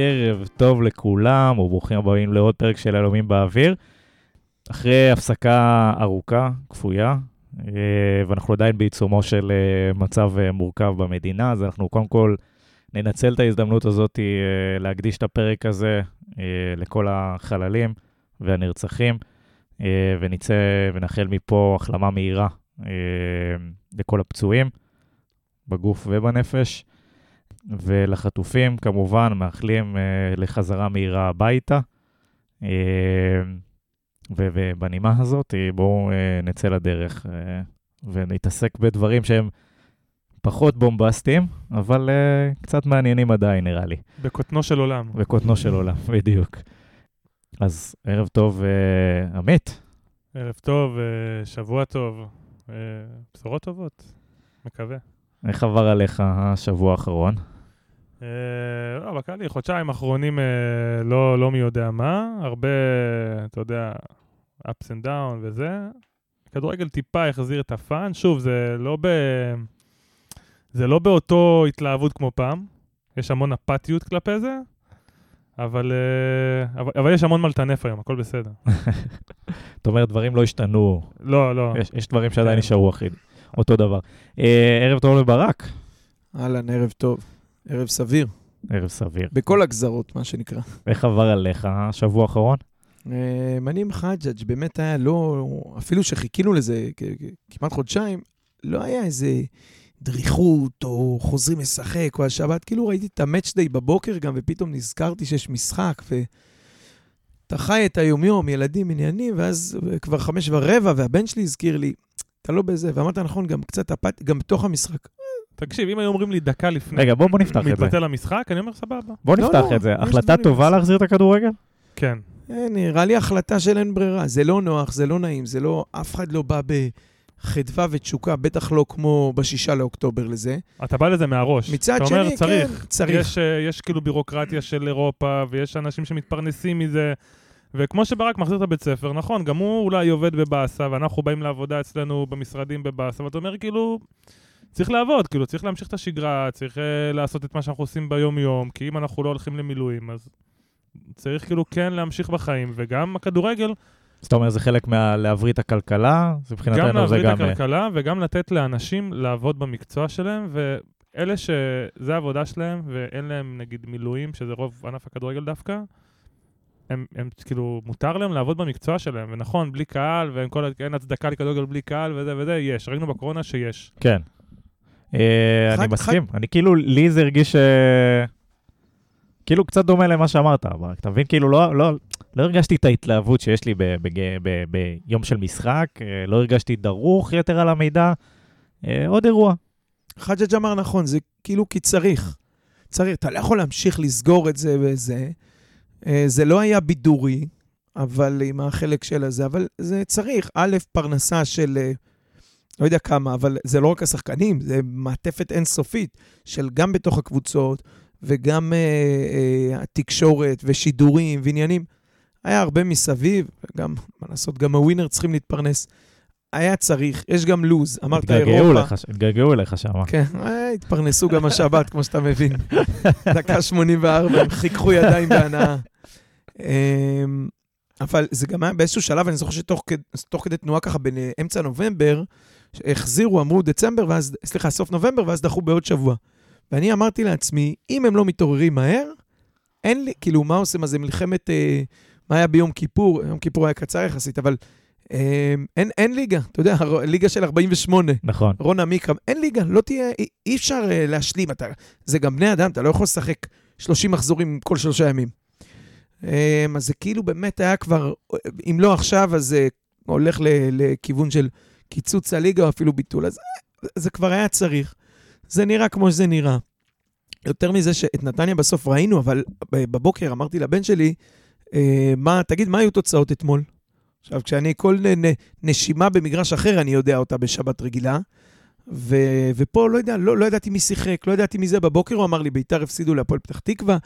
ערב טוב לכולם, וברוכים הבאים לעוד פרק של אלומים באוויר. אחרי הפסקה ארוכה, כפויה, אה, ואנחנו עדיין בעיצומו של אה, מצב אה, מורכב במדינה, אז אנחנו קודם כל ננצל את ההזדמנות הזאת להקדיש את הפרק הזה לכל החללים והנרצחים, ונצא ונאחל מפה החלמה מהירה לכל הפצועים, בגוף ובנפש. ולחטופים, כמובן, מאחלים uh, לחזרה מהירה הביתה. Uh, ובנימה הזאת, בואו uh, נצא לדרך uh, ונתעסק בדברים שהם פחות בומבסטיים, אבל uh, קצת מעניינים עדיין, נראה לי. בקוטנו של עולם. בקוטנו של עולם, בדיוק. אז ערב טוב, uh, עמית. ערב טוב, uh, שבוע טוב, uh, בשורות טובות, מקווה. איך עבר עליך השבוע האחרון? אה, לא, בכללי, חודשיים אחרונים אה, לא, לא מי יודע מה, הרבה, אתה יודע, ups and down וזה. כדורגל טיפה החזיר את הפאן, שוב, זה לא ב... זה לא באותו התלהבות כמו פעם, יש המון אפתיות כלפי זה, אבל, אה, אבל, אבל יש המון מה לטנף היום, הכל בסדר. זאת אומרת, דברים לא השתנו. לא, לא. יש, יש דברים שעדיין כן. נשארו אחי, אותו דבר. ערב טוב לברק. אהלן, ערב טוב. ערב סביר. ערב סביר. בכל הגזרות, מה שנקרא. איך עבר עליך השבוע האחרון? אני עם חג'אג', באמת היה לא, אפילו שחיכינו לזה כמעט חודשיים, לא היה איזה דריכות, או חוזרים לשחק, או השבת, כאילו ראיתי את המאץ' דיי בבוקר גם, ופתאום נזכרתי שיש משחק, ואתה חי את היומיום, ילדים, עניינים, ואז כבר חמש ורבע, והבן שלי הזכיר לי, אתה לא בזה, ואמרת נכון, גם קצת אפת, גם בתוך המשחק. תקשיב, אם היו אומרים לי דקה לפני, רגע, בוא, בוא נפתח את זה. מתבטל המשחק, אני אומר סבבה. בוא לא, נפתח לא, את זה. החלטה טובה להחזיר את הכדורגל? כן. אה, נראה לי החלטה של אין ברירה. זה לא נוח, זה לא נעים, זה לא... אף אחד לא בא בחדווה ותשוקה, בטח לא כמו בשישה לאוקטובר לזה. אתה בא לזה מהראש. מצד שני, אומר, צריך. כן, צריך. יש, אה, יש כאילו בירוקרטיה של אירופה, ויש אנשים שמתפרנסים מזה. וכמו שברק מחזיר את הבית ספר, נכון, גם הוא אולי עובד בבאסה, ואנחנו באים לעבודה אצלנו במשרדים בבאסה, ואתה אומר כאילו, צריך לעבוד, כאילו, צריך להמשיך את השגרה, צריך uh, לעשות את מה שאנחנו עושים ביום-יום, כי אם אנחנו לא הולכים למילואים, אז צריך כאילו כן להמשיך בחיים, וגם הכדורגל... זאת אומרת, זה חלק מהלהבריא את הכלכלה? זה מבחינתנו זה גם... גם להבריא את הכלכלה, וגם לתת לאנשים לעבוד במקצוע שלהם, ואלה שזה העבודה שלהם, ואין להם נגיד מילואים, שזה רוב ענף הכדורגל דווקא, הם, הם כאילו, מותר להם לעבוד במקצוע שלהם, ונכון, בלי קהל, ואין הצדקה לכדורגל בלי קהל וזה וזה, יש. ראינו בקורונה שיש. כן. אה, אני מסכים, אני כאילו, לי זה הרגיש... אה, כאילו קצת דומה למה שאמרת, אבל אתה מבין? כאילו לא, לא, לא הרגשתי את ההתלהבות שיש לי ביום של משחק, אה, לא הרגשתי דרוך יתר על המידע, עוד אירוע. חג'ג' אמר נכון, זה כאילו כי צריך. צריך, אתה לא יכול להמשיך לסגור את זה וזה. זה לא היה בידורי, אבל עם החלק של הזה, אבל זה צריך. א', פרנסה של לא יודע כמה, אבל זה לא רק השחקנים, זה מעטפת אינסופית של גם בתוך הקבוצות וגם אה, אה, התקשורת ושידורים ועניינים. היה הרבה מסביב, גם, מה לעשות, גם הווינר צריכים להתפרנס. היה צריך, יש גם לוז, אמרת אירופה. התגעגעו אליך שם. כן, אה, התפרנסו גם השבת, כמו שאתה מבין. דקה 84, הם חיככו ידיים בהנאה. אמ, אבל זה גם היה באיזשהו שלב, אני זוכר שתוך כדי תנועה ככה בין אה, נובמבר, החזירו, אמרו דצמבר, ואז, סליחה, סוף נובמבר, ואז דחו בעוד שבוע. ואני אמרתי לעצמי, אם הם לא מתעוררים מהר, אין לי, כאילו, מה עושים? אז זה מלחמת, אה, מה היה ביום כיפור? יום כיפור היה קצר יחסית, אבל אה, אין, אין ליגה, אתה יודע, ליגה של 48. נכון. רונה מיקרם, אין ליגה, לא תהיה, אי, אי אפשר אה, להשלים, אתה, זה גם בני אדם, אתה לא יכול לשחק 30 מחזורים כל שלושה ימים. אה, אז זה כאילו באמת היה כבר, אם לא עכשיו, אז זה הולך לכיוון של קיצוץ הליגה או אפילו ביטול. אז זה כבר היה צריך. זה נראה כמו שזה נראה. יותר מזה שאת נתניה בסוף ראינו, אבל בבוקר אמרתי לבן שלי, אה, מה, תגיד, מה היו תוצאות אתמול? עכשיו, כשאני כל נ, נ, נשימה במגרש אחר, אני יודע אותה בשבת רגילה. ו, ופה, לא יודע, לא, לא ידעתי מי שיחק, לא ידעתי מי זה. בבוקר הוא אמר לי, ביתר הפסידו להפועל פתח תקווה.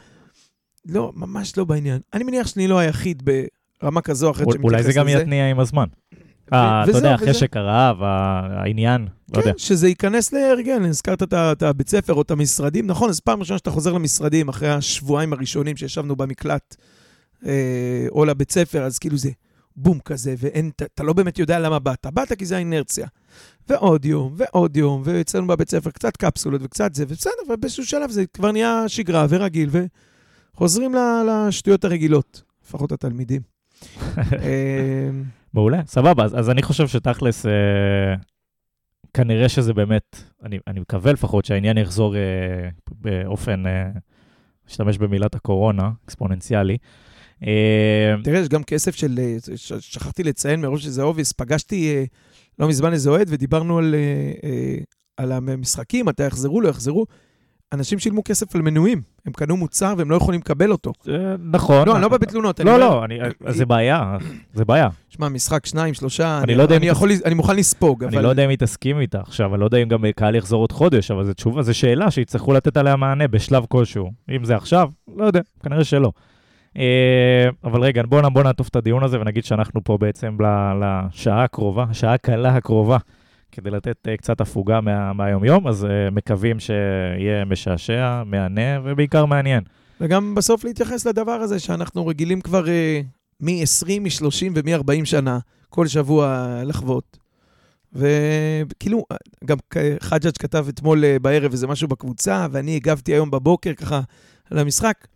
לא, ממש לא בעניין. אני מניח שאני לא היחיד ברמה כזו או אחרת שמתייחס לזה. אולי זה גם יתניע עם הזמן. אה, אתה יודע, וזה- חשק הרעב, העניין, לא יודע. כן, שזה ייכנס להרגל, הזכרת את הבית ספר או את המשרדים, נכון, אז פעם ראשונה שאתה חוזר למשרדים, אחרי השבועיים הראשונים שישבנו במקלט, אה, או לבית ספר, אז כאילו זה בום כזה, ואין, אתה- אתה לא באמת יודע למה באת. באת כי זה האינרציה. ועוד יום, ועוד יום, ואצלנו בבית ספר קצת קפסולות וקצת זה, ובסדר, ובאיזשהו שלב זה כבר נהיה שגרה ורגיל, וחוזרים ל- לשטויות הרגילות, לפחות התלמידים. אה, מעולה, סבבה. אז, אז אני חושב שתכלס, אה, כנראה שזה באמת, אני, אני מקווה לפחות שהעניין יחזור אה, באופן, אה, אשתמש במילת הקורונה, אקספוננציאלי. אה, תראה, יש גם כסף של... אה, ש- שכחתי לציין מראש שזה obvious. פגשתי אה, לא מזמן איזה אוהד ודיברנו על, אה, אה, על המשחקים, מתי יחזרו, לא יחזרו. אנשים שילמו כסף על מנויים. הם קנו מוצר והם לא יכולים לקבל אותו. נכון. לא, אני לא בא בתלונות. אני לא, לא, אני, זה בעיה, זה בעיה. שמע, משחק שניים, שלושה, אני לא אני, אני מוכן לספוג, אני אבל... לא יודע אם היא תסכים איתה עכשיו, אני לא יודע אם גם קהל יחזור עוד חודש, אבל זו שאלה שיצטרכו לתת עליה מענה בשלב כלשהו. אם זה עכשיו, לא יודע, כנראה שלא. אה, אבל רגע, בואו בוא נעטוף את הדיון הזה ונגיד שאנחנו פה בעצם לשעה הקרובה, השעה הקלה הקרובה, כדי לתת אה, קצת הפוגה מה, מהיום-יום, אז אה, מקווים שיהיה משעשע, מהנה ובעיקר מעניין. וגם בסוף להתייחס לדבר הזה שאנחנו רגילים כבר אה, מ-20, מ-30 ומ-40 שנה, כל שבוע לחוות. וכאילו, גם חג'אג' כתב אתמול אה, בערב איזה משהו בקבוצה, ואני הגבתי היום בבוקר ככה על המשחק.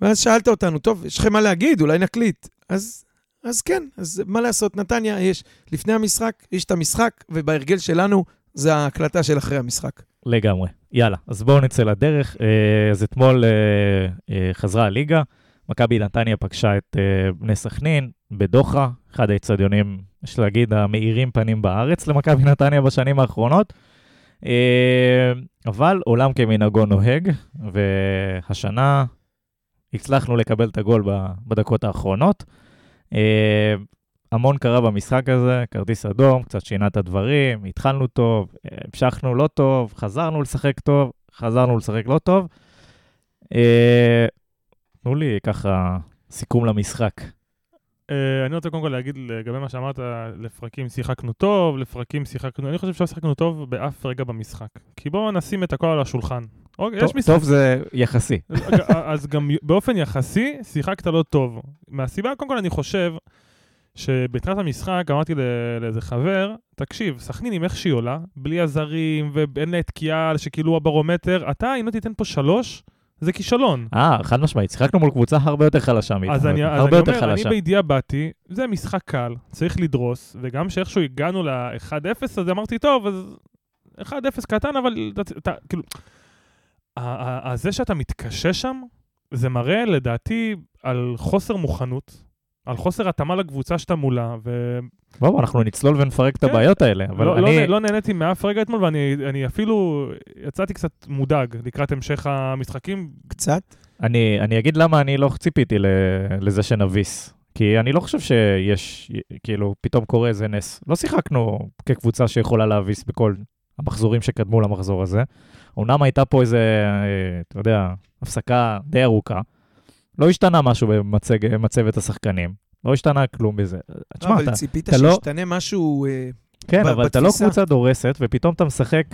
ואז שאלת אותנו, טוב, יש לכם מה להגיד? אולי נקליט. אז, אז כן, אז מה לעשות, נתניה, יש, לפני המשחק, יש את המשחק, ובהרגל שלנו זה ההקלטה של אחרי המשחק. לגמרי. יאללה, אז בואו נצא לדרך. אה, אז אתמול אה, אה, חזרה הליגה, מכבי נתניה פגשה את בני סכנין בדוחה, אחד האצטדיונים, יש להגיד, המאירים פנים בארץ למכבי נתניה בשנים האחרונות. אבל עולם כמנהגו נוהג, והשנה הצלחנו לקבל את הגול בדקות האחרונות. אה, המון קרה במשחק הזה, כרטיס אדום, קצת שינה את הדברים, התחלנו טוב, המשכנו לא טוב, חזרנו לשחק טוב, חזרנו לשחק לא טוב. אה, תנו לי ככה סיכום למשחק. אה, אני רוצה קודם כל להגיד לגבי מה שאמרת, לפרקים שיחקנו טוב, לפרקים שיחקנו... אני חושב שלא שיחקנו טוב באף רגע במשחק. כי בואו נשים את הכל על השולחן. אוקיי, יש טוב, משחק... טוב זה יחסי. אז גם באופן יחסי, שיחקת לא טוב. מהסיבה, קודם כל, אני חושב שבתחילת המשחק אמרתי לאיזה חבר, תקשיב, סכנין עם איך שהיא עולה, בלי הזרים ואין לה את קיאל, שכאילו הברומטר, אתה, אם לא תיתן פה שלוש, זה כישלון. אה, חד משמעית, שיחקנו מול קבוצה הרבה יותר חלשה מאיתנו. אז אני, אז אני אומר, אני חלשה. בידיעה באתי, זה משחק קל, צריך לדרוס, וגם שאיכשהו הגענו ל-1-0, אז אמרתי, טוב, אז 1-0 קטן, אבל אתה, אתה, כאילו, ה- ה- ה- זה שאתה מתקשה שם, זה מראה לדעתי על חוסר מוכנות, על חוסר התאמה לקבוצה שאתה מולה, ולא בואו, אנחנו נצלול ונפרק את כן. הבעיות האלה. אבל לא, אני... לא נהניתי מאף רגע אתמול, ואני אני אפילו יצאתי קצת מודאג לקראת המשך המשחקים. קצת. אני, אני אגיד למה אני לא ציפיתי ל- לזה שנביס. כי אני לא חושב שיש, כאילו, פתאום קורה איזה נס. לא שיחקנו כקבוצה שיכולה להביס בכל המחזורים שקדמו למחזור הזה. אמנם הייתה פה איזה, אה, אתה יודע, הפסקה די ארוכה. לא השתנה משהו במצבת השחקנים. לא השתנה כלום בזה. לא, תשמע, אבל אתה, ציפית אתה לא- שישתנה משהו... אה, כן, אבל אתה לא. קבוצה דורסת, ופתאום אתה משחק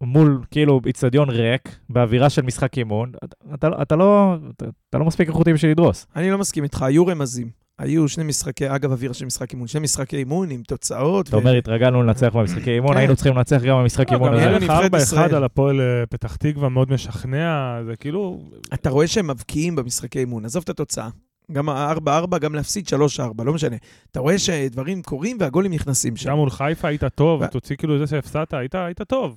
מול, כאילו, איצטדיון ריק, באווירה של משחק אימון. אתה, אתה, אתה, לא, אתה, אתה לא מספיק איכותי בשביל לדרוס. אני לא מסכים איתך, היו רמזים. היו שני משחקי, אגב, אווירה של משחק אימון, שני משחקי אימון עם תוצאות. אתה אומר, התרגלנו לנצח במשחקי אימון, כן. היינו צריכים לנצח גם במשחק אימון גם. ערך נבחרת 4-1 ישראל. על הפועל אה, פתח תקווה מאוד משכנע, זה כאילו... אתה רואה שהם מבקיעים במשחקי אימון, עזוב את התוצאה. גם ה-4-4, גם להפסיד 3-4, לא משנה. אתה רואה שדברים קורים והגולים נכנסים שם. גם מול חיפה היית טוב, ו- תוציא כאילו זה שהפסדת, היית, היית טוב.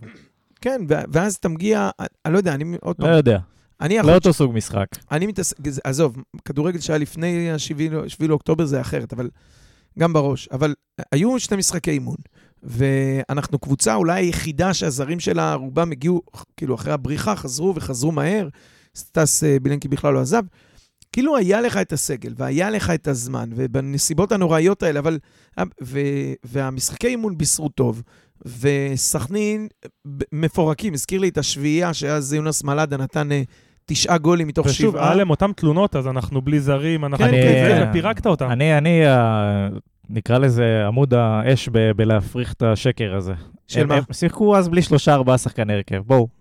כן, ואז אתה מגיע, אני לא יודע, אני עוד לא פעם, יודע, אני לא. אותו סוג משחק. אני מתעסק, עזוב, כדורגל שהיה לפני ה-7 לאוקטובר זה אחרת, אבל גם בראש. אבל היו שני משחקי אימון, ואנחנו קבוצה אולי היחידה שהזרים שלה, רובם הגיעו, כאילו אחרי הבריחה, חזרו וחזרו מהר. סטס אה, בילנקי בכלל לא עזב. כאילו היה לך את הסגל, והיה לך את הזמן, ובנסיבות הנוראיות האלה, אבל... ו, והמשחקי אימון בישרו טוב, וסכנין מפורקים. הזכיר לי את השביעייה, שאז יונס מלאדה נתן אה, תשעה גולים מתוך ושוב, שבעה. היה להם אותם תלונות, אז אנחנו בלי זרים, אנחנו... כן, כן, כן. פירקת אותם. אני, אני, אה, נקרא לזה עמוד האש ב- בלהפריך את השקר הזה. של הם- מה? הם שיחקו אז בלי שלושה ארבעה שחקני הרכב, בואו.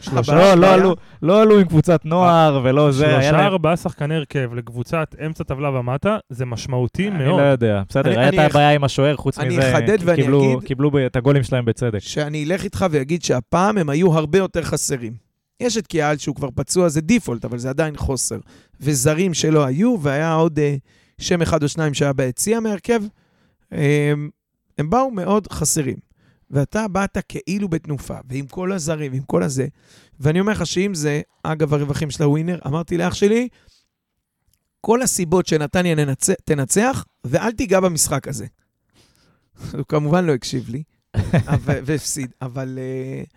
שלושה, לא, לא? עלו- לא עלו עם קבוצת נוער ולא זה, שלושה. ארבעה שחקני הרכב לקבוצת אמצע טבלה ומטה, זה משמעותי אני מאוד. לא יודע, בסדר, אני- אני אח- הבעיה עם השוער, חוץ אני מזה, קיבלו- אגיד- קיבלו ב- את הגולים שלהם בצדק. שאני אלך איתך ואגיד שהפעם הם היו הרבה יותר חסרים. יש את קיאל שהוא כבר פצוע, זה דיפולט, אבל זה עדיין חוסר. וזרים שלא היו, והיה עוד אה, שם אחד או שניים שהיה ביציע מהרכב. אה, הם באו מאוד חסרים. ואתה באת כאילו בתנופה, ועם כל הזרים, ועם כל הזה. ואני אומר לך שאם זה, אגב, הרווחים של הווינר, אמרתי לאח שלי, כל הסיבות שנתניה ננצ... תנצח, ואל תיגע במשחק הזה. הוא כמובן לא הקשיב לי, אבל- והפסיד, אבל uh,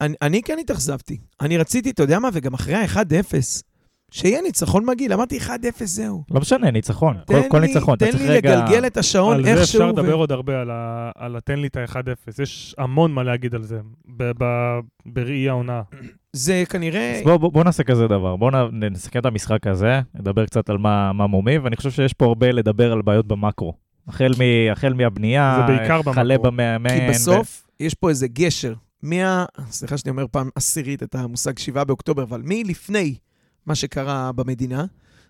אני, אני כן התאכזבתי. אני רציתי, אתה יודע מה, וגם אחרי ה-1-0, שיהיה ניצחון מגעיל. אמרתי 1-0 זהו. לא משנה, ניצחון. כל- תן כל לי- ניצחון. אתה תן לי רגע... לגלגל את השעון על זה איכשהו. אפשר ו- לדבר עוד הרבה, על ה- על התן לי את ה-1-0. יש המון מה להגיד על זה, ב- ב- בראי העונה. זה כנראה... אז בוא, בוא, בוא נעשה כזה דבר, בוא נסכם את המשחק הזה, נדבר קצת על מה, מה מומי, ואני חושב שיש פה הרבה לדבר על בעיות במקרו. החל, מ, החל מהבנייה, חלה. במאמן. כי בסוף יש פה איזה גשר. מה... סליחה שאני אומר פעם עשירית את המושג 7 באוקטובר, אבל מלפני מה שקרה במדינה,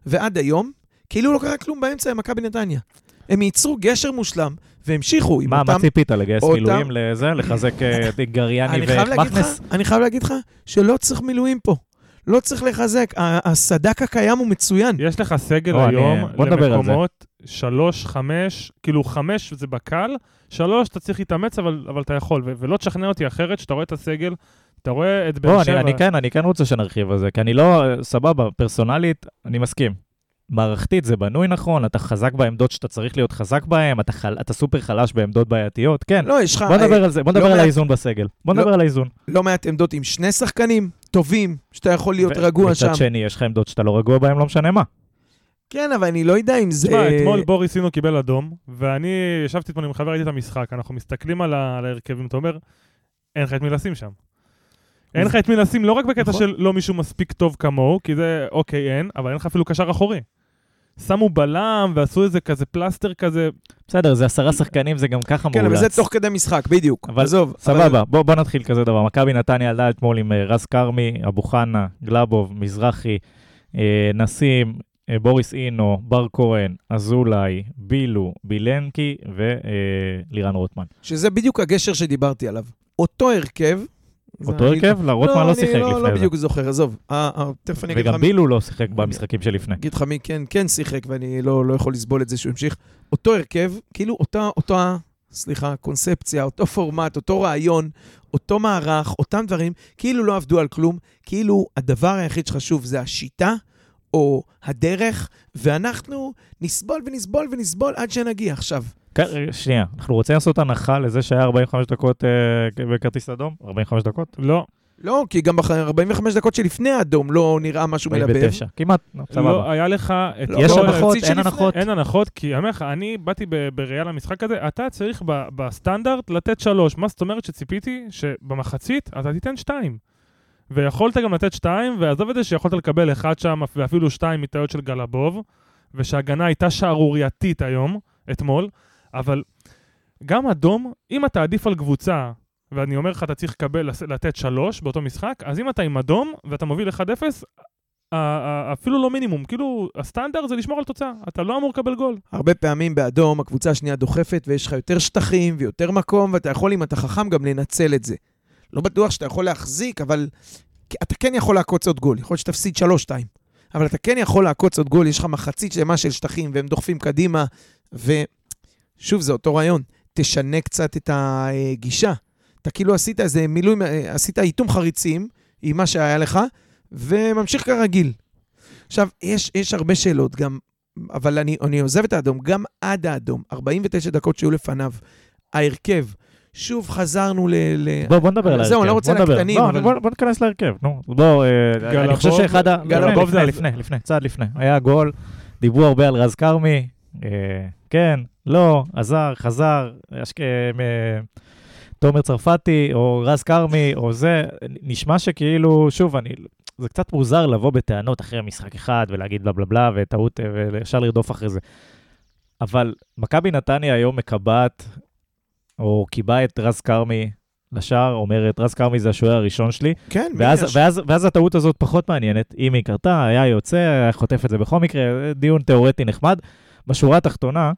ועד היום, כאילו לא קרה כלום באמצע עם מכבי נתניה. הם ייצרו גשר מושלם, והמשיכו עם מה, אותם... מה ציפית? לגייס אותם- מילואים לזה? לחזק אה, את גריאני אני ומכנס? אני חייב להגיד לך שלא צריך מילואים פה. לא צריך לחזק. ה- הסדק הקיים הוא מצוין. יש לך סגל או, אני- היום זה. למקומות שלוש, חמש, כאילו חמש זה בקל, שלוש אתה צריך להתאמץ, אבל, אבל אתה יכול, ו- ולא תשכנע אותי אחרת, שאתה רואה את הסגל, אתה רואה את באר שבע. אני, אני, כן, אני כן רוצה שנרחיב על זה, כי אני לא, סבבה, פרסונלית, אני מסכים. מערכתית זה בנוי נכון, אתה חזק בעמדות שאתה צריך להיות חזק בהן, אתה, חל, אתה סופר חלש בעמדות בעייתיות, כן. לא, יש לך בוא נדבר על זה, בוא לא נדבר על מעט- האיזון בסגל. בוא לא- נדבר על האיזון. לא מעט עמדות עם שני שחקנים טובים, שאתה יכול להיות ו- רגוע שם. מצד שני, יש לך עמדות שאתה לא רגוע בהן, לא משנה מה. כן, אבל אני לא יודע אם זה... תשמע, אתמול בוריס אינו קיבל אדום, ואני ישבתי אתמול עם חבר, ראיתי את המשחק, אנחנו מסתכלים על ה- על ההרכבים, אתה אומר, אין לך את מי לשים שם. אין לך את מי לשים, לא רק בקטע נכון. של לא מישהו מספיק טוב כמוהו, כי זה, אוקיי, אין, אבל אין לך אפילו קשר אחורי. שמו בלם ועשו איזה כזה פלסטר כזה, בסדר, זה עשרה שחקנים, זה גם ככה כן, מאולץ. אבל זה תוך כדי משחק, בדיוק. אבל- עזוב. סבבה, בוא, בוא נתחיל כזה דבר. מכבי נתניה עלתה אתמול עם אה, רז כרמי, אבו חנה, גלבוב, מזרחי, אה, נסים, אה, בוריס אינו, בר כהן, אזולאי, בילו, בילנקי ולירן רוטמן. שזה בדיוק הגשר שדיברתי עליו. אותו הרכב... אותו אני- הרכב? לא, רוטמן לא שיחק אני לא, לפני לא זה. בדיוק זוכר, עזוב. אה, אה, תכף אני אגיד לך וגם בילו לא שיחק במשחקים שלפני. אגיד לך מי כן, כן שיחק, ואני לא, לא יכול לסבול את זה שהוא המשיך. אותו הרכב, כאילו אותה, סליחה, קונספציה, אותו פורמט, אותו רעיון, אותו מערך, אותם דברים, כאילו לא עבדו על כלום, כאילו הדבר היחיד שחשוב זה השיטה או הדרך, ואנחנו נסבול ונסבול ונסבול עד שנגיע. עכשיו, שנייה, אנחנו רוצים לעשות הנחה לזה שהיה 45 דקות אה, בכרטיס אדום? 45 דקות? לא, לא, כי גם ב-45 דקות שלפני האדום לא נראה משהו מלבב. 49, כמעט, נו, לא, סבבה. היה לך את לא, יש כל- אבל הנחות, אין. הנחות. אין הנחות, כי אני אומר לך, אני באתי בראייה למשחק הזה, אתה צריך בסטנדרט לתת שלוש. מה זאת אומרת שציפיתי שבמחצית אתה תיתן שתיים. ויכולת גם לתת שתיים, ועזוב את זה שיכולת לקבל אחד שם, ואפילו שתיים מטעויות של גלבוב, ושההגנה הייתה שערורייתית היום, אתמול, אבל גם אדום, אם אתה עדיף על קבוצה, ואני אומר לך, אתה צריך לקבל, לתת שלוש באותו משחק, אז אם אתה עם אדום ואתה מוביל 1-0, ה- ה- אפילו לא מינימום, כאילו, הסטנדרט זה לשמור על תוצאה, אתה לא אמור לקבל גול. הרבה פעמים באדום הקבוצה השנייה דוחפת ויש לך יותר שטחים ויותר מקום, ואתה יכול, אם אתה חכם, גם לנצל את זה. לא בטוח שאתה יכול להחזיק, אבל אתה כן יכול לעקוץ עוד גול. יכול להיות שתפסיד 3-2. אבל אתה כן יכול לעקוץ עוד גול, יש לך מחצית שלמה של שטחים והם דוחפים קדימה. ושוב, זה אותו רעיון. תשנה קצת את הגישה. אתה כאילו עשית איזה מילוי, עשית איתום חריצים עם מה שהיה לך, וממשיך כרגיל. עכשיו, יש, יש הרבה שאלות גם, אבל אני, אני עוזב את האדום, גם עד האדום, 49 דקות שהיו לפניו, ההרכב, שוב חזרנו ל... ל... בוא, בוא נדבר על ההרכב. זהו, אני לא רוצה. לקטנים, לא, אבל- בוא, בוא ניכנס להרכב, נו. בוא, אה, אני חושב גלבוב- שאחד ה... גלבוב לפני, זה- לפני, לפני, לפני, צעד לפני. היה גול, דיברו הרבה על רז כרמי, אה, כן, לא, עזר, חזר, אשכ- אה, תומר צרפתי, או רז כרמי, או זה, נשמע שכאילו, שוב, אני... זה קצת מוזר לבוא בטענות אחרי משחק אחד ולהגיד בלה בלה בלה וטעות, אה, וישר לרדוף אחרי זה. אבל מכבי נתניה היום מקבעת, או קיבעה את רז כרמי לשער, אומרת, רז כרמי זה השוער הראשון שלי, כן, ואז, יש? ואז, ואז הטעות הזאת פחות מעניינת. אם היא קרתה, היה יוצא, היה חוטף את זה בכל מקרה, דיון תיאורטי נחמד. בשורה התחתונה,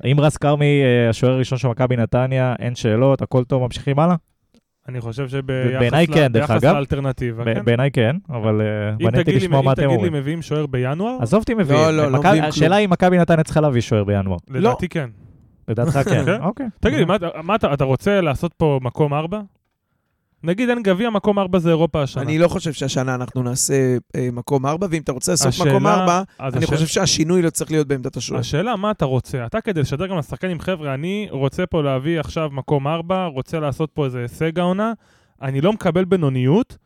האם רז כרמי, אה, השוער הראשון של מכבי נתניה, אין שאלות, הכל טוב, ממשיכים הלאה? אני חושב שביחס כן. לאלטרנטיבה, ב- כן. בעיניי כן, אבל אה, אם מעניין אותי לשמוע מה אם אתם תגיד לי אומרים. מביאים שוער בינואר, עזוב אותי מביאים. לא, לא, לא מביאים השאלה אם מכבי נתניה צריכה להביא שוער בינואר. לדעתי כן. לדעתך כן, כן. אוקיי. תגיד לי, מה אתה רוצה לעשות פה מקום ארבע? נגיד אין גביע, מקום ארבע זה אירופה השנה. אני לא חושב שהשנה אנחנו נעשה אה, מקום ארבע, ואם אתה רוצה לעשות השאלה- מקום ארבע, אני השאלה- חושב שהשינוי לא צריך להיות בעמדת השוער. השאלה מה אתה רוצה. אתה כדי לשדר גם לשחקנים, חבר'ה, אני רוצה פה להביא עכשיו מקום ארבע, רוצה לעשות פה איזה הישג העונה, אני לא מקבל בינוניות,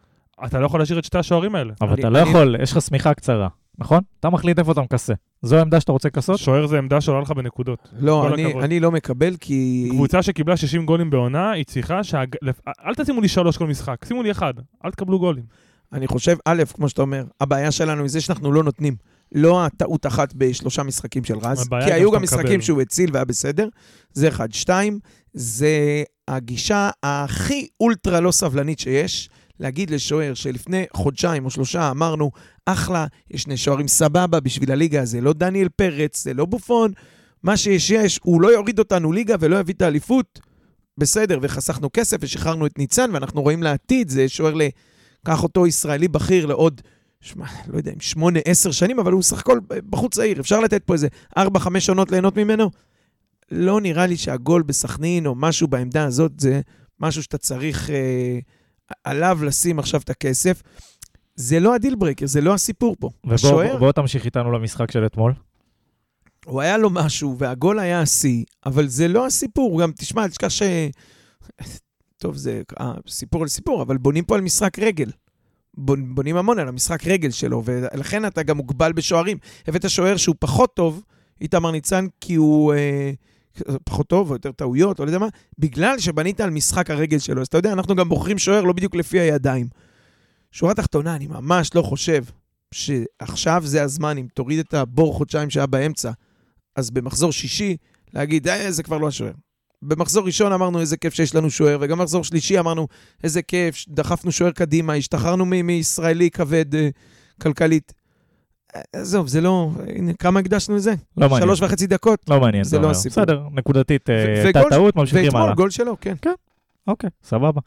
אתה לא יכול להשאיר את שתי השוערים האלה. אבל אני- אתה לא אני- יכול, יש לך שמיכה קצרה, נכון? אתה מחליט איפה אתה מכסה. זו העמדה שאתה רוצה לכסות? שוער זה עמדה שעולה לך בנקודות. לא, אני-. אני לא מקבל, כי... קבוצה שקיבלה 60 גולים בעונה, היא צריכה שה... לפ- אל תשימו לי שלוש כל משחק, שימו לי אחד, אל תקבלו גולים. אני חושב, א', כמו שאתה אומר, הבעיה שלנו היא זה שאנחנו לא נותנים. לא הטעות אחת בשלושה משחקים של רז, כי היו גם משחקים מקבל. שהוא הציל והיה בסדר. זה אחד. שתיים, זה הגישה הכי אולטרה לא סבלנית שיש, להגיד לשוער שלפני חודשיים או שלושה אמרנו, אחלה, יש שני שוערים סבבה בשביל הליגה, זה לא דניאל פרץ, זה לא בופון, מה שיש יש, הוא לא יוריד אותנו ליגה ולא יביא את האליפות. בסדר, וחסכנו כסף ושחררנו את ניצן, ואנחנו רואים לעתיד, זה שוער ל... קח אותו ישראלי בכיר לעוד, שמע, לא יודע שמונה, עשר שנים, אבל הוא סך הכל בחוץ צעיר, אפשר לתת פה איזה ארבע, חמש עונות ליהנות ממנו? לא נראה לי שהגול בסכנין או משהו בעמדה הזאת זה משהו שאתה צריך אה, עליו לשים עכשיו את הכסף. זה לא הדיל ברקר, זה לא הסיפור פה. השוער, ובוא בוא תמשיך איתנו למשחק של אתמול. הוא היה לו משהו, והגול היה השיא, אבל זה לא הסיפור. גם, תשמע, תשכח ש... טוב, זה אה, סיפור על סיפור, אבל בונים פה על משחק רגל. בונ- בונים המון על המשחק רגל שלו, ולכן אתה גם מוגבל בשוערים. הבאת שוער שהוא פחות טוב, איתמר ניצן, כי הוא אה, פחות טוב, או יותר טעויות, או לא יודע מה, בגלל שבנית על משחק הרגל שלו. אז אתה יודע, אנחנו גם בוחרים שוער לא בדיוק לפי הידיים. שורה תחתונה, אני ממש לא חושב שעכשיו זה הזמן, אם תוריד את הבור חודשיים שהיה באמצע, אז במחזור שישי, להגיד, אה, זה כבר לא השוער. במחזור ראשון אמרנו איזה כיף שיש לנו שוער, וגם במחזור שלישי אמרנו איזה כיף, דחפנו שוער קדימה, השתחררנו מישראלי כבד אה, כלכלית. אה, עזוב, זה לא... הנה, כמה הקדשנו לזה? לא מעניין. שלוש וחצי דקות. לא מעניין, זה לא אומר. הסיפור. בסדר, נקודתית, אה, הייתה וגול- טעות, ממשיכים ואתמול הלאה. גול שלו, כן. אוקיי, סבבה.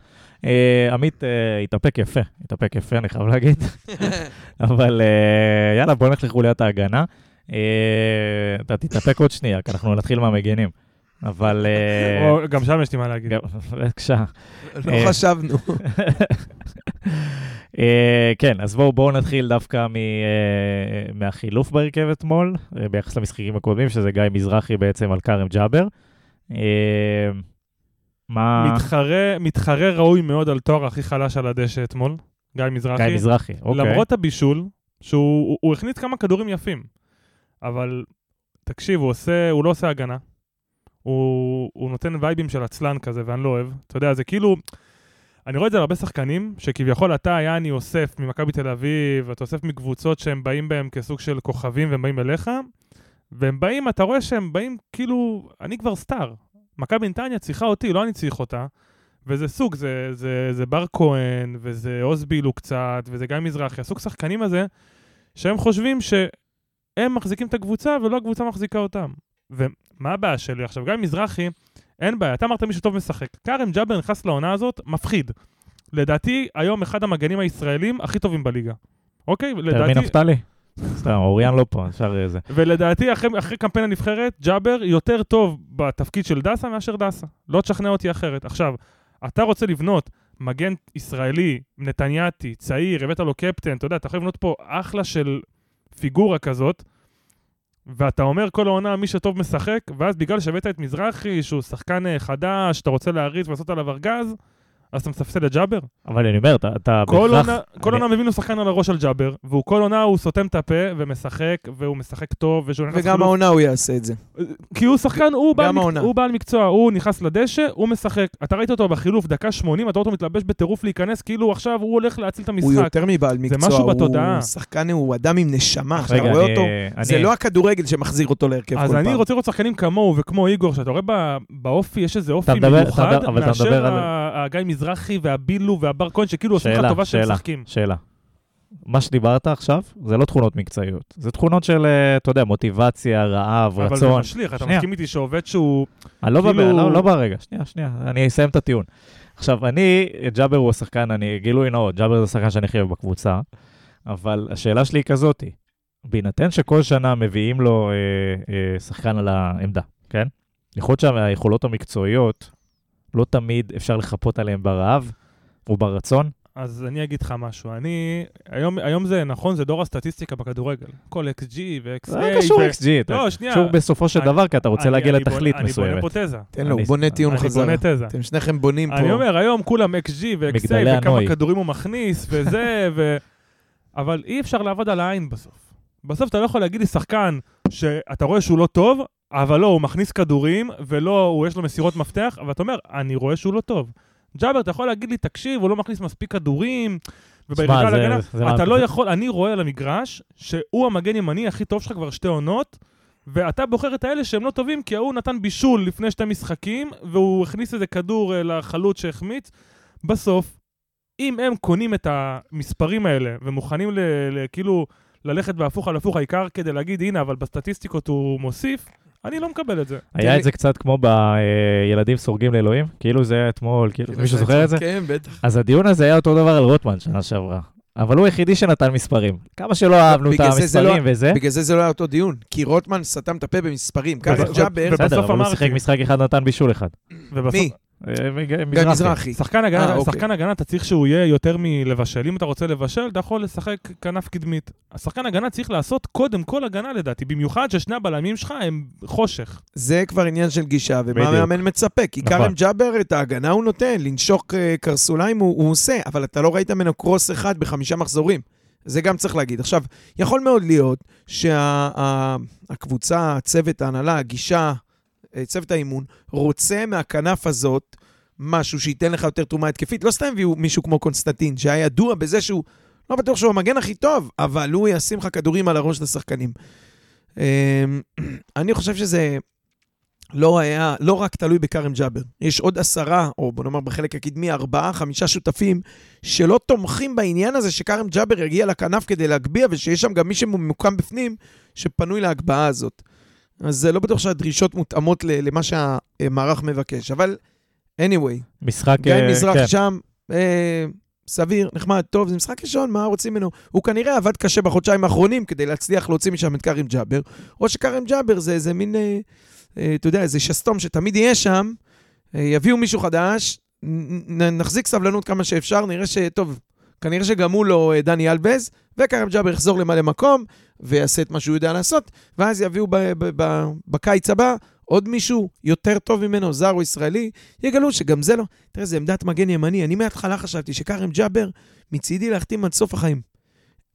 אה, עמית אה, התאפק יפה, התאפק יפה, אני חייב להגיד. אבל אה, יאללה, בוא נלך לחוליית ההגנה. אה, אתה תתאפק עוד שנייה, כי אנחנו נתחיל מהמגנים. אבל... אה, גם שם יש לי מה להגיד. בבקשה. לא אה, חשבנו. אה, כן, אז בואו בואו נתחיל דווקא מ, אה, מהחילוף בהרכב אתמול, אה, ביחס למשחקים הקודמים, שזה גיא מזרחי בעצם על כרם ג'אבר. אה, מה... מתחרה, מתחרה ראוי מאוד על תואר הכי חלש על הדשא אתמול, גיא מזרחי. גיא מזרחי, אוקיי. למרות הבישול, שהוא הוא- הוא הכניס כמה כדורים יפים, אבל תקשיב, הוא, עושה, הוא לא עושה הגנה. הוא, הוא נותן וייבים של עצלן כזה, ואני לא אוהב. אתה יודע, זה כאילו... אני רואה את זה על הרבה שחקנים, שכביכול אתה, יעני, אוסף ממכבי תל אביב, אתה אוסף מקבוצות שהם באים בהם כסוג של כוכבים והם באים אליך, והם באים, אתה רואה שהם באים כאילו, אני כבר סטאר. מכבי נתניה צריכה אותי, לא אני צריך אותה. וזה סוג, זה, זה, זה בר כהן, וזה עוז קצת, וזה גיא מזרחי, הסוג שחקנים הזה, שהם חושבים שהם מחזיקים את הקבוצה ולא הקבוצה מחזיקה אותם. ומה הבעיה שלי? עכשיו, גיא מזרחי, אין בעיה, אתה אמרת מישהו טוב משחק. כרם ג'אבר נכנס לעונה הזאת, מפחיד. לדעתי, היום אחד המגנים הישראלים הכי טובים בליגה. אוקיי? תרמי לדעתי, נפתלי? סתם, אוריאן לא פה, אפשר אה, זה. ולדעתי, אחרי, אחרי קמפיין הנבחרת, ג'אבר יותר טוב בתפקיד של דסה מאשר דסה. לא תשכנע אותי אחרת. עכשיו, אתה רוצה לבנות מגן ישראלי, נתניאתי, צעיר, הבאת לו קפטן, אתה יודע, אתה יכול לבנות פה אחלה של פיגורה כזאת, ואתה אומר כל העונה מי שטוב משחק, ואז בגלל שהבאת את מזרחי, שהוא שחקן אה, חדש, שאתה רוצה להריץ ולעשות עליו ארגז, אז אתה מספסל את ג'אבר? אבל אני אומר, אתה, אתה כל בהכרח... עונה, כל אני- עונה מביאים לו שחקן על הראש של ג'אבר, והוא כל עונה הוא סותם את הפה ומשחק, והוא משחק טוב, ושהוא נכנס וגם העונה הוא יעשה את זה. כי הוא שחקן, הוא בעל, מק... הוא בעל מקצוע, הוא נכנס לדשא, הוא משחק. אתה ראית אותו בחילוף דקה 80, אתה רואה אותו מתלבש בטירוף להיכנס, כאילו עכשיו הוא הולך להציל את המשחק. הוא יותר מבעל מקצוע, משהו הוא בתודעה. שחקן, הוא אדם עם נשמה. אתה רואה אני- אותו, אני- זה לא הכדורגל שמחזיר אותו להרכב כל אז פעם. אני רוצה לראות שחקנים כמוהו וכמו איגור, שאתה רואה ב- באופי, יש איזה אופי מיוחד, מאשר על- הגיא מזרחי והבילו והבר כהן, שכאילו עושים לך שאלה, טובה שהם שאלה. משחקים. שאלה. מה שדיברת עכשיו, זה לא תכונות מקצועיות. זה תכונות של, אה, אתה יודע, מוטיבציה, רעב, אבל זה רצון. משליך, אתה. מסכים איתי שעובד שהוא... אני לא, כאילו- כאילו... לא, לא ברגע, שנייה, שנייה, אני אסיים את הטיעון. עכשיו, אני, ג'אבר הוא השחקן, אני, גילוי נאות, ג'אבר זה השחקן שאני הכי אוהב בקבוצה, אבל השאלה שלי היא כזאתי, בהינתן שכל שנה מביאים לו אה, אה, שחקן על העמדה, כן? יכול להיות שהיכולות המקצועיות, לא תמיד אפשר לחפות עליהם ברעב וברצון. אז אני אגיד לך משהו, אני... היום, היום זה נכון, זה דור הסטטיסטיקה בכדורגל. כל XG ו-XA. זה לא קשור XG, אתה לא, שנייה. קשור בסופו של אני- דבר, כי אתה רוצה אני- להגיע אני לתכלית בונה- אני מסוימת. בונה פה תזה. תן לו, הוא אני- בונה טיעון אני חזרה. בונה תזה. אתם שניכם בונים פה. אני אומר, היום כולם XG ו-XA וכמה הנוי. כדורים הוא מכניס וזה, ו... אבל אי אפשר לעבוד על העין בסוף. בסוף אתה לא יכול להגיד לי שחקן שאתה רואה שהוא לא טוב, אבל לא, הוא מכניס כדורים, ולא, הוא יש לו מסירות מפתח, ואתה אומר, אני רואה שהוא לא טוב. ג'אבר, אתה יכול להגיד לי, תקשיב, הוא לא מכניס מספיק כדורים, ובירידה להגנה, אתה לא יכול, אני רואה על המגרש שהוא המגן ימני הכי טוב שלך כבר שתי עונות, ואתה בוחר את האלה שהם לא טובים, כי ההוא נתן בישול לפני שתי משחקים, והוא הכניס איזה כדור אה, לחלוץ שהחמיץ. בסוף, אם הם קונים את המספרים האלה ומוכנים ל, ל, כאילו ללכת בהפוך על הפוך, העיקר כדי להגיד, הנה, אבל בסטטיסטיקות הוא מוסיף, אני לא מקבל את זה. היה את זה קצת כמו בילדים סורגים לאלוהים, כאילו זה היה אתמול, כאילו, מישהו זוכר את זה? כן, בטח. אז הדיון הזה היה אותו דבר על רוטמן שנה שעברה. אבל הוא היחידי שנתן מספרים. כמה שלא אהבנו את לא- המספרים וזה, בגלל זה זה לא היה אותו דיון, כי רוטמן סתם את הפה במספרים. ככה ובסוף- ג'אבר, ובסוף בסדר, אבל הוא. שיחק משחק אחד, נתן בישול אחד. מי? אה, מזרחי. שחקן הגנה, אה, אוקיי. שחקן הגנה, אתה צריך שהוא יהיה יותר מלבשל. אם אתה רוצה לבשל, אתה יכול לשחק כנף קדמית. השחקן הגנה צריך לעשות קודם כל הגנה לדעתי, במיוחד ששני הבלמים שלך הם חושך. זה כבר עניין של גישה, ומה. המאמן מצפה. כי נכון. כרם ג'אבר, את ההגנה הוא נותן, לנשוך אה, קרסוליים הוא, הוא עושה, אבל אתה לא ראית ממנו קרוס אחד בחמישה מחזורים. זה גם צריך להגיד. עכשיו, יכול מאוד להיות שהקבוצה, הצוות, ההנהלה, הגישה, צוות האימון, רוצה מהכנף הזאת משהו שייתן לך יותר תרומה התקפית. לא סתם הביאו מישהו כמו קונסטנטין, שהיה ידוע בזה שהוא, לא בטוח שהוא המגן הכי טוב, אבל הוא ישים לך כדורים על הראש לשחקנים. אה, אני חושב שזה לא היה, לא רק תלוי בכרם ג'אבר. יש עוד עשרה, או בוא נאמר בחלק הקדמי, ארבעה, חמישה שותפים, שלא תומכים בעניין הזה שכרם ג'אבר יגיע לכנף כדי להגביה, ושיש שם גם מי שממוקם בפנים, שפנוי להגבהה הזאת. אז זה לא בטוח שהדרישות מותאמות למה שהמערך מבקש, אבל anyway, משחק... גיא אה, מזרח כן. שם, אה, סביר, נחמד, טוב, זה משחק ראשון, מה רוצים ממנו? הוא כנראה עבד קשה בחודשיים האחרונים כדי להצליח להוציא משם את כרם ג'אבר, או שכרם ג'אבר זה איזה מין, אה, אה, אתה יודע, איזה שסתום שתמיד יהיה שם, אה, יביאו מישהו חדש, נ- נחזיק סבלנות כמה שאפשר, נראה ש... כנראה שגם הוא לא אה, דני אלבז, וכרם ג'אבר יחזור למלא מקום, ויעשה את מה שהוא יודע לעשות, ואז יביאו ב- ב- ב- בקיץ הבא עוד מישהו יותר טוב ממנו, זר או ישראלי, יגלו שגם זה לא... תראה, זה עמדת מגן ימני. אני מההתחלה חשבתי שכרם ג'אבר, מצידי להחתים עד סוף החיים.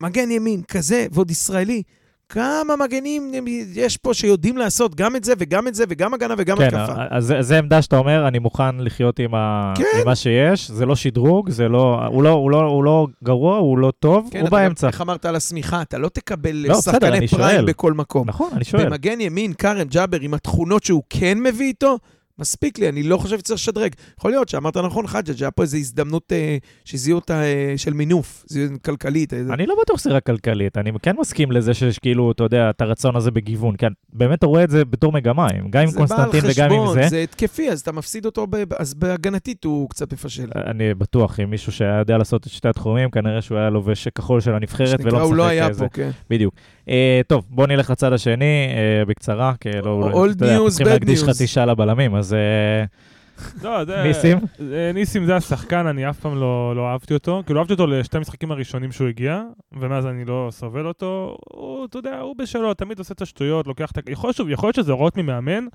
מגן ימין, כזה, ועוד ישראלי. כמה מגנים יש פה שיודעים לעשות גם את זה וגם את זה וגם הגנה וגם כן, התקפה. אז זה- זה עמדה שאתה אומר, אני מוכן לחיות עם ה- כן. עם מה שיש, זה לא שדרוג, זה לא... הוא לא- הוא לא- הוא לא גרוע, הוא לא טוב, כן, הוא באמצע. איך אמרת על השמיכה? אתה לא תקבל לא, שחקני פריים שואל. בכל מקום. נכון, אני שואל. במגן ימין, כרם ג'אבר, עם התכונות שהוא כן מביא איתו, מספיק לי, אני לא חושב שצריך לשדרג. יכול להיות שאמרת נכון, חג'ג', היה פה איזו הזדמנות אה, שזיהו אותה אה, של מינוף, זיהו כלכלית. אה, אני לא בטוח שזה רק כלכלית, אני כן מסכים לזה שיש כאילו, אתה יודע, את הרצון הזה בגיוון. כן, באמת אתה רואה את זה בתור מגמה, גם עם קונסטנטין וגם עם זה בא על זה. חשבון, זה התקפי, אז אתה מפסיד אותו, ב- אז בהגנתית הוא קצת מפשל. אני בטוח, אם מישהו שהיה יודע לעשות את שתי התחומים, כנראה שהוא היה לובש כחול של הנבחרת ולא לא משחק היה איזה. פה, כן. בדיוק. אה, טוב, בוא נלך לצד השני, אה, בקצרה, כי לא... אתה יודע, צריכים להקדיש. חצי שעה לבלמים, אז אה, לא, זה... ניסים? אה, ניסים זה השחקן, אני אף פעם לא, לא אהבתי אותו. כאילו, אהבתי אותו לשתי המשחקים הראשונים שהוא הגיע, ומאז אני לא סובל אותו. הוא, אתה יודע, הוא בשלו, תמיד עושה את השטויות, לוקח את ה... יכול, להיות שזה הוראות ממאמן,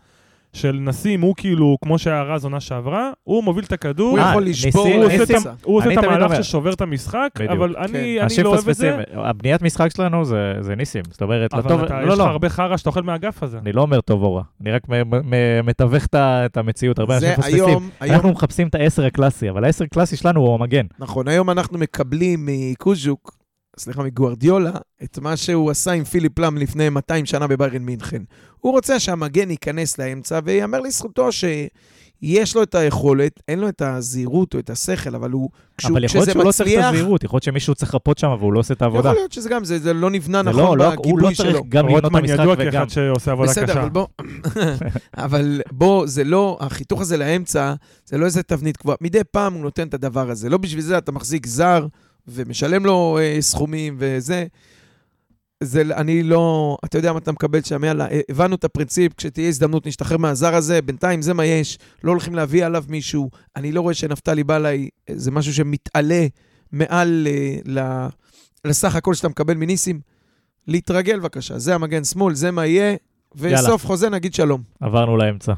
של נסים, הוא כאילו, כמו שהיה רז עונה שעברה, הוא מוביל את הכדור, הוא יכול לשבור הוא עושה את לאמצע. ה- הוא עושה אני את תמיד המהלך אומר- ששובר את המשחק, בדיוק. אבל כן. אני אני אנשים לא אוהב את זה. הבניית משחק שלנו זה זה ניסים. זאת אומרת, לטוב, אבל אתה- לא, יש לך לא, הרבה חרא שאתה אוכל מהאגף הזה. אני לא אומר טוב או רע, אני רק מ- מ- מתווך את ה- את המציאות, הרבה זה אנשים מפספסים. היום, היום, אנחנו מחפשים את העשר הקלאסי, אבל העשר הקלאסי שלנו הוא המגן. נכון, היום אנחנו מקבלים מקוז'וק, סליחה, מגוארדיולה, את מה שהוא עשה עם פיליפ לאם לפני 200 שנה בביירן מינכן. הוא רוצה שהמגן ייכנס לאמצע, ויאמר לזכותו שיש לו את היכולת, אין לו את הזהירות או את השכל, אבל הוא, כשהוא, אבל יכול להיות כשזה שהוא לא צריך את מצליח, הזהירות, יכול להיות שמישהו צריך לחפות שם והוא לא עושה את העבודה. יכול להיות שזה גם, זה, זה לא נבנה זה נכון לא, לא, הוא בגיבוי לא צריך שלו. גם לבנות את רוטמן המשחק ידוע וגם... כאחד שעושה עבודה בסדר, קשה. אבל בוא, אבל בוא, זה לא, החיתוך הזה לאמצע, זה לא איזה תבנית קבועה. מדי פעם הוא נותן את הדבר הזה. לא בשביל זה אתה מחזיק זר ומשלם לו אה, סכומים וזה. זה, אני לא, אתה יודע מה אתה מקבל שם, יאללה, אה, הבנו את הפרינציפ, כשתהיה הזדמנות נשתחרר מהזר הזה, בינתיים זה מה יש, לא הולכים להביא עליו מישהו, אני לא רואה שנפתלי בא אליי, אה, זה משהו שמתעלה מעל אה, ל, לסך הכל שאתה מקבל מניסים. להתרגל בבקשה, זה המגן שמאל, זה מה יהיה, וסוף חוזה נגיד שלום. עברנו לאמצע.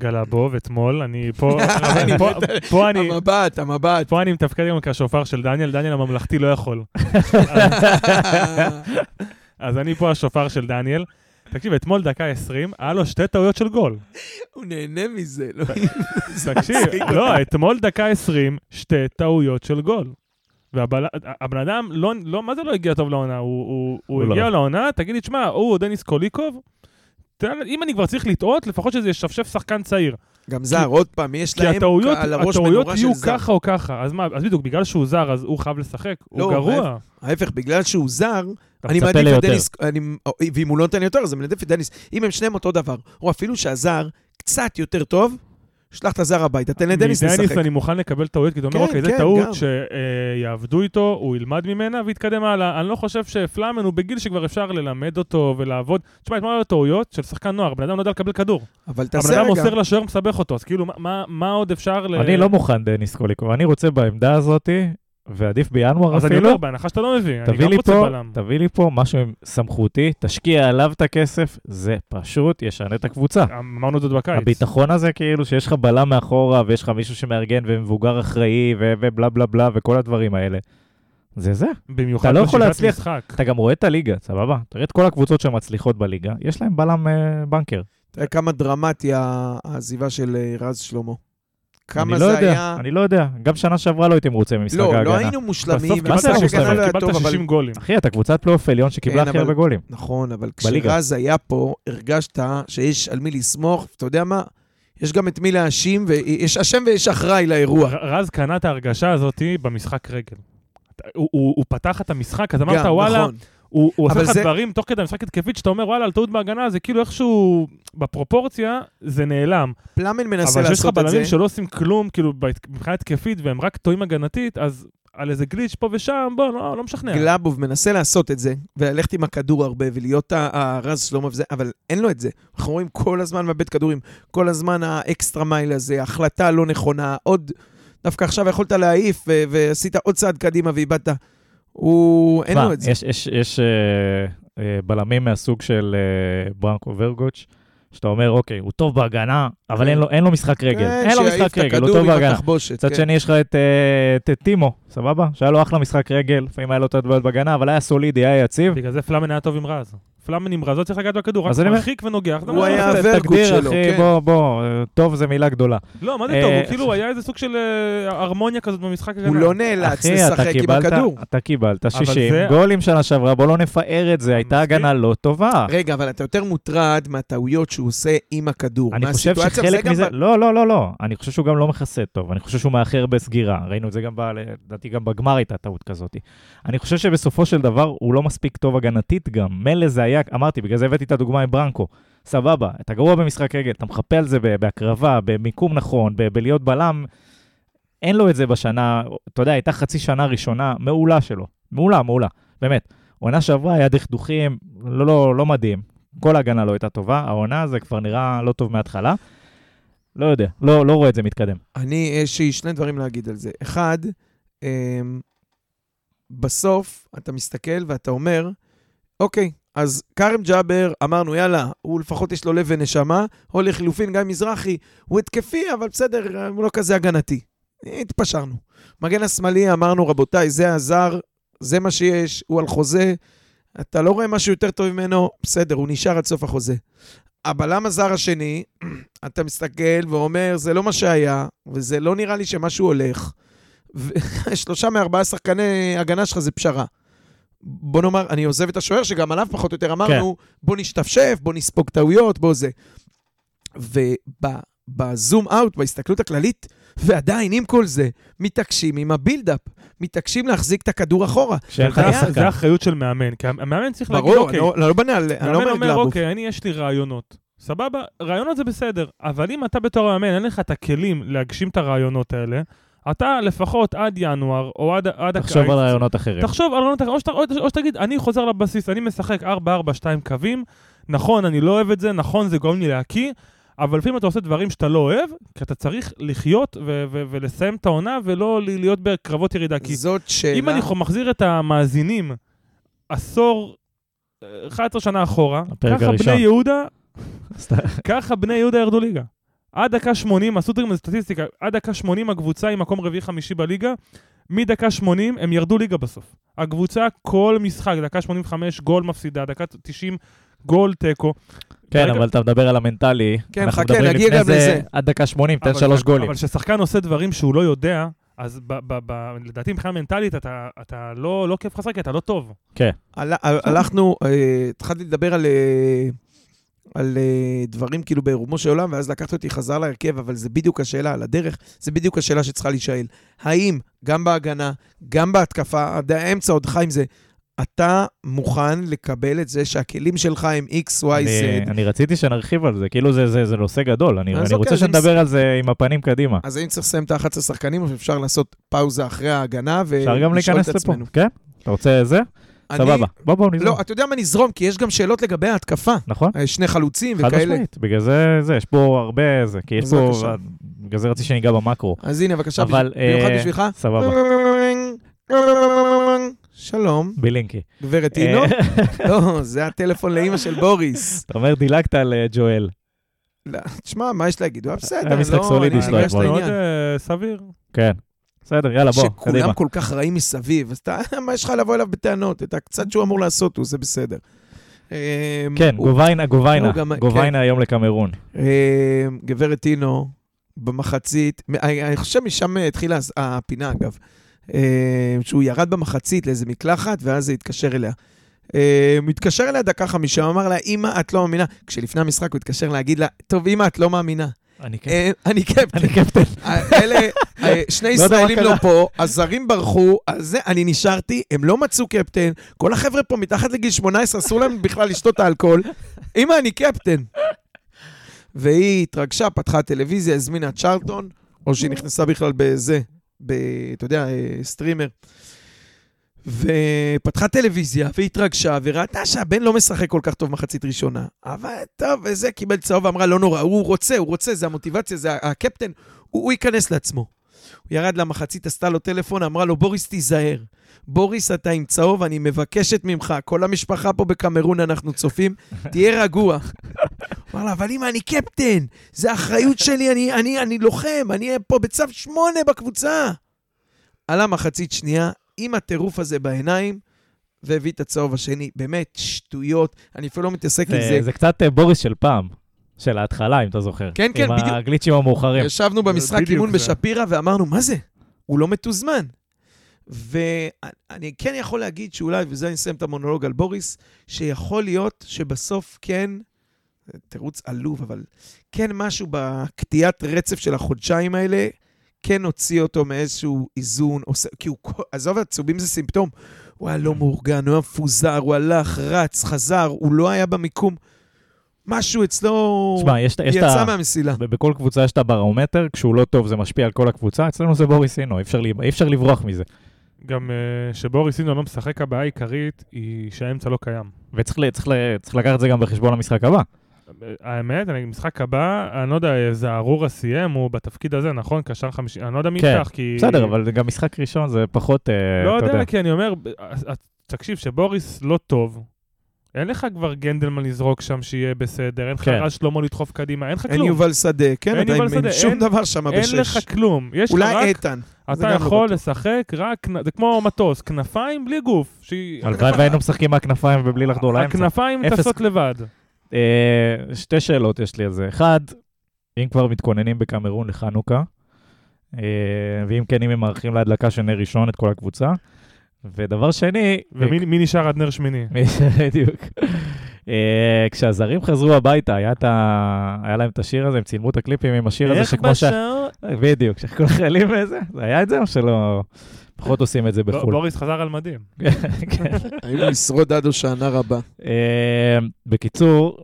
גלבוב, אתמול, אני פה, אני פה- פה אני... המבט, המבט. פה אני מתפקד גם כשופר של דניאל, דניאל הממלכתי לא יכול. אז אני פה השופר של דניאל. תקשיב, אתמול דקה 20, היה לו שתי טעויות של גול. הוא נהנה מזה, לא? תקשיב, לא, אתמול דקה 20, שתי טעויות של גול. והבן אדם, לא, לא, מה זה לא הגיע טוב לעונה? הוא, הוא, הוא הוא לא. הגיע לעונה, תגיד לי, תשמע, הוא דניס קוליקוב, אם אני כבר צריך לטעות, לפחות שזה ישפשף שחקן צעיר. גם זר, עוד פעם, יש כי להם הטעויות, על הראש הטעויות מנורה של יהיו זר. ככה או ככה. אז מה, אז בדיוק, בגלל שהוא זר, אז הוא חייב לשחק? לא, הוא גרוע. ההפך, בגלל שהוא זר, אני מעדיף את. דניס, אני, ואם הוא לא נותן יותר, אז אני מעדיף את דניס. אם הם שניהם אותו דבר, או אפילו שהזר קצת יותר טוב, שלח את הזר הביתה, תן לדניס מדניס לשחק. אני מוכן לקבל טעויות, כי אתה אומר, כן, אוקיי, זו כן, טעות. שיעבדו איתו, הוא ילמד ממנה ויתקדם הלאה. אני לא חושב שפלאמן הוא בגיל שכבר אפשר ללמד אותו ולעבוד. תשמע, אתמול היו טעויות של שחקן נוער, בן אדם לא יודע לקבל כדור. אבל הבן תעשה אדם רגע, מוסר לשוער, מסבך אותו, אז כאילו, מה- עוד אפשר ל... אני לא מוכן דניס קוליקוב, אני רוצה בעמדה הזאתי, ועדיף בינואר אז אני אפילו, אומר, בהנחה שאתה לא מבין, אני גם רוצה פה, בלם. תביא לי פה משהו סמכותי, תשקיע עליו את הכסף, זה פשוט ישנה את הקבוצה. אמרנו זאת בקיץ. הביטחון הזה כאילו שיש לך בלם מאחורה ויש לך מישהו שמארגן ומבוגר אחראי ובלה בלה בלה וכל הדברים האלה. זה זה. במיוחד אתה לא יכול להצליח. משחק. אתה גם רואה את הליגה, סבבה? תראה את כל הקבוצות שמצליחות בליגה, יש להם בלם אה, בנקר. תראה כמה דרמטי העזיבה של אה, רז שלמה. כמה אני לא זה יודע, היה... אני לא יודע. גם שנה שעברה לא הייתי מרוצה ממשחק לא, ההגנה. לא היינו מושלמים, בסוף מה זה קיבלת לא ומשחק הגנה מושלמים? לא היה קיבלת טוב, אבל 60 גולים. אחי, אתה קבוצת פלייאוף עליון שקיבלה כן, הכי אבל- הרבה גולים. נכון, אבל. כשרז היה פה, הרגשת שיש על מי לסמוך, אתה יודע מה? יש גם את מי להאשים, ויש אשם ויש אחראי לאירוע. רז קנה את ההרגשה הזאת במשחק רגל. הוא- הוא הוא פתח את המשחק, אז אמרת, גם, וואלה, נכון. הוא הוא עושה אבל לך זה- דברים תוך כדי המשחק התקפית, שאתה אומר, וואלה, על טעות בהגנה, זה כאילו איכשהו, בפרופורציה, זה נעלם. פלאמן מנסה אבל כשיש לך לעשות את זה. בלמים שלא עושים כלום, כאילו, מבחינה התקפית, והם רק טועים הגנתית, אז על איזה גליץ' פה ושם, בוא, לא לא משכנע. גלאבוב מנסה לעשות את זה, וללכת עם הכדור הרבה, ולהיות הרז שלמה וזה, אבל אין לו את זה. אנחנו רואים כל הזמן מאבד כדורים, כל הזמן האקסטרה מייל הזה, החלטה לא נכונה, עוד... דווקא עכשיו יכולת להעיף, ועשית עוד צעד קדימה ואיבדת. הוא... אין לו את זה. יש, יש, יש אה, אה, בלמים מהסוג של אה, ברנקו ורגוץ', שאתה אומר, אוקיי, הוא טוב בהגנה, אבל כן. אין לו, אין לו משחק רגל. כן, אין לו משחק את רגל, הוא טוב בהגנה. מצד כן. שני יש לך את, את טימו, סבבה? שהיה לו אחלה משחק רגל, לפעמים היה לו קצת בעיות בהגנה, אבל היה סולידי, היה יציב. בגלל זה פלאמן היה טוב עם רז. פלאמן עם רז לא צריך לגעת בכדור, רק מרחיק ונוגח. הוא היה תגדיר, שלו, כן. בוא, בוא, אה, טוב זה מילה גדולה. לא, מה זה אה, טוב? הוא כאילו היה איזה סוג של אה, הרמוניה כזאת במשחק הגנה. הוא לא נאלץ לשחק עם הכדור. אתה קיבלת 60 זה- גולים שנה שעברה, בוא לא נפאר את זה, הייתה. הגנה לא טובה. רגע, אבל אתה יותר מוטרד מהטעויות שהוא עושה עם הכדור. אני חושב שחלק מזה, לא, לא, לא, לא, אני חושב שהוא גם לא מכסה טוב, אני חושב שהוא מאחר בסגירה, ראינו את זה גם, לדעתי גם בגמר הייתה טעות כזאת. אני חושב שבסופו של דבר הוא לא מספיק טוב הגנתית גם, מילא זה היה, אמרתי, בגלל זה הבאתי את הדוגמה עם ברנקו, סבבה, אתה גרוע במשחק רגל, אתה מחפה על זה בהקרבה, במיקום נכון, בלהיות בלם, אין לו את זה בשנה, אתה יודע, הייתה חצי שנה ראשונה מעולה שלו, מעולה, מעולה, באמת. עונה שעברה היה דכדוכים, לא, לא, לא מדהים, כל ההגנה לא הייתה טובה, העונה זה כבר נראה לא טוב מההתחלה. לא יודע, לא, לא רואה את זה מתקדם. אני, יש לי שני דברים להגיד על זה. אחד, אמ, בסוף אתה מסתכל ואתה אומר, אוקיי, אז כרם ג'אבר, אמרנו, יאללה, הוא לפחות יש לו לב ונשמה, או לחילופין, גיא מזרחי, הוא התקפי, אבל בסדר, הוא לא כזה הגנתי. התפשרנו. מגן השמאלי, אמרנו, רבותיי, זה הזר, זה מה שיש, הוא על חוזה, אתה לא רואה משהו יותר טוב ממנו, בסדר, הוא נשאר עד סוף החוזה. הבלם הזר השני, אתה מסתכל ואומר, זה לא מה שהיה, וזה לא נראה לי שמשהו הולך. ושלושה מארבעה שחקני הגנה שלך זה פשרה. בוא נאמר, אני עוזב את השוער, שגם עליו פחות או יותר אמרנו, כן. בוא נשתפשף, בוא נספוג טעויות, בוא זה. ובזום אאוט, בהסתכלות הכללית, ועדיין, עם כל זה, מתעקשים עם הבילדאפ, מתעקשים להחזיק את הכדור אחורה. זה האחריות של מאמן, כי המאמן צריך להגיד, אוקיי. ברור, אני לא בנה על... אני לא אומר, אומר אוקיי, אני, יש לי רעיונות. סבבה, רעיונות זה בסדר, אבל אם אתה בתור המאמן, אין לך את הכלים להגשים את הרעיונות האלה, אתה לפחות עד ינואר, או עד, עד הקיץ... תחשוב על רעיונות אחרים. תחשוב על רעיונות אחרים, או, שת, או, או שתגיד, אני חוזר לבסיס, אני משחק 4-4-2 קווים, נכון, אני לא אוהב את זה, נכון, זה גורם לי להקיא, אבל לפעמים אתה עושה דברים שאתה לא אוהב, כי אתה צריך לחיות ו- ו- ולסיים את העונה, ולא להיות בקרבות ירידה. כי זאת שאלה... אם אני מחזיר את המאזינים עשור, 11 שנה אחורה, ככה בני יהודה, ככה בני יהודה ירדו ליגה. עד דקה 80, עשו דברים בסטטיסטיקה, עד דקה 80 הקבוצה היא מקום רביעי-חמישי בליגה, מדקה 80 הם ירדו ליגה בסוף. הקבוצה כל משחק, דקה 85 גול מפסידה, דקה 90 גול תיקו. כן, אבל אתה מדבר על המנטלי. כן, חכה, נגיע גם לזה. עד דקה 80, תן שלוש גולים. אבל כששחקן עושה דברים שהוא לא יודע, אז לדעתי מבחינה מנטלית אתה לא, לא כיף לך כי אתה לא טוב. כן. הלכנו, אה, התחלתי לדבר על... על uh, דברים כאילו בעירומו של עולם, ואז לקחת אותי חזרה להרכב, אבל זה בדיוק השאלה, על הדרך, זה בדיוק השאלה שצריכה להישאל. האם גם בהגנה, גם בהתקפה, עד האמצע עוד חי עם זה, אתה מוכן לקבל את זה שהכלים שלך הם X, Y, Z. אני רציתי שנרחיב על זה, כאילו זה, זה, זה נושא גדול, אני, אני אוקיי, רוצה שנדבר על זה עם הפנים קדימה. אז האם צריך לסיים את ה-11 שחקנים, או שאפשר לעשות פאוזה אחרי ההגנה ולשאול את עצמנו? אפשר גם להיכנס לפה, כן? אתה רוצה זה? סבבה, בוא בואו נזרום. לא, אתה יודע מה נזרום? כי יש גם שאלות לגבי ההתקפה. נכון. אה, שני חלוצים וכאלה. חד משמעית, בגלל זה, זה, יש פה הרבה זה, כי יש פה, בגלל זה רציתי שניגע במקרו. אז הנה, בבקשה, במיוחד בשבילך. סבבה. שלום. בילינקי. גברת? אה, לא, זה הטלפון לאימא של בוריס. אתה אומר, דילגת על אה, ג'ואל. לא, תשמע, מה יש להגיד? הוא היה בסדר, היה משחק סולידי שלו אתמול. מאוד סביר. כן. בסדר, יאללה, בוא, קדימה. שכולם כל כך רעים מסביב, אז אתה, מה יש לך לבוא אליו בטענות? את הקצת שהוא אמור לעשות, הוא, זה בסדר. כן, גוביינה, גוביינה, גוביינה היום לקמרון. גברת טינו, במחצית, אני חושב משם התחילה הפינה, אגב. שהוא ירד במחצית לאיזה מקלחת, ואז זה התקשר אליה. הוא התקשר אליה דקה חמישה, הוא אמר לה, אמא, את לא מאמינה. כשלפני המשחק הוא התקשר להגיד לה, טוב, אמא, את לא מאמינה. אני קפטן. אני קפטן. אני קפטן. אלה, שני ישראלים לא פה, הזרים ברחו, אני נשארתי, הם לא מצאו קפטן, כל החבר'ה פה מתחת לגיל 18, אסור להם בכלל לשתות האלכוהול. אמא, אני קפטן. והיא התרגשה, פתחה טלוויזיה, הזמינה צ'רלטון, או שהיא נכנסה בכלל בזה. אתה יודע, סטרימר. ופתחה טלוויזיה והתרגשה, וראתה שהבן לא משחק כל כך טוב מחצית ראשונה. אבל טוב, וזה, קיבל צהוב ואמרה, לא נורא, הוא רוצה, הוא רוצה, זה המוטיבציה, זה הקפטן, הוא, הוא ייכנס לעצמו. הוא ירד למחצית, עשתה לו טלפון, אמרה לו, בוריס, תיזהר. בוריס, אתה עם צהוב, אני מבקשת ממך, כל המשפחה פה בקמרון, אנחנו צופים, תהיה רגוע. אמר לה, אבל אמא, אני קפטן, זה אחריות שלי, אני, אני, אני לוחם, אני פה בצו שמונה בקבוצה. עלה מחצית שנייה, עם הטירוף הזה בעיניים, והביא את הצהוב השני. באמת, שטויות, אני אפילו לא מתעסק עם זה. זה קצת אה, בוריס של פעם. של ההתחלה, אם אתה זוכר. כן, כן, בדיוק. עם הגליצ'ים המאוחרים. ישבנו במשחק אימון בשפירא ואמרנו, מה זה? הוא לא מתוזמן. ואני כן יכול להגיד שאולי, וזה אני אסיים את המונולוג על בוריס, שיכול להיות שבסוף כן, תירוץ עלוב, אבל כן משהו בקטיעת רצף של החודשיים האלה, כן הוציא אותו מאיזשהו איזון, כי הוא, עזוב, הצהובים זה סימפטום. הוא היה לא מאורגן, הוא היה מפוזר, הוא הלך, רץ, חזר, הוא לא היה במיקום. משהו אצלו שמה, יש, יש יצא ה... מהמסילה. בכל קבוצה יש את הברומטר, כשהוא לא טוב זה משפיע על כל הקבוצה, אצלנו זה בוריס אינו, אי אפשר, אי אפשר לברוח מזה. גם uh, שבוריס אינו לא משחק, הבעיה העיקרית היא שהאמצע לא קיים. וצריך צריך, צריך לקחת את זה גם בחשבון למשחק הבא. האמת, אני משחק הבא, אני לא יודע, איזה ארורה סיים, הוא בתפקיד הזה, נכון? קשר חמישי, אני לא יודע מי כן, יפתח, כי... בסדר, אבל גם משחק ראשון זה פחות, לא יודע, יודע, כי אני אומר, תקשיב, שבוריס לא טוב, אין לך כבר גנדלמן לזרוק שם שיהיה בסדר, אין לך כן. רז שלמה לדחוף קדימה, אין לך אין כלום. יובל שדה, כן, אין יובל אין שדה, שום אין- דבר שם אין בשש. לך כלום. יש אולי רק, איתן. זה אתה לא יכול. לשחק רק, זה כמו מטוס, כנפיים בלי גוף. הלוואי והיינו משחקים מהכנפיים ובלי לחדור לאמצע. הכנפיים טסות לבד. אה, שתי שאלות יש לי על זה. אחד, אם כבר מתכוננים בקמרון לחנוכה, אה, ואם כן, אם הם מארחים להדלקה של נר ראשון את כל הקבוצה. ודבר שני, ומי מי נשאר עד נר שמיני? מי- בדיוק. אה, כשהזרים חזרו הביתה, היה, את ה... היה להם את השיר הזה, הם צילמו את הקליפים עם השיר הזה, שכמו ש... בדיוק, שכל החיילים וזה, זה היה את זה או שלא... פחות עושים את זה בחו"ל. בוריס חזר על מדים. כן. האם הוא ישרוד עד הושענא רבה? אה, בקיצור,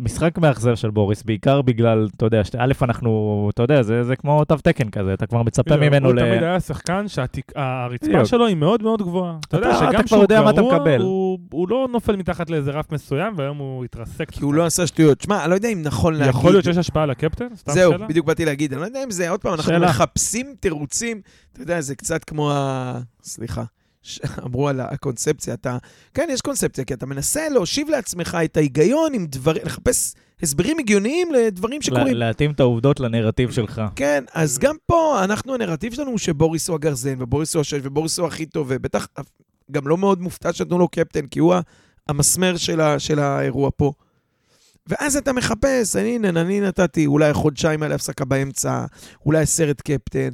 משחק מאכזב של בוריס, בעיקר בגלל, אתה יודע, שת- א', אנחנו, אתה יודע, זה, זה כמו תו תקן כזה, אתה כבר מצפה ממנו הוא ל... תמיד היה שחקן שהרצפה. שלו היא מאוד מאוד גבוהה. אתה יודע שגם כבר כשהוא יודע מה אתה גרוע, מקבל. הוא- הוא לא נופל מתחת לאיזה רף מסוים, והיום הוא התרסק. כי הוא לא עשה שטויות. שמע, אני לא יודע אם נכון להגיד... יכול להיות שיש השפעה לקפטן? סתם זהו, שאלה? בדיוק באתי להגיד. אני לא יודע אם זה, עוד פעם, אנחנו שאלה. מחפשים תירוצים. אתה יודע, זה קצת כמו ה... סליחה. ש- אמרו על הקונספציה, אתה... כן, יש קונספציה, כי אתה מנסה להושיב לעצמך את ההיגיון עם דברים, לחפש הסברים הגיוניים לדברים שקורים. לה- להתאים את העובדות לנרטיב שלך. כן, אז גם פה, אנחנו, הנרטיב שלנו הוא שבוריס הוא הגרזן, ובוריס הוא השש, ובוריס הוא הכי טוב, ובטח גם לא מאוד מופתע שנתנו לו קפטן, כי הוא המסמר של, ה, של האירוע פה. ואז אתה מחפש, הנה, אני נתתי אולי חודשיים על הפסקה באמצע, אולי סרט קפטן.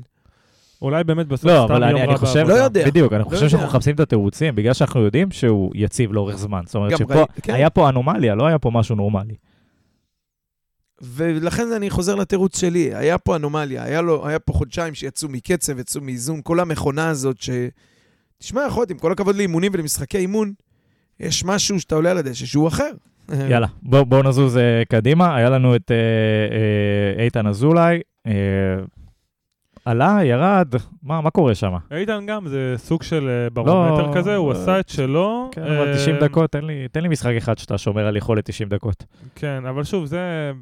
אולי באמת בסוף לא, סתם אבל יום אני, רע אני חושב, בעבודה. לא יודע. בדיוק, אני לא חושב יודע. שאנחנו מחפשים את התירוצים, בגלל שאנחנו יודעים שהוא יציב לאורך זמן. זאת אומרת שפה, ראי- כן. היה פה אנומליה, לא היה פה משהו נורמלי. ולכן אני חוזר לתירוץ שלי, היה פה אנומליה, היה, לו, היה פה חודשיים שיצאו מקצב, יצאו מאיזון, כל המכונה הזאת ש... תשמע, יכול להיות, עם כל הכבוד לאימונים ולמשחקי אימון, יש משהו שאתה עולה על הדשא שהוא אחר. יאללה, בואו בוא נזוז אה, קדימה. היה לנו את אה, אה, איתן אזולאי, אה, עלה, ירד, מה, מה קורה שם? איתן גם, זה סוג של אה, ברומטר לא, כזה, הוא אה, עשה את שלו. כן, אבל אה, 90 דקות, תן לי, תן לי משחק אחד שאתה שומר על יכולת 90 דקות. כן, אבל שוב, זה,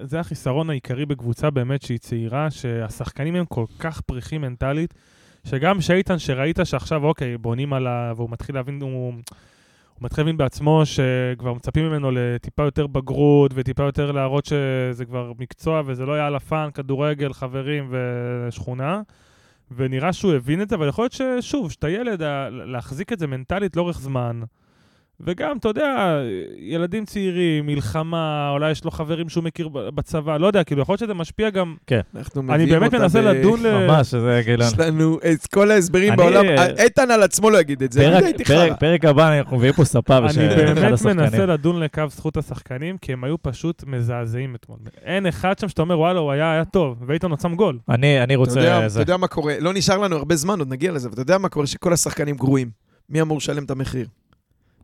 זה החיסרון העיקרי בקבוצה באמת שהיא צעירה, שהשחקנים הם כל כך פריחים מנטלית, שגם שאיתן, שראית שעכשיו, אוקיי, בונים עליו, והוא מתחיל להבין, הוא, הוא מתחיל להבין בעצמו שכבר מצפים ממנו לטיפה יותר בגרות, וטיפה יותר להראות שזה כבר מקצוע, וזה לא היה על הפאן, כדורגל, חברים ושכונה. ונראה שהוא הבין את זה, אבל יכול להיות ששוב, שאתה ילד, להחזיק את זה מנטלית לאורך זמן, וגם, אתה יודע, ילדים צעירים, מלחמה, אולי יש לו חברים שהוא מכיר בצבא, לא יודע, כאילו, יכול להיות שזה משפיע גם... אנחנו אני מביאים באמת אותה מנסה ב- לדון ל... ממש, זה כאילו... יש לנו את כל ההסברים אני, בעולם. אה, איתן על עצמו לא יגיד את זה, אני פרק, הייתי פרק, חרא. פרק הבא אנחנו מביאים פה ספה אני ושל אחד באמת השחקנים. מנסה לדון לקו זכות השחקנים, כי הם היו פשוט מזעזעים אתמול. אין אחד שם שאתה אומר, וואלה, הוא היה, היה טוב, ואיתן עוד שם גול. אני, אני אתה רוצה... יודע, זה. אתה יודע מה קורה, לא נשאר לנו הרבה זמן, עוד נגיע לזה, אבל אתה יודע מה קורה שכל השחקנים גרועים. מי אמור לשלם את המחיר?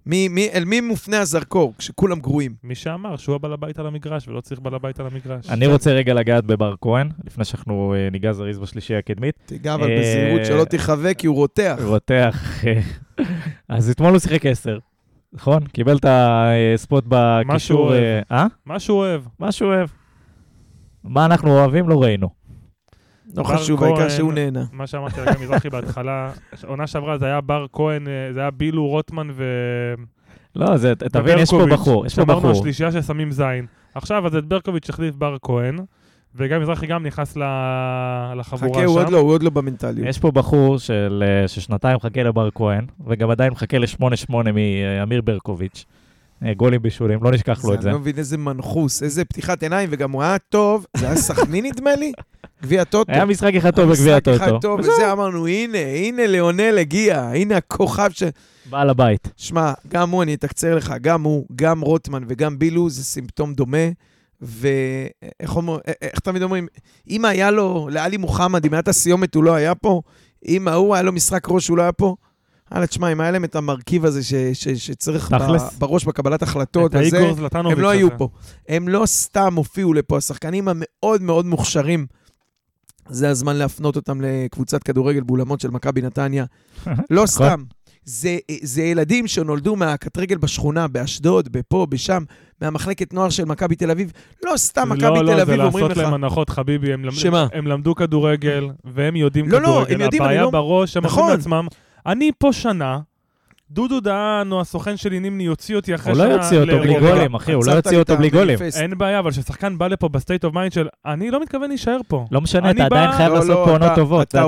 מי, מי, אל מי מופנה הזרקור כשכולם גרועים? מי שאמר שהוא הבעל הבית על המגרש, ולא צריך בעל הבית על המגרש. אני רוצה רגע לגעת בבר כהן, לפני שאנחנו אה, ניגע זריז בשלישייה הקדמית. תיגע אבל אה, בזהירות שלא תיחווה כי הוא רותח. רותח. אה, אז אתמול הוא שיחק 10, נכון? קיבל את הספוט בקישור. אה, אה? מה שהוא אוהב. מה שהוא אוהב. מה אנחנו אוהבים לא ראינו. לא חשוב, העיקר שהוא נהנה. מה שאמרתי לגבי מזרחי בהתחלה, עונה שעברה זה היה בר כהן, אה, זה היה בילו, רוטמן ו... לא, זה, תבין, יש פה בחור, יש פה שאמרנו בחור. השלישייה ששמים זין. עכשיו, אז את ברקוביץ' החליף בר כהן, וגם מזרחי גם נכנס לחבורה חכה, הוא עוד שם. לא, הוא עוד לא במנטליות. יש פה בחור של, אה, ששנתיים מחכה לבר כהן, וגם עדיין מחכה ל-8-8 מאמיר ברקוביץ'. אה, גולים בישולים, לא נשכח לו את זה. אני לא מבין איזה מנחוס, איזה פתיחת עיניים, וגם הוא היה טוב, זה היה סכנין נדמה לי? גביע טוטו. היה משחק אחד טוב בגביע משחק אחד. טוב, וזה אמרנו, הנה, הנה ליאונל הגיע, הנה הכוכב ש... בעל הבית. שמע, גם הוא, אני אתקצר לך, גם הוא, גם רוטמן וגם בילו, זה סימפטום דומה. ואיך אומר, איך תמיד אומרים, אם היה לו, לאלי מוחמד, אם הייתה הסיומת, הוא לא היה פה, אם ההוא היה לו משחק ראש, הוא לא היה פה. הלאה, תשמע, אם היה להם את המרכיב הזה ש, ש, שצריך ב, תכלס. בראש בקבלת החלטות, זלטנוביץ' הם לא. היו פה. הם לא סתם הופיעו לפה, השחקנים המאוד מאוד מוכשרים. זה הזמן להפנות אותם לקבוצת כדורגל באולמות של מכבי נתניה. לא סתם. זה, זה ילדים שנולדו מהקטרגל בשכונה, באשדוד, בפה, בשם, מהמחלקת נוער של מכבי תל אביב. לא סתם מכבי לא, לא, תל אביב זה אומרים לעשות לך. להם הנחות, חביבי. הם. שמה? הם למדו כדורגל, והם יודעים לא, לא, כדורגל. הם יודעים, אני הבעיה לא- בראש, הם נכון. לעצמם, אני פה שנה, דודו דהן או הסוכן שלי נימני יוציא אותי אחרי הוא שנה... לא יוציא אותו בלי. גולים, אחי, הוא לא יוציא אותו בלי גולים. אין בעיה, אבל כששחקן בא לפה ב state of mind של אני לא מתכוון להישאר פה. לא משנה, אתה עדיין חייב לא, לעשות לא, פה עונות טובות. אתה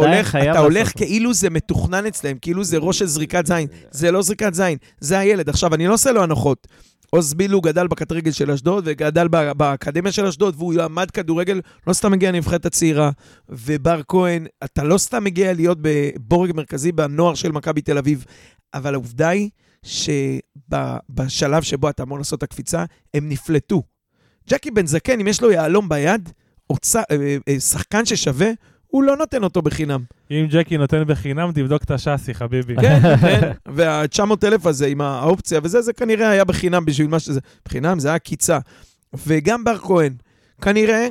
הולך-. כאילו זה מתוכנן אצלם, כאילו זה ראש של זריקת זין. זה לא זריקת זין, זה הילד. עכשיו, אני לא עושה לו הנחות. עוז בילו גדל בקטרגל של אשדוד וגדל באקדמיה של אשדוד, והוא למד כדורגל, לא סתם מגיע לנבחרת הצעירה. ובר כהן, אתה לא סתם מגיע להיות בבורג מרכזי בנוער של מכבי תל אביב, אבל העובדה היא שבשלב שבו אתה אמור לעשות את הקפיצה, הם נפלטו. ג'קי בן זקן, אם יש לו יהלום ביד, אוצ... אה, אה, שחקן ששווה, הוא לא נותן אותו בחינם. אם ג'קי נותן בחינם, תבדוק את השאסי, חביבי. כן, כן. וה-900 אלף הזה עם האופציה וזה, זה כנראה היה בחינם בשביל מה שזה... בחינם זה היה קיצה. וגם בר כהן, כנראה,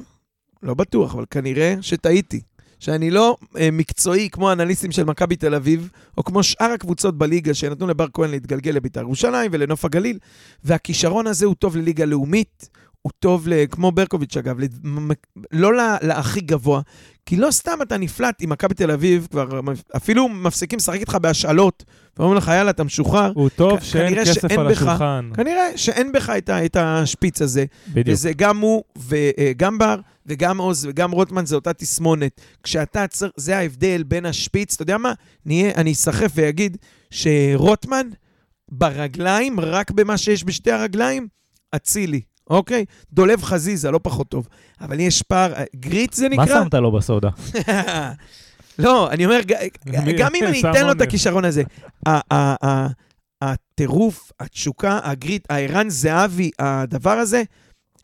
לא בטוח, אבל כנראה שטעיתי. שאני לא אה, מקצועי כמו האנליסטים של מכבי תל אביב, או כמו שאר הקבוצות בליגה שנתנו לבר כהן להתגלגל לבית"ר ירושלים ולנוף הגליל, והכישרון הזה הוא טוב לליגה לאומית, הוא טוב, ל- כמו ברקוביץ' אגב, למ- לא להכי גבוה, כי לא סתם אתה נפלט עם מכבי תל אביב, כבר אפילו מפסיקים לשחק איתך בהשאלות, ואומרים לך, יאללה, אתה משוחרר. הוא טוב כ- שאין כסף שאין על בך. השולחן. כנראה שאין בך את, את השפיץ הזה, בדיוק. וזה גם הוא וגם בר וגם עוז וגם רוטמן, זה אותה תסמונת. כשאתה צריך, זה ההבדל בין השפיץ, אתה יודע מה? נהיה, אני אסחף ואגיד שרוטמן ברגליים, רק במה שיש בשתי הרגליים, אצילי, אוקיי? דולב חזיזה, לא פחות טוב. אבל יש פער, גריט זה מה נקרא? שמת לו בסודה? לא, אני אומר, גם אם אני אתן לו את. הכישרון הזה, הטירוף, התשוקה, הגריט, הערן זהבי, הדבר הזה,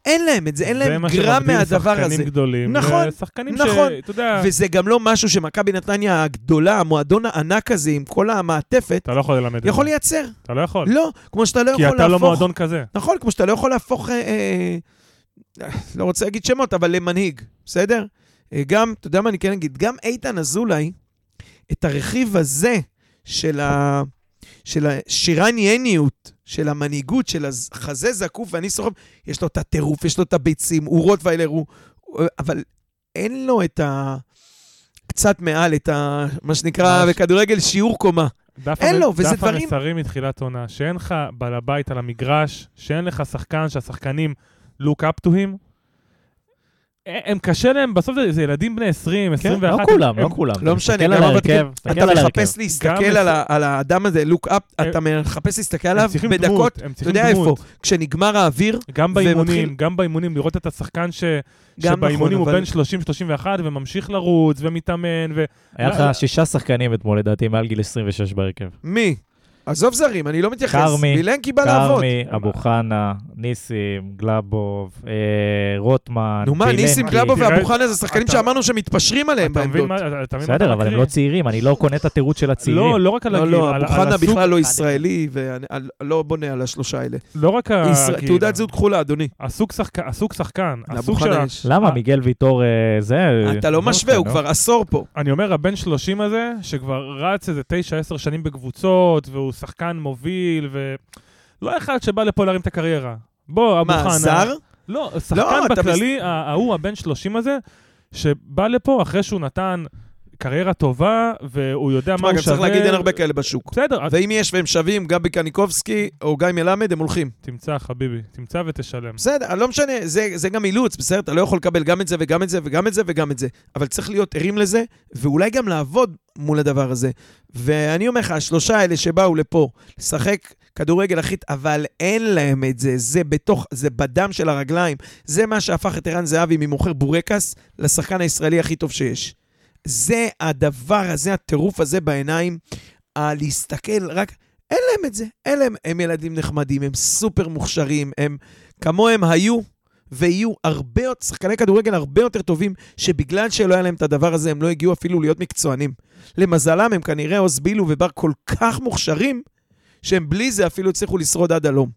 אין להם את זה, אין להם גרם מהדבר הזה. שחקנים גדולים. נכון, שחקנים נכון. שאתה יודע, וזה גם לא משהו שמכבי נתניה הגדולה, המועדון הענק הזה, עם כל המעטפת, אתה לא יכול ללמד את זה. יכול לייצר. אתה לא יכול. לא, כמו שאתה לא כי יכול אתה לא להפוך... מועדון כזה. נכון, כמו שאתה לא יכול להפוך, אה, אה, לא רוצה להגיד שמות, אבל למנהיג, בסדר? אה, גם, אתה יודע מה אני כן אגיד? גם איתן אזולאי, את הרכיב הזה של, ה, של השירניאניות, של המנהיגות, של החזה זקוף ואני סוחב, יש לו את הטירוף, יש לו את הביצים, הוא רוטוויילר, הוא... אבל אין לו את ה... קצת מעל, את ה... מה שנקרא. בכדורגל שיעור קומה. דף אין המ- לו, וזה דף דברים- המסרים מתחילת עונה, שאין לך בעל הבית על המגרש, שאין לך שחקן שהשחקנים look up to him. ה- הם קשה להם, בסוף זה, זה ילדים בני 20, 21. לא כולם, הם- לא כולם. לא משנה, תסתכל גם תסתכל אתה. מחפש להסתכל על, ה, על האדם הזה, לוק אפ, הם- אתה מחפש להסתכל עליו בדקות, דמות, הם אתה יודע איפה. כשנגמר האוויר, גם ומתחיל- באימונים, גם באימונים, לראות את השחקן ש... גם שבאימונים נכון, הוא אבל- בן 30-31 וממשיך לרוץ ומתאמן, ו... היה לא, לך שישה שחקנים אתמול, לדעתי, מעל גיל 26 בהרכב. מי? עזוב זרים, אני לא מתייחס. כרמי, וילנקי בא לעבוד. כרמי, אבו חנה, ניסים, גלאבוב, אה, רוטמן, נו מה, וילנקי. ניסים גלאבו תראה, ואבו חנה זה שחקנים אתה- שאמרנו שמתפשרים עליהם בעמדות. בסדר, אבל הם? לא צעירים, אני לא קונה את התירוץ של הצעירים. לא, לא רק על לא, הגיל, לא, על- אבו חנה הסוג- בכלל לא ישראלי, ואני על- לא בונה על השלושה האלה. לא רק ישראל- הגיל. תעודת זהות כחולה, אדוני. הסוג שחקן, הסוג שחקן, לאבו הסוג של... ה-. למה? אה. מיגל ויטור אה, זה... אתה לא משווה, הוא לא? כבר עשור פה. אני אומר, הבן 30 הזה, שכבר רץ איזה 9-10 שנים בקבוצות, והוא שחקן מוביל, ו... לא אחד שבא לפה להרים את הקריירה. בוא, אבו חנה. מה, זר? לא, לא, שחקן אתה בכללי, ההוא, הבן 30 הזה, שבא לפה אחרי שהוא נתן קריירה טובה, והוא יודע מה תשמע, הוא גם שווה. צריך להגיד, אין הרבה כאלה בשוק. בסדר, ואם יש והם שווים, גבי קניקובסקי או גיא מלמד, הם הולכים. תמצא, חביבי, תמצא ותשלם. בסדר, לא משנה, זה, זה גם אילוץ, בסדר? אתה לא יכול לקבל גם את זה וגם את זה וגם את זה וגם את זה. אבל צריך להיות ערים לזה, ואולי גם לעבוד מול הדבר הזה. ואני אומר לך, השלושה האלה שבאו לפה לשחק כדורגל הכי... אבל אין להם את זה, זה בתוך, זה בדם של הרגליים. זה מה שהפך את ערן זהבי ממוכר בורקס לשחקן הישראלי הכי טוב שיש. זה הדבר הזה, הטירוף הזה בעיניים, הלהסתכל רק... אין להם את זה, אין להם, הם ילדים נחמדים, הם סופר מוכשרים, הם כמוהם היו ויהיו הרבה יותר, שחקני כדורגל הרבה יותר טובים, שבגלל שלא היה להם את הדבר הזה, הם לא הגיעו אפילו להיות מקצוענים. למזלם, הם כנראה עוז בילו ובר כל כך מוכשרים, שהם בלי זה אפילו הצליחו לשרוד עד הלום.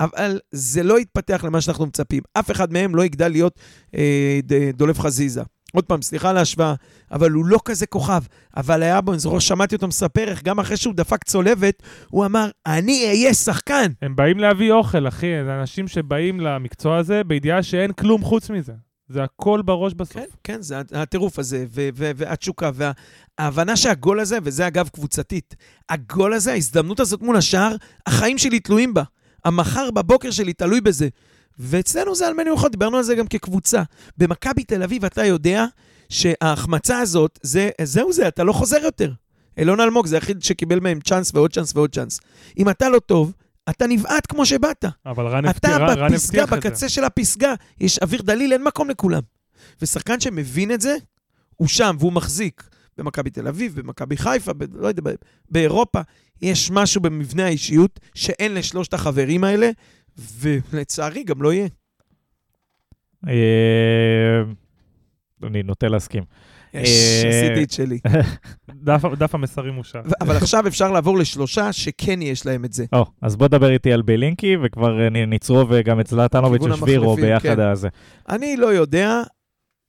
אבל זה לא יתפתח למה שאנחנו מצפים. אף אחד מהם לא יגדל להיות אה, ד- דולב חזיזה. עוד פעם, סליחה על ההשוואה, אבל הוא לא כזה כוכב. אבל היה בו, אני זוכר, שמעתי אותו מספר איך גם אחרי שהוא דפק צולבת, הוא אמר, אני אהיה שחקן. הם באים להביא אוכל, אחי. זה אנשים שבאים למקצוע הזה בידיעה שאין כלום חוץ מזה. זה הכל בראש בסוף. כן, כן, זה הטירוף הזה, ו- ו- והתשוקה, וההבנה שהגול הזה, וזה אגב קבוצתית, הגול הזה, ההזדמנות הזאת מול השער, החיים שלי תלויים בה. המחר בבוקר שלי תלוי בזה. ואצלנו זה על מני דיברנו על זה גם כקבוצה. במכבי תל אביב אתה יודע שההחמצה הזאת, זה, זהו זה, אתה לא חוזר יותר. אילון אלמוג זה היחיד שקיבל מהם צ'אנס ועוד צ'אנס ועוד צ'אנס. אם אתה לא טוב, אתה נבעט כמו שבאת. אבל רן הבטיח את זה. אתה בפסגה, בקצה של הפסגה, יש אוויר דליל, אין מקום לכולם. ושחקן שמבין את זה, הוא שם והוא מחזיק. במכבי תל אביב, במכבי חיפה, ב- לא יודע, ב- באירופה, יש משהו במבנה האישיות שאין לשלושת החברים האלה, ולצערי גם לא יהיה. אה, אני נוטה להסכים. אה, עשיתי את שלי. דף, המסרים אושר. אבל עכשיו אפשר לעבור לשלושה שכן יש להם את זה. או, אז בוא דבר איתי על בלינקי, וכבר אה, נ- נצרוב אה, גם את זלטנוביץ' ושבירו ביחד כן. הזה. אני לא יודע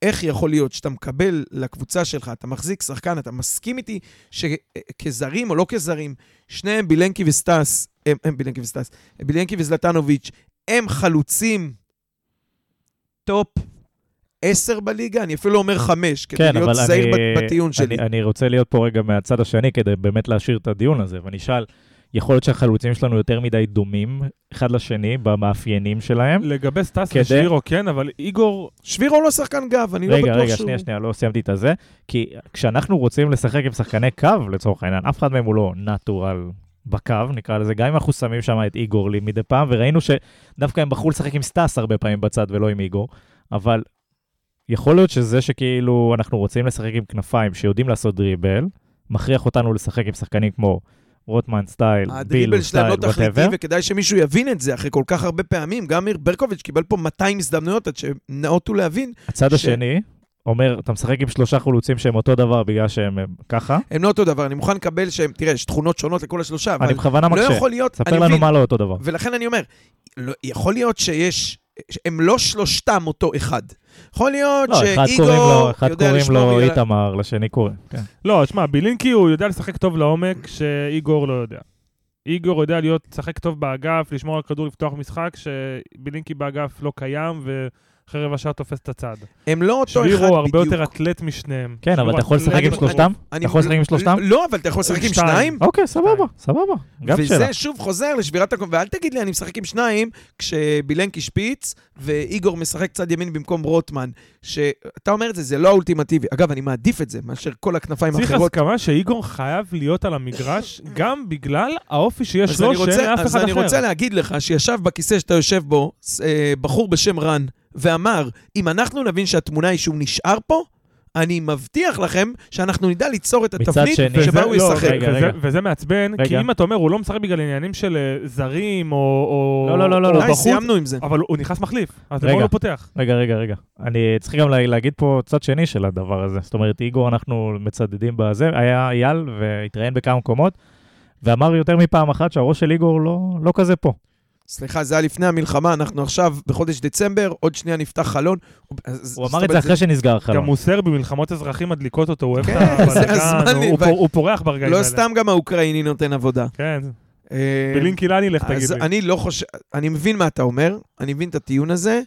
איך יכול להיות שאתה מקבל לקבוצה שלך, אתה מחזיק שחקן, אתה מסכים איתי שכזרים או לא כזרים, שניהם בילנקי וסטס, הם, הם בילנקי וסטס, בילנקי וזלטנוביץ', הם חלוצים top 10 בליגה, אני אפילו לא אומר 5, כדי כן, להיות אבל זהיר אני, בטיעון שלי. אני, אני רוצה להיות פה רגע מהצד השני כדי באמת להשאיר את הדיון הזה, ואני אשאל, יכול להיות שהחלוצים שלנו יותר מדי דומים אחד לשני במאפיינים שלהם? לגבי סטס כדי- ושבירו, כן, אבל איגור, שבירו לא שחקן גב, אני לא רגע, בטוח רגע, שהוא... שנייה, שנייה, לא סיימתי את הזה. כי כשאנחנו רוצים לשחק עם שחקני קו, לצורך העניין, אף אחד מהם הוא לא natural בקו, נקרא לזה, גם אם אנחנו שמים שם את איגור לי מדי פעם, וראינו שדווקא הם בחרו לשחק עם סטאס הרבה פעמים בצד ולא עם איגור, אבל יכול להיות שזה שכאילו אנחנו רוצים לשחק עם כנפיים שיודעים לעשות דריבל, מכריח אותנו לשחק עם שחקנים כמו רוטמן style, בילו הדריבל שלהם style, לא תכליתי. וכדאי שמישהו יבין את זה אחרי כל כך הרבה פעמים. גם ברקוביץ' קיבל פה 200 הזדמנויות עד שנאותו להבין. הצד ש- השני אומר, אתה משחק עם שלושה חלוצים שהם אותו דבר בגלל שהם הם ככה, הם לא אותו דבר, אני מוכן לקבל שהם, תראה, יש תכונות שונות לכל השלושה, אבל אני בכוונה לא מקשה. יכול להיות, ספר לנו מבין, מה לא אותו דבר. ולכן אני אומר, לא, יכול להיות שיש, הם לא שלושתם אותו אחד. יכול להיות לא, אחד קוראים לו, שאיגור אחד יודע קוראים לשמור לו על- איתמר, לשני קוראים. כן. לא, שמע, בילינקי הוא יודע לשחק טוב לעומק שאיגור לא יודע. איגור יודע להיות, לשחק טוב באגף, לשמור על כדור, לפתוח משחק, שבילינקי באגף לא קיים, ואחרי רבע שעה תופס את הצד. הם לא אותו אחד שבירו בדיוק. הרבה יותר אתלט משניהם. כן, אבל אתה יכול לשחק עם. שלושתם? אני- אתה יכול לשחק עם שלושתם? לא, אבל אתה יכול לשחק עם. שניים. אוקיי, סבבה, סבבה. גם שאלה. וזה שוב חוזר לשבירת הקום, ואל תגיד לי, אני משחק עם שניים, כשבילנקי שפיץ, ואיגור משחק צד ימין במקום רוטמן. שאתה אומר את זה, זה לא האולטימטיבי. אגב, אני מעדיף את זה, מאשר כל הכנפיים צריך האחרות. הסכמה שאיגור חייב להיות על המגרש, גם בגלל האופי שיש אז לו, אני שאין לאף אז אחד אני אחר. רוצה להגיד לך שישב בכיסא שאתה יושב בו, אה, בחור בשם רן, ואמר, אם אנחנו נבין שהתמונה היא שהוא נשאר פה, אני מבטיח לכם שאנחנו נדע ליצור את התבנית שני- שבה וזה- הוא לא, ישחק. רגע, וזה- רגע. וזה מעצבן, כי רגע. אם אתה אומר, הוא לא משחק בגלל עניינים של אה, זרים או או- לא, לא, לא, לא, לא. די, בחוץ, סיימנו עם זה. אבל הוא נכנס מחליף, אז. למה הוא לא פותח? רגע, רגע, רגע. אני צריך גם לה- להגיד פה צד שני של הדבר הזה. זאת אומרת, איגור, אנחנו מצדדים בזה. היה אייל והתראיין בכמה מקומות, ואמר יותר מפעם אחת שהראש של איגור לא, לא כזה פה. סליחה, זה היה לפני המלחמה, אנחנו עכשיו בחודש דצמבר, עוד שנייה נפתח חלון. הוא אמר את זה אחרי שנסגר גם החלון. הוא סרבי, מלחמות אזרחים מדליקות אותו, הוא אוהב כן, את הזמן הוא- פורח ברגעים לא האלה. סתם גם האוקראיני נותן עבודה. כן, אה, בלינקי לך תגיד אז לי. אני לא חושב, אני מבין מה אתה אומר, אני מבין את הטיעון הזה,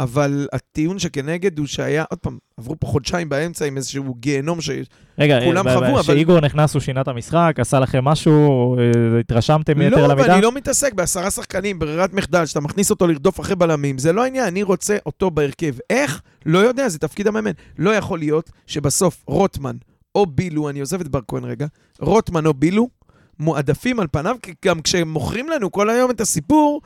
אבל הטיעון שכנגד הוא שהיה, עוד פעם, עברו פה חודשיים באמצע עם איזשהו גיהנום ש... רגע, כולם אה, חוו, אבל- כשאיגור נכנס, הוא שינה את המשחק, עשה לכם משהו, אה, התרשמתם יתר לא, על אבל? אני לא מתעסק בעשרה שחקנים, ברירת מחדל, שאתה מכניס אותו לרדוף אחרי בלמים, זה לא העניין, אני רוצה אותו בהרכב. איך? לא יודע, זה תפקיד המאמן. לא יכול להיות שבסוף רוטמן או בילו, אני עוזב את בר כהן רגע, רוטמן או בילו, מועדפים על פניו, כי גם כשהם מוכרים לנו כל היום את הסיפור,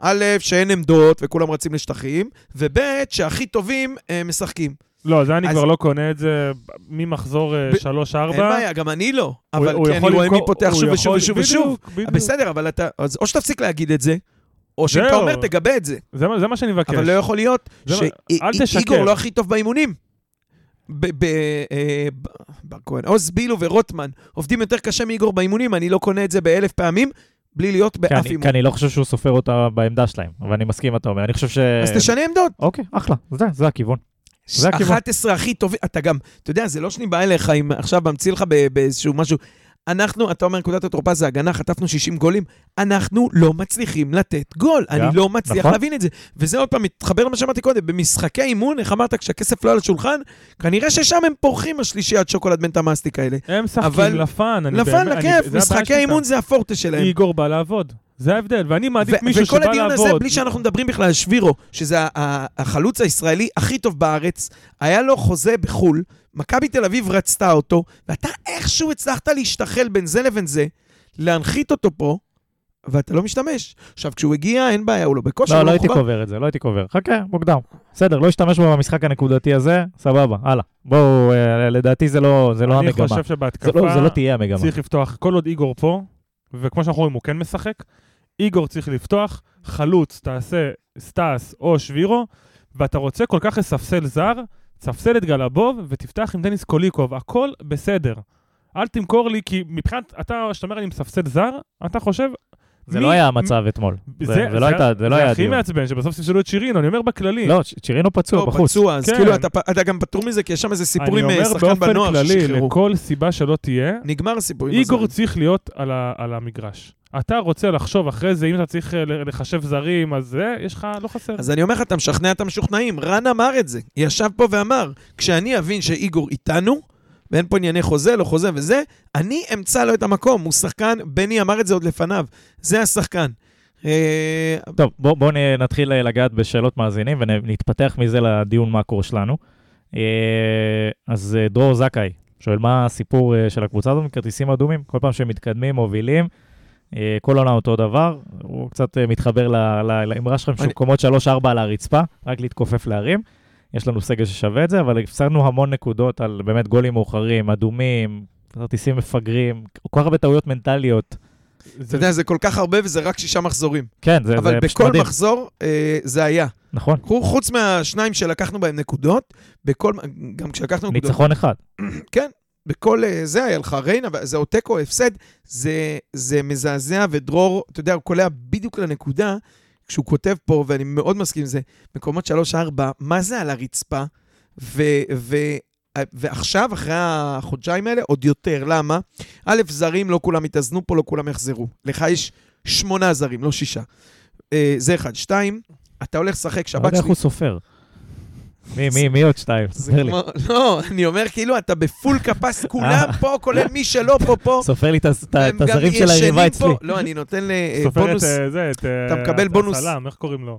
א', שאין עמדות וכולם רצים לשטחים, וב', שהכי טובים אה, משחקים. לא, זה אני אז- כבר לא קונה את זה ממחזור ב- 3-4. אין בעיה, גם אני לא. אבל כי אני רואה מי פותח שוב ושוב ושוב ושוב. בסדר, אבל אתה... אז או שתפסיק להגיד את זה, או שאם אתה זהו. אומר, תגבה את זה. זה זה מה שאני מבקש. אבל לא יכול להיות. שאיגור לא הכי טוב באימונים. אה, בר כהן, עוז בילו ורוטמן עובדים יותר קשה מאיגור באימונים, אני לא קונה את זה באלף פעמים, בלי להיות כי באף אימון. כי אני לא חושב שהוא סופר אותה בעמדה שלהם, אבל אני מסכים אתה אומר. אני חושב ש... אז תשנה עמדות. אוקיי, אחלה, זה, זה הכיוון. זה הכיוון. 11 הכי טובים, אתה גם, אתה יודע, זה לא שאני בא אליך עם עכשיו ממציא לך באיזשהו משהו. אנחנו, אתה אומר, נקודת התורפה זה הגנה, חטפנו 60 גולים, אנחנו לא מצליחים לתת גול. גם, אני לא מצליח נכון. להבין את זה. וזה עוד פעם מתחבר למה שאמרתי קודם, במשחקי אימון, איך אמרת, כשהכסף לא על השולחן, כנראה ששם הם פורחים השלישיית שוקולד בן תמאסטיק האלה. הם משחקים אבל- לפן, אני- לכיף, משחקי אימון. זה הפורטה שלהם. איגור בא לעבוד. זה ההבדל, ואני מעדיף ו- מישהו שבא וכל לעבוד. הדיון הזה, בלי שאנחנו מדברים בכלל על שבירו, שזה החלוץ הישראלי הכי טוב בארץ, היה לו חוזה בחו"ל, מכבי תל אביב רצתה אותו, ואתה איכשהו הצלחת להשתחל בין זה לבין זה, להנחית אותו פה, ואתה לא משתמש. עכשיו, כשהוא הגיע, אין בעיה, הוא לא בכושר, לא, הוא לא הייתי. קובר את זה, לא הייתי קובר. חכה, מוקדם. בסדר, לא השתמש בו במשחק הנקודתי הזה, סבבה, הלאה. בואו, אה, לדעתי זה לא זה לא אני המגמה. חושב זה שבהתקפה לא- זה לא תהיה המגמה. צריך לפתוח, כל עוד איגור פה, וכמו שאנחנו רואים, הוא כן משחק, איגור צריך לפתוח, חלוץ, תעשה סטאס או שבירו, ואתה רוצה כל כך לספסל זר, תספסל את גלבוב ותפתח עם דניס קוליקוב, הכל בסדר. אל תמכור לי, כי מבחינת, אתה, כשאתה אומר אני מספסל זר, אתה חושב... זה מי- לא היה המצב אתמול. זה זה, זה לא הייתה- זה לא היה זה הכי. מעצבן, שבסוף ספסלו את שירינו, אני אומר בכללי. לא, צ'ירינו פצוע לא, בחוץ. פצוע, אז כן. כאילו, אתה אתה גם פטור מזה, כי יש שם איזה סיפור עם אני אה, אומר שחקן באופן בנוער כללי, ששחררו. לכל סיבה שלא תהיה, נגמר הסיפור עם איגור. צריך להיות על, ה, על המגרש. אתה רוצה לחשוב אחרי זה, אם אתה צריך אה, לחשב זרים, אז זה, יש לך, לא חסר. אז אני אומר לך, אתה משכנע את המשוכנעים. רן אמר את זה. ישב פה ואמר, כשאני אבין שאיגור איתנו, ואין פה ענייני חוזה, לא חוזה וזה, אני אמצא לו את המקום. הוא שחקן, בני אמר את זה עוד לפניו. זה השחקן. אה, טוב, בואו בוא נתחיל אה, לגעת בשאלות מאזינים ונתפתח מזה לדיון מקרו שלנו. אז דרור זכאי שואל מה הסיפור של הקבוצה הזאת עם כרטיסים אדומים? כל פעם שהם מתקדמים, מובילים, כל עונה אותו דבר. הוא קצת אה, מתחבר לאמרה שלכם אני- שמקומות 3-4 על הרצפה, רק להתכופף להרים. יש לנו סגל ששווה את זה, אבל הפסדנו המון נקודות על באמת גולים מאוחרים, אדומים, כרטיסים מפגרים, כל כך הרבה טעויות מנטליות. אתה יודע, זה כל כך הרבה וזה רק שישה מחזורים. כן, זה, אבל זה פשוט בכל מדהים. מחזור אה, זה היה. נכון, חוץ מהשניים שלקחנו בהם נקודות, בכל, גם כשלקחנו נקודות, ניצחון אחד. בכל אה, זה היה לך ריינה, זה או תיקו הפסד, זה, זה מזעזע, ודרור, אתה יודע, הוא קולע בדיוק לנקודה, כשהוא כותב פה, ואני מאוד מסכים עם זה, מקומות 3-4, מה זה על הרצפה? ו, ו, ועכשיו, אחרי החודשיים האלה, עוד יותר. למה? א', זרים, לא כולם יתאזנו פה, לא כולם יחזרו. לך יש שמונה זרים, לא שישה. אה, זה אחד. שתיים, אתה הולך לשחק לא שבת יודע איך שלי. הוא סופר. מי, מי, מי עוד שתיים? ספר לי. לא, אני אומר כאילו, אתה בפול קפס, כולם פה, כולל מי שלא פה, פה. סופר לי את הזרים של היריבה. אצלי. לא, אני נותן ל- סופר את בונוס. אה, זה, את... אתה אה, מקבל בונוס. הסלם, איך קוראים לו?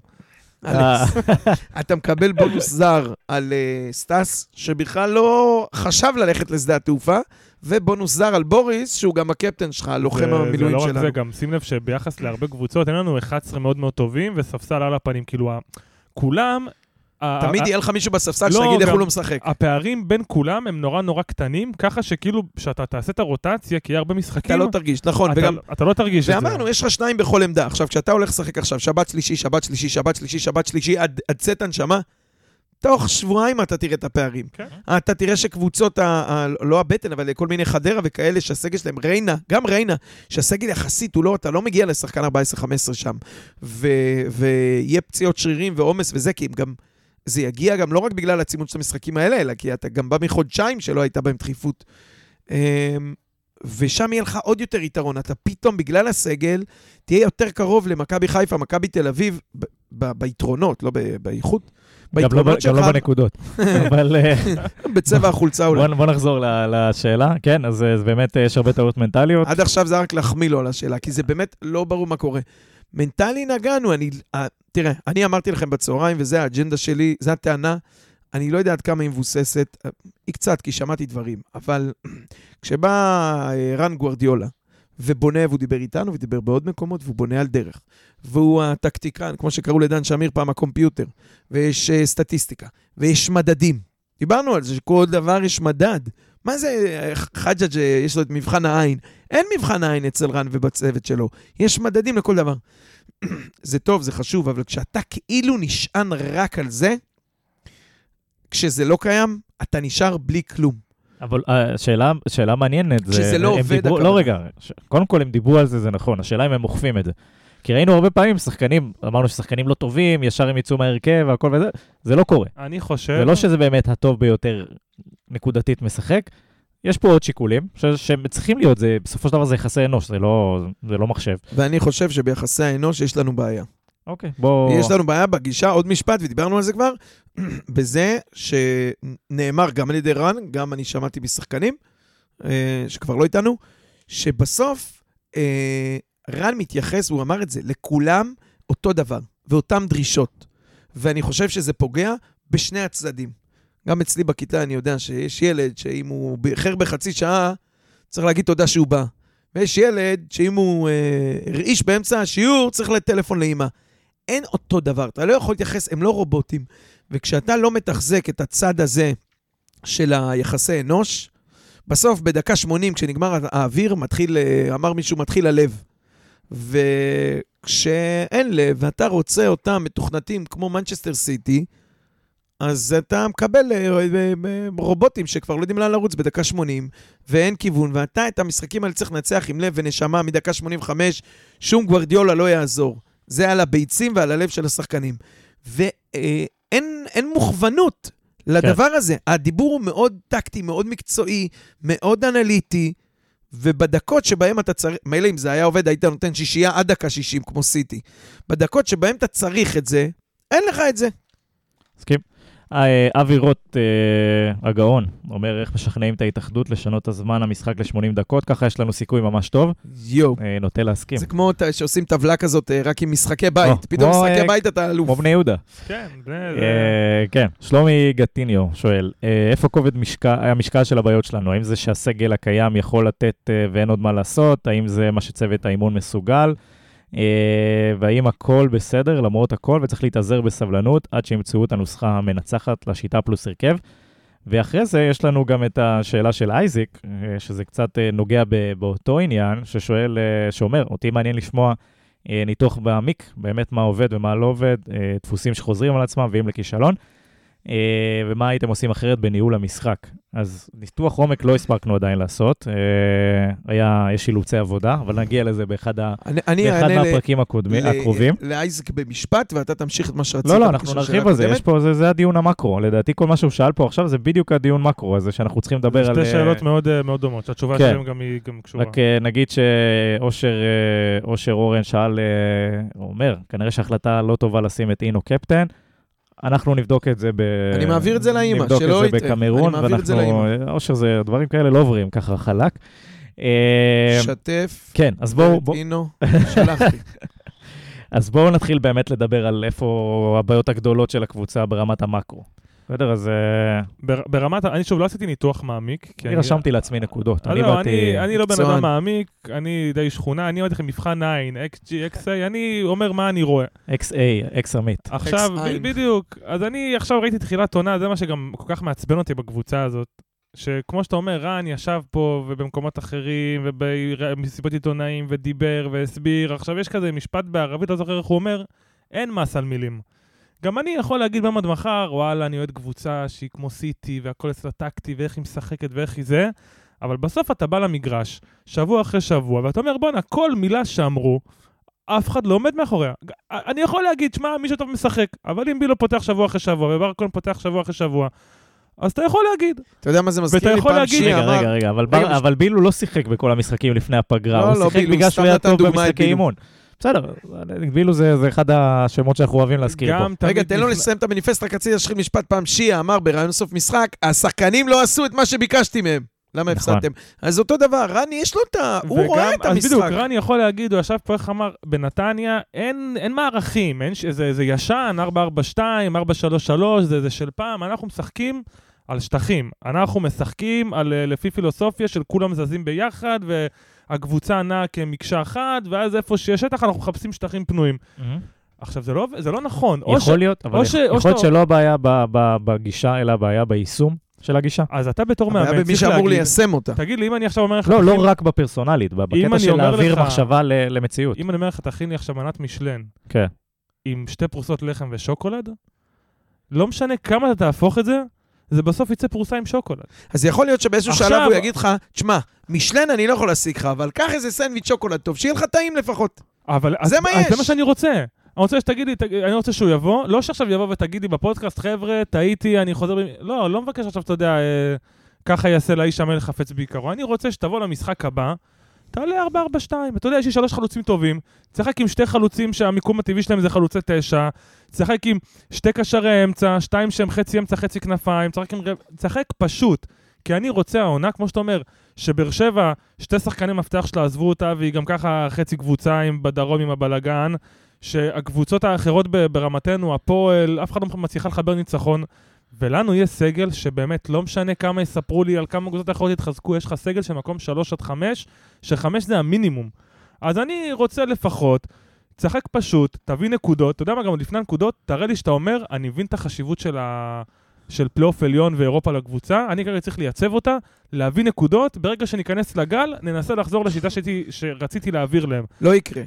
אה, אלכס, אתה מקבל בונוס זר על אה, סטאס, שבכלל לא חשב ללכת לשדה התעופה, ובונוס זר על בוריס, שהוא גם הקפטן שלך, לוחם זה- המילואים זה לא רק שלנו. זה, גם שים לב שביחס להרבה קבוצות, אין לנו 11 מאוד מאוד טובים וספסל על הפנים. כאילו, כולם... תמיד יהיה לך מישהו בספסל לא, שיגיד איך הוא לא משחק. הפערים בין כולם הם נורא נורא קטנים, ככה שכאילו, כשאתה תעשה את הרוטציה, כי יהיה הרבה משחקים, אתה לא תרגיש, נכון, אתה- וגם... אתה לא תרגיש את זה. ואמרנו, יש לך שניים בכל עמדה. עכשיו, כשאתה הולך לשחק עכשיו, שבת שלישי, שבת שלישי, שבת שלישי, שבת שלישי, עד צאת הנשמה, תוך שבועיים אתה תראה את הפערים. כן. אתה תראה שקבוצות, ה, ה, לא הבטן, אבל כל מיני חדרה וכאלה, שהסגל שלהם, ריינה, גם ריינה, שהסגל יחסית, הוא לא, אתה לא מגיע לשחקן 14-15 שם. ויהיה פציעות שרירים ועומס וזה, כי הם גם, זה יגיע גם לא רק בגלל הצימוד של המשחקים האלה, אלא כי אתה גם בא מחודשיים שלא הייתה בהם דחיפות. אמ, ושם יהיה לך עוד יותר יתרון. אתה פתאום, בגלל הסגל, תהיה יותר קרוב למכבי חיפה, מכבי תל אביב, ב- ב- ביתרונות, לא ב- באיכות. גם לא ביתרונות גם לא שלך, בנקודות. אבל אה, בצבע החולצה אולי. בוא בוא נחזור ל- לשאלה. כן, אז אה, אז באמת אה, יש הרבה טעויות מנטליות. עד עכשיו זה רק להחמיא לו על השאלה, כי זה באמת לא ברור מה קורה. מנטלי נגענו, אני... אה, תראה, אני אמרתי לכם בצהריים, וזה האג'נדה שלי, זו הטענה, אני לא יודע עד כמה היא מבוססת, אה, היא קצת, כי שמעתי דברים, אבל כשבא אה, רן גוורדיולה, ובונה, והוא דיבר איתנו, ודיבר בעוד מקומות, והוא בונה על דרך. והוא הטקטיקן, כמו שקראו לדן שמיר פעם, הקומפיוטר, ויש סטטיסטיקה, ויש מדדים. דיברנו על זה, שכל דבר יש מדד. מה זה חג'ג' אה, יש לו את מבחן העין? אין מבחן העין אצל רן ובצוות שלו. יש מדדים לכל דבר. זה טוב, זה חשוב, אבל כשאתה כאילו נשען רק על זה, כשזה לא קיים, אתה נשאר בלי כלום. אבל אה, שאלה, מעניינת. זה- כשזה לא הם עובד, דיברו. לא, רגע, ש- קודם כל הם דיברו על זה, זה נכון. השאלה אם הם אוכפים את זה. כי ראינו הרבה פעמים שחקנים, אמרנו ששחקנים לא טובים, ישר הם יצאו מההרכב והכל וזה, זה לא קורה. אני חושב... זה לא שזה באמת הטוב ביותר נקודתית משחק. יש פה עוד שיקולים ש- שהם צריכים להיות, זה, בסופו של דבר זה יחסי אנוש, זה לא, זה לא מחשב. ואני חושב שביחסי האנוש יש לנו בעיה. אוקיי, בוא... יש לנו בעיה בגישה, עוד משפט, ודיברנו על זה כבר, בזה שנאמר גם על ידי רן, גם אני שמעתי משחקנים, אה, שכבר לא איתנו, שבסוף אה, רן מתייחס, הוא אמר את זה, לכולם אותו דבר, ואותן דרישות. ואני חושב שזה פוגע בשני הצדדים. גם אצלי בכיתה אני יודע שיש ילד שאם הוא איחר בחצי שעה, צריך להגיד תודה שהוא בא. ויש ילד שאם הוא אה, הרעיש באמצע השיעור, צריך לטלפון לאמא. אין אותו דבר, אתה לא יכול להתייחס, הם לא רובוטים. וכשאתה לא מתחזק את הצד הזה של היחסי אנוש, בסוף בדקה 80, כשנגמר האוויר, מתחיל, אה, אמר מישהו, מתחיל הלב. וכשאין לב, ואתה רוצה אותם מתוכנתים כמו מנצ'סטר סיטי, אז אתה מקבל אה, אה, אה, רובוטים שכבר לא יודעים לאן לרוץ בדקה 80, ואין כיוון, ואתה את המשחקים האלה צריך לנצח עם לב ונשמה מדקה 85, שום גוורדיולה לא יעזור. זה על הביצים ועל הלב של השחקנים. ואין אין מוכוונות לדבר כן. הזה. הדיבור הוא מאוד טקטי, מאוד מקצועי, מאוד אנליטי, ובדקות שבהם אתה צריך, מילא אם זה היה עובד, היית נותן שישייה עד דקה 60, כמו סיטי. בדקות שבהם אתה צריך את זה, אין לך את זה. מסכים. אה, אבי רוט אה, הגאון אומר איך משכנעים את ההתאחדות לשנות את הזמן המשחק ל-80 דקות, ככה יש לנו סיכוי ממש טוב. יואו. אה, נוטה להסכים. זה כמו שעושים טבלה כזאת רק עם משחקי בית. פתאום משחקי בית אתה אלוף. כמו בני יהודה. כן, כן. שלומי גטיניו שואל, איפה כובד המשקל של הבעיות שלנו? האם זה שהסגל הקיים יכול לתת ואין עוד מה לעשות? האם זה מה שצוות האימון מסוגל? אה, והאם הכל בסדר למרות הכל, וצריך להתאזר בסבלנות עד שימצאו את הנוסחה המנצחת לשיטה פלוס הרכב. ואחרי זה יש לנו גם את השאלה של אייזיק, אה, שזה קצת אה, נוגע באותו עניין, ששואל, שאומר, אותי מעניין לשמוע ניתוח בעמיק, באמת מה עובד ומה לא עובד, דפוסים שחוזרים על עצמם ואם לכישלון. אה, ומה הייתם עושים אחרת בניהול המשחק. אז ניתוח עומק לא הספקנו עדיין לעשות, אה, היה, יש אילוצי עבודה, אבל נגיע לזה באחד, ה, אני, באחד אני מהפרקים ל, הקודמי, ל, הקרובים. לאייזק במשפט, ואתה תמשיך את מה שרצית. לא, לא, אנחנו נרחיב על זה, יש פה, זה, זה הדיון המקרו. לדעתי כל מה שהוא שאל פה עכשיו זה בדיוק הדיון מקרו הזה, שאנחנו צריכים לדבר על... שתי שאלות מאוד, מאוד דומות, שהתשובה כן. שלהם גם היא גם קשורה. רק נגיד שאושר אורן שאל, הוא אומר, כנראה שההחלטה לא טובה לשים את אינו קפטן. אנחנו נבדוק את זה ב... אני מעביר את זה לאימא, שלא יטעה. נבדוק את זה בקמרון, ואנחנו... אושר זה, דברים כאלה לא עוברים ככה חלק. אה, שתף. כן, אז בואו... בוא... אינו, שלחתי. אז בואו נתחיל באמת לדבר על איפה הבעיות הגדולות של הקבוצה ברמת המקרו. בסדר, אז... אה, ברמת, אני שוב לא עשיתי ניתוח מעמיק. אני רשמתי לעצמי נקודות. אני לא, אני לא בן אדם מעמיק, אני די שכונה, אני אומר לכם מבחן 9, XG, XA, אני אומר מה אני רואה. XA, X עמית. עכשיו, בדיוק, אז אני עכשיו ראיתי תחילת עונה, זה מה שגם כל כך מעצבן אותי בקבוצה הזאת. שכמו שאתה אומר, רן ישב פה ובמקומות אחרים ובמסיבות עיתונאים ודיבר והסביר. עכשיו יש כזה משפט בערבית, לא זוכר איך הוא אומר, אין מס על מילים. גם אני יכול להגיד עד מחר, וואלה, אני אוהד קבוצה שהיא כמו סיטי, והכל אצלה טקטי, ואיך היא משחקת ואיך היא זה, אבל בסוף אתה בא למגרש, שבוע אחרי שבוע, ואתה אומר, בואנה, כל מילה שאמרו, אף אחד לא עומד מאחוריה. אני יכול להגיד, שמע, מי שטוב משחק, אבל אם בילו פותח שבוע אחרי שבוע, וברקון פותח שבוע אחרי שבוע, אז אתה יכול להגיד. אתה יודע מה זה מזכיר לי פעם שנייה? רגע, רגע, רגע, אבל, בר, אבל בילו לא שיחק בכל המשחקים לפני הפגרה, לא, הוא לא, שיחק בגלל שהוא היה טוב במשחקי אימון. בסדר, בילו זה, זה אחד השמות שאנחנו אוהבים להזכיר פה. רגע, תן לו לסיים את המניפסט, רק רציתי להשחיל משפט פעם. שיה אמר בראיון סוף משחק, השחקנים לא עשו את מה שביקשתי מהם. למה נכון. הפסדתם? אז אותו דבר, רני יש לו את ה... הוא רואה את המשחק. אז בדיוק, רני יכול להגיד, הוא ישב פה, איך אמר, בנתניה, אין, אין מערכים, אין, זה, זה ישן, 442, 433, זה, זה של פעם, אנחנו משחקים על שטחים. אנחנו משחקים על, לפי פילוסופיה של כולם זזים ביחד, ו... הקבוצה נעה כמקשה אחת, ואז איפה שיש שטח אנחנו מחפשים שטחים פנויים. Mm-hmm. עכשיו, זה לא, זה לא נכון. יכול ש... להיות, אבל ש... יכול להיות שלא הבעיה בגישה, אלא הבעיה ביישום. של הגישה. אז אתה בתור מאמן צריך להגיד... הבעיה במי שאמור ליישם אותה. תגיד לי, אם אני עכשיו אומר לך... לא, לא רק בפרסונלית, בקטע של להעביר לך, מחשבה למציאות. אם אני אומר לך, תכין לי עכשיו מנת משלן, כן. עם שתי פרוסות לחם ושוקולד, לא משנה כמה אתה תהפוך את זה, זה בסוף יצא פרוסה עם שוקולד. אז יכול להיות שבאיזשהו עכשיו... שלב הוא יגיד לך, תשמע, משלן אני לא יכול להשיג לך, אבל קח איזה סנדוויץ' שוקולד טוב, שיהיה לך טעים לפחות. אבל זה אז, מה אז יש. זה מה שאני רוצה. אני רוצה שתגיד לי, תג... אני רוצה שהוא יבוא, לא שעכשיו יבוא ותגיד לי בפודקאסט, חבר'ה, טעיתי, אני חוזר... ב... לא, לא מבקש עכשיו, אתה יודע, אה, ככה יעשה לאיש המלך חפץ בעיקרו. אני רוצה שתבוא למשחק הבא, תעלה 4-4-2. אתה יודע, יש לי שלוש חלוצים טובים, תשחק עם שתי חלוצים שהמיקום הטבעי שלהם זה חלוצי תשע, תשחק עם שתי קשרי אמצע, שתיים שהם חצי אמצע, חצי כנפיים, תשחק עם... רב- תשחק פשוט. כי אני רוצה העונה, כמו שאתה אומר, שבאר שבע, שתי שחקני מפתח שלה עזבו אותה, והיא גם ככה חצי קבוצה עם בדרום עם הבלגן, שהקבוצות האחרות ברמתנו, הפועל, אף אחד לא מצליחה לחבר ניצחון. ולנו יש סגל שבאמת, לא משנה כמה יספרו לי על כמה קבוצות אחרות יתחזקו, יש לך סגל של מקום 3 עד 5, ש-5 זה המינימום. אז אני רוצה לפחות, תשחק פשוט, תביא נקודות, אתה יודע מה, גם לפני הנקודות, תראה לי שאתה אומר, אני מבין את החשיבות של, ה... של פלייאוף עליון ואירופה לקבוצה, אני כרגע צריך לייצב אותה, להביא נקודות, ברגע שניכנס לגל, ננסה לחזור לשיטה שהייתי, שרציתי להעביר להם. לא יקרה.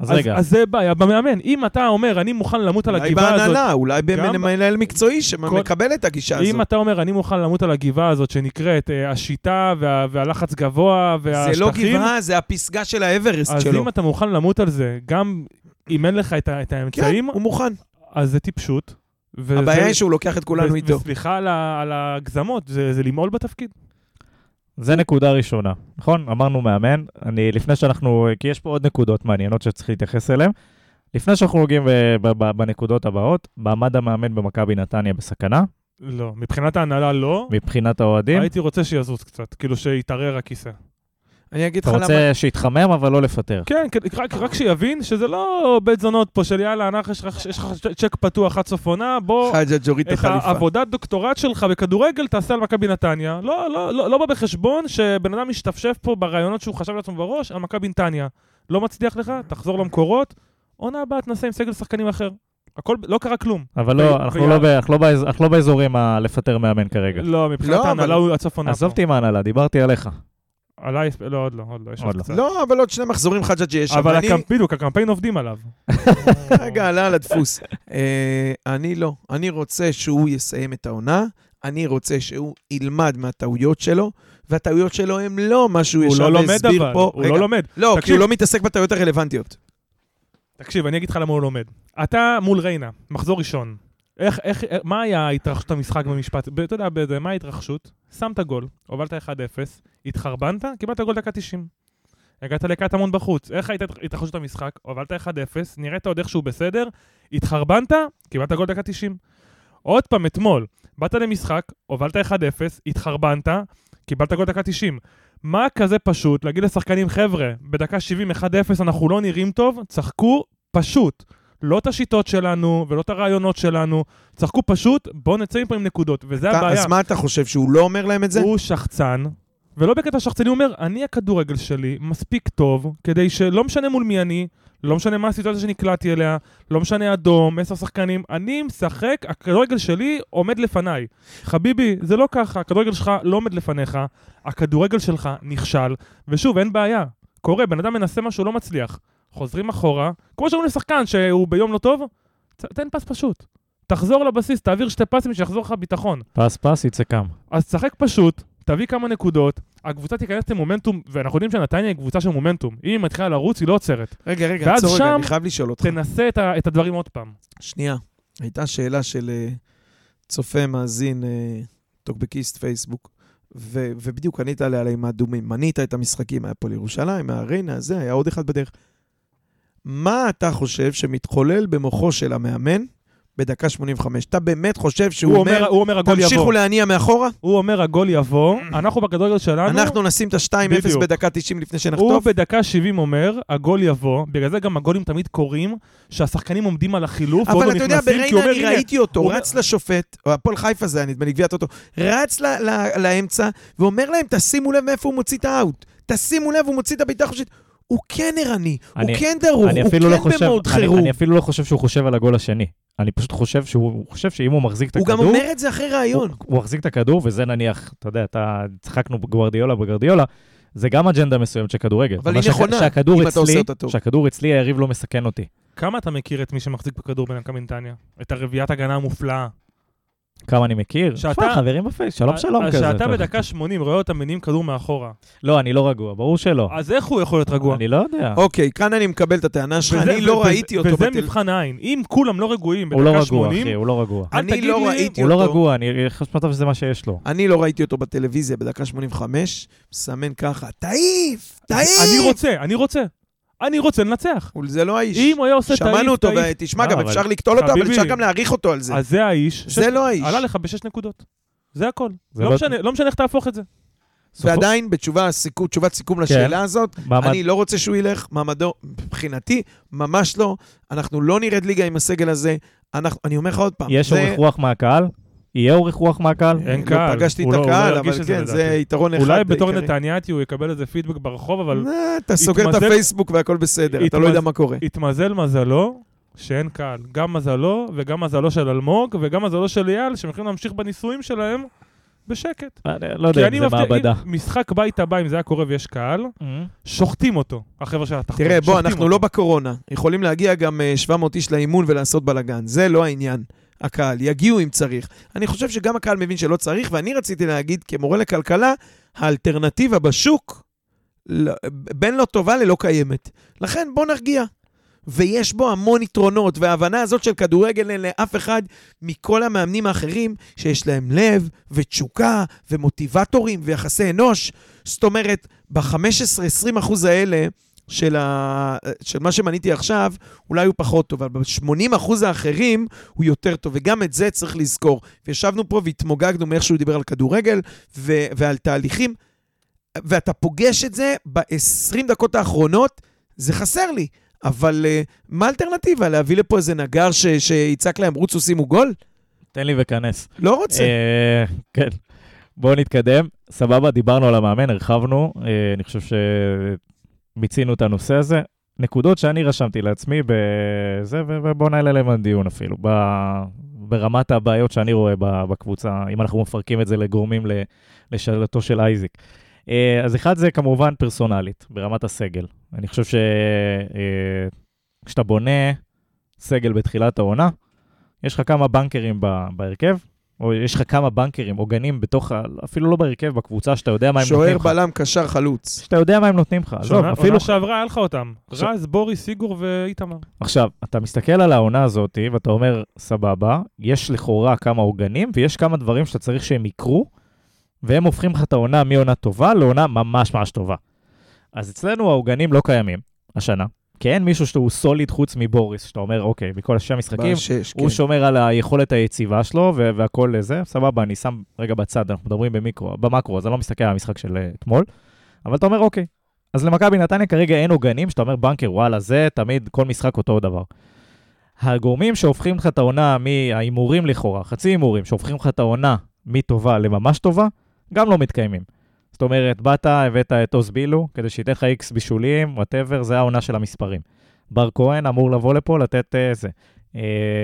אז רגע, אז זה בעיה במאמן. אם אתה אומר, אני מוכן למות על אולי הגבעה הזאת... בהנהלה, אולי במנהל מקצועי שמקבל את הגישה הזאת. אם אתה אומר, אני מוכן למות על הגבעה הזאת שנקראת אה, השיטה וה, והלחץ גבוה והשטחים, זה לא גבעה, זה הפסגה של האברסט אז שלו. אם אתה מוכן למות על זה, גם אם אין לך את, ה- את כן, האמצעים, הוא מוכן. אז זה טיפשות. וזה- הבעיה היא שהוא לוקח את כולנו ו- איתו. וסליחה על, ה- על ההגזמות, זה, זה למעול בתפקיד. זה נקודה ראשונה, נכון? אמרנו מאמן. אני, לפני שאנחנו, כי יש פה עוד נקודות מעניינות שצריך להתייחס אליהן. לפני שאנחנו נוגעים ב- בנקודות הבאות, מעמד המאמן במכבי נתניה בסכנה, לא, מבחינת ההנהלה לא. מבחינת האוהדים. הייתי רוצה שיזוז קצת, כאילו שיתערער הכיסא. אני אגיד אתה לך למה... רוצה שיתחמם, אבל לא לפטר. כן, כ- רק, רק שיבין שזה לא בית זונות פה של יאללה, אנחנו, יש לך- צ'ק פתוח עד סוף עונה, בוא... חג'ה ג'ורית את החליפה. העבודת דוקטורט שלך בכדורגל תעשה על מכבי נתניה. לא, לא, לא, לא בא בחשבון שבן אדם משתפשף פה ברעיונות שהוא חשב לעצמו בראש על מכבי נתניה. לא מצליח לך, תחזור למקורות, עונה הבאה תנסה עם סגל שחקנים אחר. הכל, לא קרה כלום. אבל לא, אנחנו. לא ב- אנחנו לא באז- אנחנו לא באזורים ה- לפטר מאמן כרגע. לא, מבחינת לא, ההנהלה אבל- הוא עד סוף עונה עזוב פה. אותי מההנהלה, דיברתי עליך. עליי, לא, עוד לא, עוד לא, יש עוד לא. קצת. לא, אבל עוד שני מחזורים חג'ג' יש שם. אבל בדיוק, הקמפיין עובדים עליו. רגע, עלה על הדפוס. אה, אני לא. אני רוצה שהוא יסיים את העונה, אני רוצה שהוא ילמד מהטעויות שלו, והטעויות שלו הם לא מה שהוא הוא ישב לא לומד אבל, פה. הוא לא לומד. לא, כי. הוא לא מתעסק בטעויות הרלוונטיות. תקשיב, אני אגיד לך למה הוא לומד. אתה מול ריינה, מחזור ראשון. איך, איך, מה היה התרחשות המשחק במשפט? אתה יודע, בזה, מה ההתרחשות? שמת גול, הובלת 1-0, התחרבנת, קיבלת גול דקה 90. הגעת לקטמון בחוץ. איך הייתה התרחשות המשחק? הובלת 1-0, נראית עוד איכשהו בסדר, התחרבנת, קיבלת גול דקה 90. עוד פעם, אתמול, באת למשחק, הובלת 1-0, התחרבנת, קיבלת גול דקה 90. מה כזה פשוט להגיד לשחקנים, חבר'ה, בדקה 70, 1-0 אנחנו לא נראים טוב, צחקו פשוט. לא את השיטות שלנו ולא את הרעיונות שלנו, צחקו פשוט, בואו נצא מפה עם נקודות, וזה אתה- הבעיה. אז מה אתה חושב, שהוא לא אומר להם את זה? הוא שחצן, ולא בקטע שחצני, הוא אומר, אני הכדורגל שלי מספיק טוב, כדי שלא משנה מול מי אני, לא משנה מה הסיטואציה שנקלעתי אליה, לא משנה אדום, עשר שחקנים, אני משחק, הכדורגל שלי עומד לפניי. חביבי, זה לא ככה, הכדורגל שלך לא עומד לפניך, הכדורגל שלך נכשל, ושוב, אין בעיה. קורה, בן אדם מנסה משהו, לא מצליח. חוזרים אחורה, כמו שאומרים לשחקן שהוא ביום לא טוב, ת- תן פס פשוט. תחזור לבסיס, תעביר שתי פסים שיחזור לך ביטחון. פס פס יצא קם. אז תשחק פשוט, תביא כמה נקודות, הקבוצה תיכנס למומנטום, ואנחנו יודעים שנתניה היא קבוצה של מומנטום. אם היא מתחילה לרוץ, היא לא עוצרת. רגע, רגע, ואז עצור רגע, שם אני חייב לשאול אותך. תנסה את, ה- את הדברים עוד פעם. שנייה, הייתה שאלה של אה, צופה, מאזין, אה, טוקבקיסט פייסבוק, ו- ובדיוק ענית עליה עם האדומים. מנית את המשחקים, היה פה לירושלים, היה ריינה, זה, היה עוד אחד בדרך. מה אתה חושב שמתחולל במוחו של המאמן בדקה 85? אתה באמת חושב שהוא הוא אומר, אומר, הוא אומר הגול תמשיכו יבוא. להניע מאחורה? הוא אומר הגול יבוא, אנחנו בכדורגל שלנו, אנחנו נשים את ה-2-0 בדיוק. בדקה 90 לפני הוא שנחטוף? בדקה 70 אומר, הגול יבוא, בגלל זה גם הגולים תמיד קורים, שהשחקנים עומדים על החילוף, ועוד אבל לא אתה יודע, נכנסים, כי הוא בריינה אומר, אני "הנה, ראיתי אותו, הוא רץ לשופט, או הפועל חיפה זה היה, נדמה לי, גביע אותו, רץ לאמצע, ואומר להם, תשימו לב מאיפה הוא מוציא את האאוט. תשימו לב, הוא מוציא את הבעיטה החופשית. הוא כן ערני, הוא אני- כן דרוך, הוא אפילו לא כן חושב, במוד אני, חירום. אני אפילו לא חושב שהוא חושב על הגול השני. אני פשוט חושב שהוא הוא חושב שאם הוא מחזיק את הוא הכדור... גם אומר את זה אחרי ראיון. הוא, הוא מחזיק את הכדור, וזה נניח, אתה יודע, אתה, צחקנו בגוורדיולה, בגרדיולה, זה גם אג'נדה מסוימת של כדורגל. אבל היא נכונה, שהכדור אם אתה עושה אותה טוב. שהכדור אצלי, היריב לא מסכן אותי. כמה אתה מכיר את מי שמחזיק בכדור במכבי נתניה? את הרביעיית הגנה המופלאה. כמה אני מכיר? שאתה- תשמע, חברים בפייס, שלום שלום כזה. שאתה אתה- בדקה 80 רואה אותם מניעים כדור מאחורה. לא, אני לא רגוע, ברור שלא. אז איך הוא יכול להיות רגוע? אני לא יודע. אוקיי, כאן אני מקבל את הטענה שלך, אני לא ראיתי אותו וזה. מבחן העין. אם כולם לא רגועים הוא לא בדקה רגוע, 80, אחי, הוא לא רגוע. אני לא ראיתי הוא לא אותו. רגוע, אני חושב שזה מה שיש לו. אני לא ראיתי אותו בטלוויזיה בדקה 85, מסמן ככה, תעיף, תעיף! אני רוצה, אני רוצה. אני רוצה לנצח. זה לא האיש. אם הוא היה עושה תעיף, שמענו אותו, ותשמע, לא, גם אפשר לקטול אותו, אבל. אפשר גם להעריך אותו על זה. אז זה האיש. זה לא האיש. עלה לך בשש נקודות. זה הכל. לא לא- משנה, איך תהפוך את זה. ועדיין, בתשובה, סיכום- תשובת סיכום לשאלה הזאת, אני לא רוצה שהוא ילך, מעמדו, מבחינתי, ממש לא. אנחנו לא נרד ליגה עם הסגל הזה. אני אומר לך עוד פעם, יש אורך רוח מהקהל? יהיה אורך רוח מהקהל? אין לא קהל. פגשתי הוא את לא- הוא לא הקהל, ירגיש אבל את זה, כן. זה יתרון אחד. אולי בתור. נתניאתי הוא יקבל איזה פידבק ברחוב, אבל אה, אתה סוגר את הפייסבוק והכל בסדר, אתה לא יודע מה קורה. התמזל מזלו שאין קהל. גם מזלו וגם מזלו של אלמוג וגם מזלו של אייל, שהם יכולים להמשיך בניסויים שלהם בשקט. אני לא יודע אם זה מעבדה. משחק בית הבא, אם זה היה קורה ויש קהל, שוחטים אותו, החבר'ה של התחתון. תראה, בוא, אנחנו. לא בקורונה. יכולים להגיע גם אה, 700 איש לאימון ולעשות בלאגן. זה לא העניין. הקהל, יגיעו אם צריך. אני חושב שגם הקהל מבין שלא צריך, ואני רציתי להגיד, כמורה לכלכלה, האלטרנטיבה בשוק בין לא טובה ללא קיימת. לכן בוא נרגיע. ויש בו המון יתרונות, וההבנה הזאת של כדורגל אין לאף אחד מכל המאמנים האחרים שיש להם לב ותשוקה ומוטיבטורים ויחסי אנוש. זאת אומרת, ב-15-20 אחוז האלה של, ה... של מה שמניתי עכשיו, אולי הוא פחות טוב, אבל ב-80 אחוז האחרים הוא יותר טוב, וגם את זה צריך לזכור. וישבנו פה והתמוגגנו מאיך שהוא דיבר על כדורגל ו... ועל תהליכים, ואתה פוגש את זה ב-20 דקות האחרונות, זה חסר לי. אבל uh, מה האלטרנטיבה? להביא לפה איזה נגר ש... שיצעק להם, רוצו שימו גול? תן לי וכנס. לא רוצה. אה, כן. בואו נתקדם. סבבה, דיברנו על המאמן, הרחבנו. אה, אני חושב שמיצינו את הנושא הזה. נקודות שאני רשמתי לעצמי בזה, ובואו נעלה להם דיון אפילו, ב- ברמת הבעיות שאני רואה בקבוצה, אם אנחנו מפרקים את זה לגורמים לשאלתו של אייזיק. אה, אז אחד זה כמובן פרסונלית, ברמת הסגל. אני חושב שכשאתה בונה סגל בתחילת העונה, יש לך כמה בנקרים בהרכב, או יש לך כמה בנקרים, עוגנים בתוך, ה- אפילו לא בהרכב, בקבוצה, שאתה יודע מה הם שוער, נותנים לך. בלם, קשר, חלוץ. שאתה יודע מה הם נותנים לך. עזוב, אפילו... עונה שעברה היה לך אותם. עכשיו- רז, בוריס, איגור ואיתמר. עכשיו, אתה מסתכל על העונה הזאת, ואתה אומר, סבבה, יש לכאורה כמה עוגנים, ויש כמה דברים שאתה צריך שהם יקרו, והם הופכים לך את העונה מעונה טובה לעונה ממש ממש טובה. אז אצלנו העוגנים לא קיימים השנה, כי אין מישהו שהוא סוליד חוץ מבוריס, שאתה אומר, אוקיי, מכל השש המשחקים, בשש, כן. הוא שומר על היכולת היציבה שלו ו- והכל לזה, סבבה, אני שם רגע בצד, אנחנו מדברים במיקרו, במקרו, אז אני לא מסתכל על המשחק של אה, אתמול, אבל אתה אומר, אוקיי, אז למכבי נתניה כרגע אין עוגנים, שאתה אומר banker, וואלה, זה תמיד כל משחק אותו דבר. הגורמים שהופכים לך את העונה מההימורים לכאורה, חצי הימורים, שהופכים לך את העונה מטובה לממש טובה, גם לא מתקיימים. זאת אומרת, באת, הבאת את עוז בילו, כדי שייתן לך איקס בישולים, whatever, זה העונה של המספרים. בר כהן אמור לבוא לפה לתת אה, זה. אה,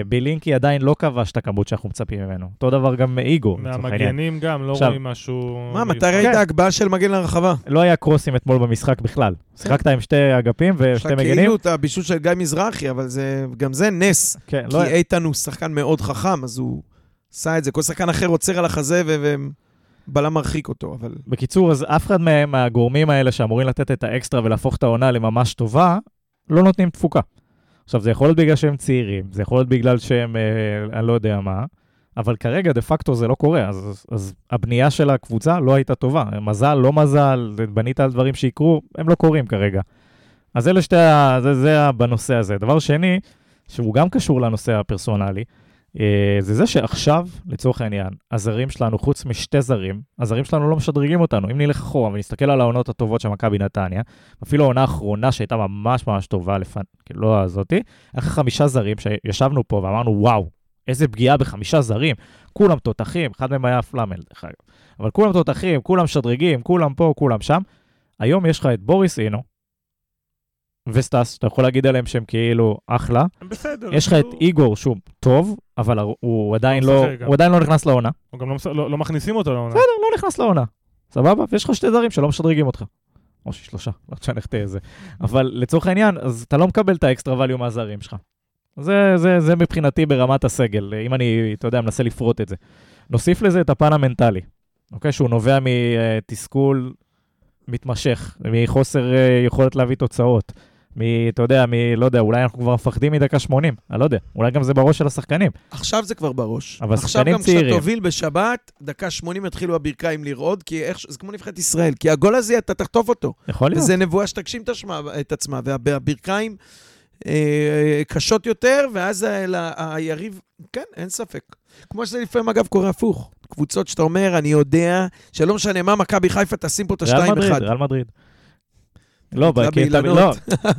בילינקי עדיין לא כבש את הכמות שאנחנו מצפים ממנו. אותו דבר גם איגור. מהמגנים גם, לא עכשיו- רואים משהו... מה, מתי. ראית כן. הגבהה של מגן לרחבה? לא היה crosses אתמול במשחק בכלל. שיחקת עם שתי אגפים יש ושתי לך מגנים. כאילו את הבישול של גיא מזרחי, אבל זה, גם זה נס. כן, כי לא... איתן הוא שחקן מאוד חכם, אז הוא עשה את זה. כל שחקן אחר עוצר על החזה ו- ובלם מרחיק אותו, אבל... בקיצור, אז אף אחד מהם, מהגורמים האלה שאמורים לתת את האקסטרה ולהפוך את העונה לממש טובה, לא נותנים תפוקה. עכשיו, זה יכול להיות בגלל שהם צעירים, זה יכול להיות בגלל שהם, אה, אני לא יודע מה, אבל כרגע דה פקטו זה לא קורה, אז, אז, הבנייה של הקבוצה לא הייתה טובה. מזל, לא מזל, בנית על דברים שיקרו, הם לא קורים כרגע. אז אלה שתי, ה- זה, זה בנושא הזה. דבר שני, שהוא גם קשור לנושא הפרסונלי, זה זה שעכשיו, לצורך העניין, הזרים שלנו, חוץ משתי זרים, הזרים שלנו לא משדרגים אותנו. אם נלך אחורה ונסתכל על העונות הטובות של מכבי נתניה, אפילו העונה האחרונה שהייתה ממש ממש טובה, לפנ... כאילו לא הזאתי, לך חמישה זרים שישבנו פה ואמרנו, וואו, איזה פגיעה בחמישה זרים, כולם תותחים, אחד מהם היה פלאמל, דרך אגב. אבל כולם תותחים, כולם משדרגים, כולם פה, כולם שם. היום יש לך את בוריס אינו וסטס, שאתה יכול להגיד עליהם שהם כאילו אחלה. בסדר. יש לך את כאילו, איגור שהוא טוב, אבל הוא- הוא עדיין לא לא, משחק גם. הוא עדיין לא נכנס לעונה. הוא גם לא לא לא מכניסים אותו לעונה. בסדר, לא נכנס לעונה. סבבה? ויש לך שתי זרים שלא משדרגים אותך. או ששלושה, לא תשנה איך תהיה זה. אבל לצורך העניין, אז אתה לא מקבל את האקסטרה value מהזרים שלך. זה, זה, זה מבחינתי ברמת הסגל, אם אני, אתה יודע, מנסה לפרוט את זה. נוסיף לזה את הפן המנטלי, אוקיי? שהוא נובע מתסכול מתמשך, מחוסר אה, יכולת להביא תוצאות, מ... אתה יודע, מ... לא יודע, אולי אנחנו כבר מפחדים מדקה 80, אני לא יודע, אולי גם זה בראש של השחקנים. עכשיו זה כבר בראש. אבל עכשיו שחקנים גם כשאתה צעירים. תוביל בשבת, דקה 80 יתחילו הברכיים לרעוד, כי איך, זה כמו נבחרת ישראל, כי הגול הזה, אתה תחטוף אותו. יכול להיות. וזה נבואה שתגשים את עצמה, והברכיים אה, קשות יותר, ואז ה- ל- היריב, כן, אין ספק. כמו שזה לפעמים, אגב, קורה הפוך. קבוצות שאתה אומר, אני יודע שלא משנה מה, מכבי חיפה תשים פה את ריאל מדריד. ריאל מדריד. לא, לא.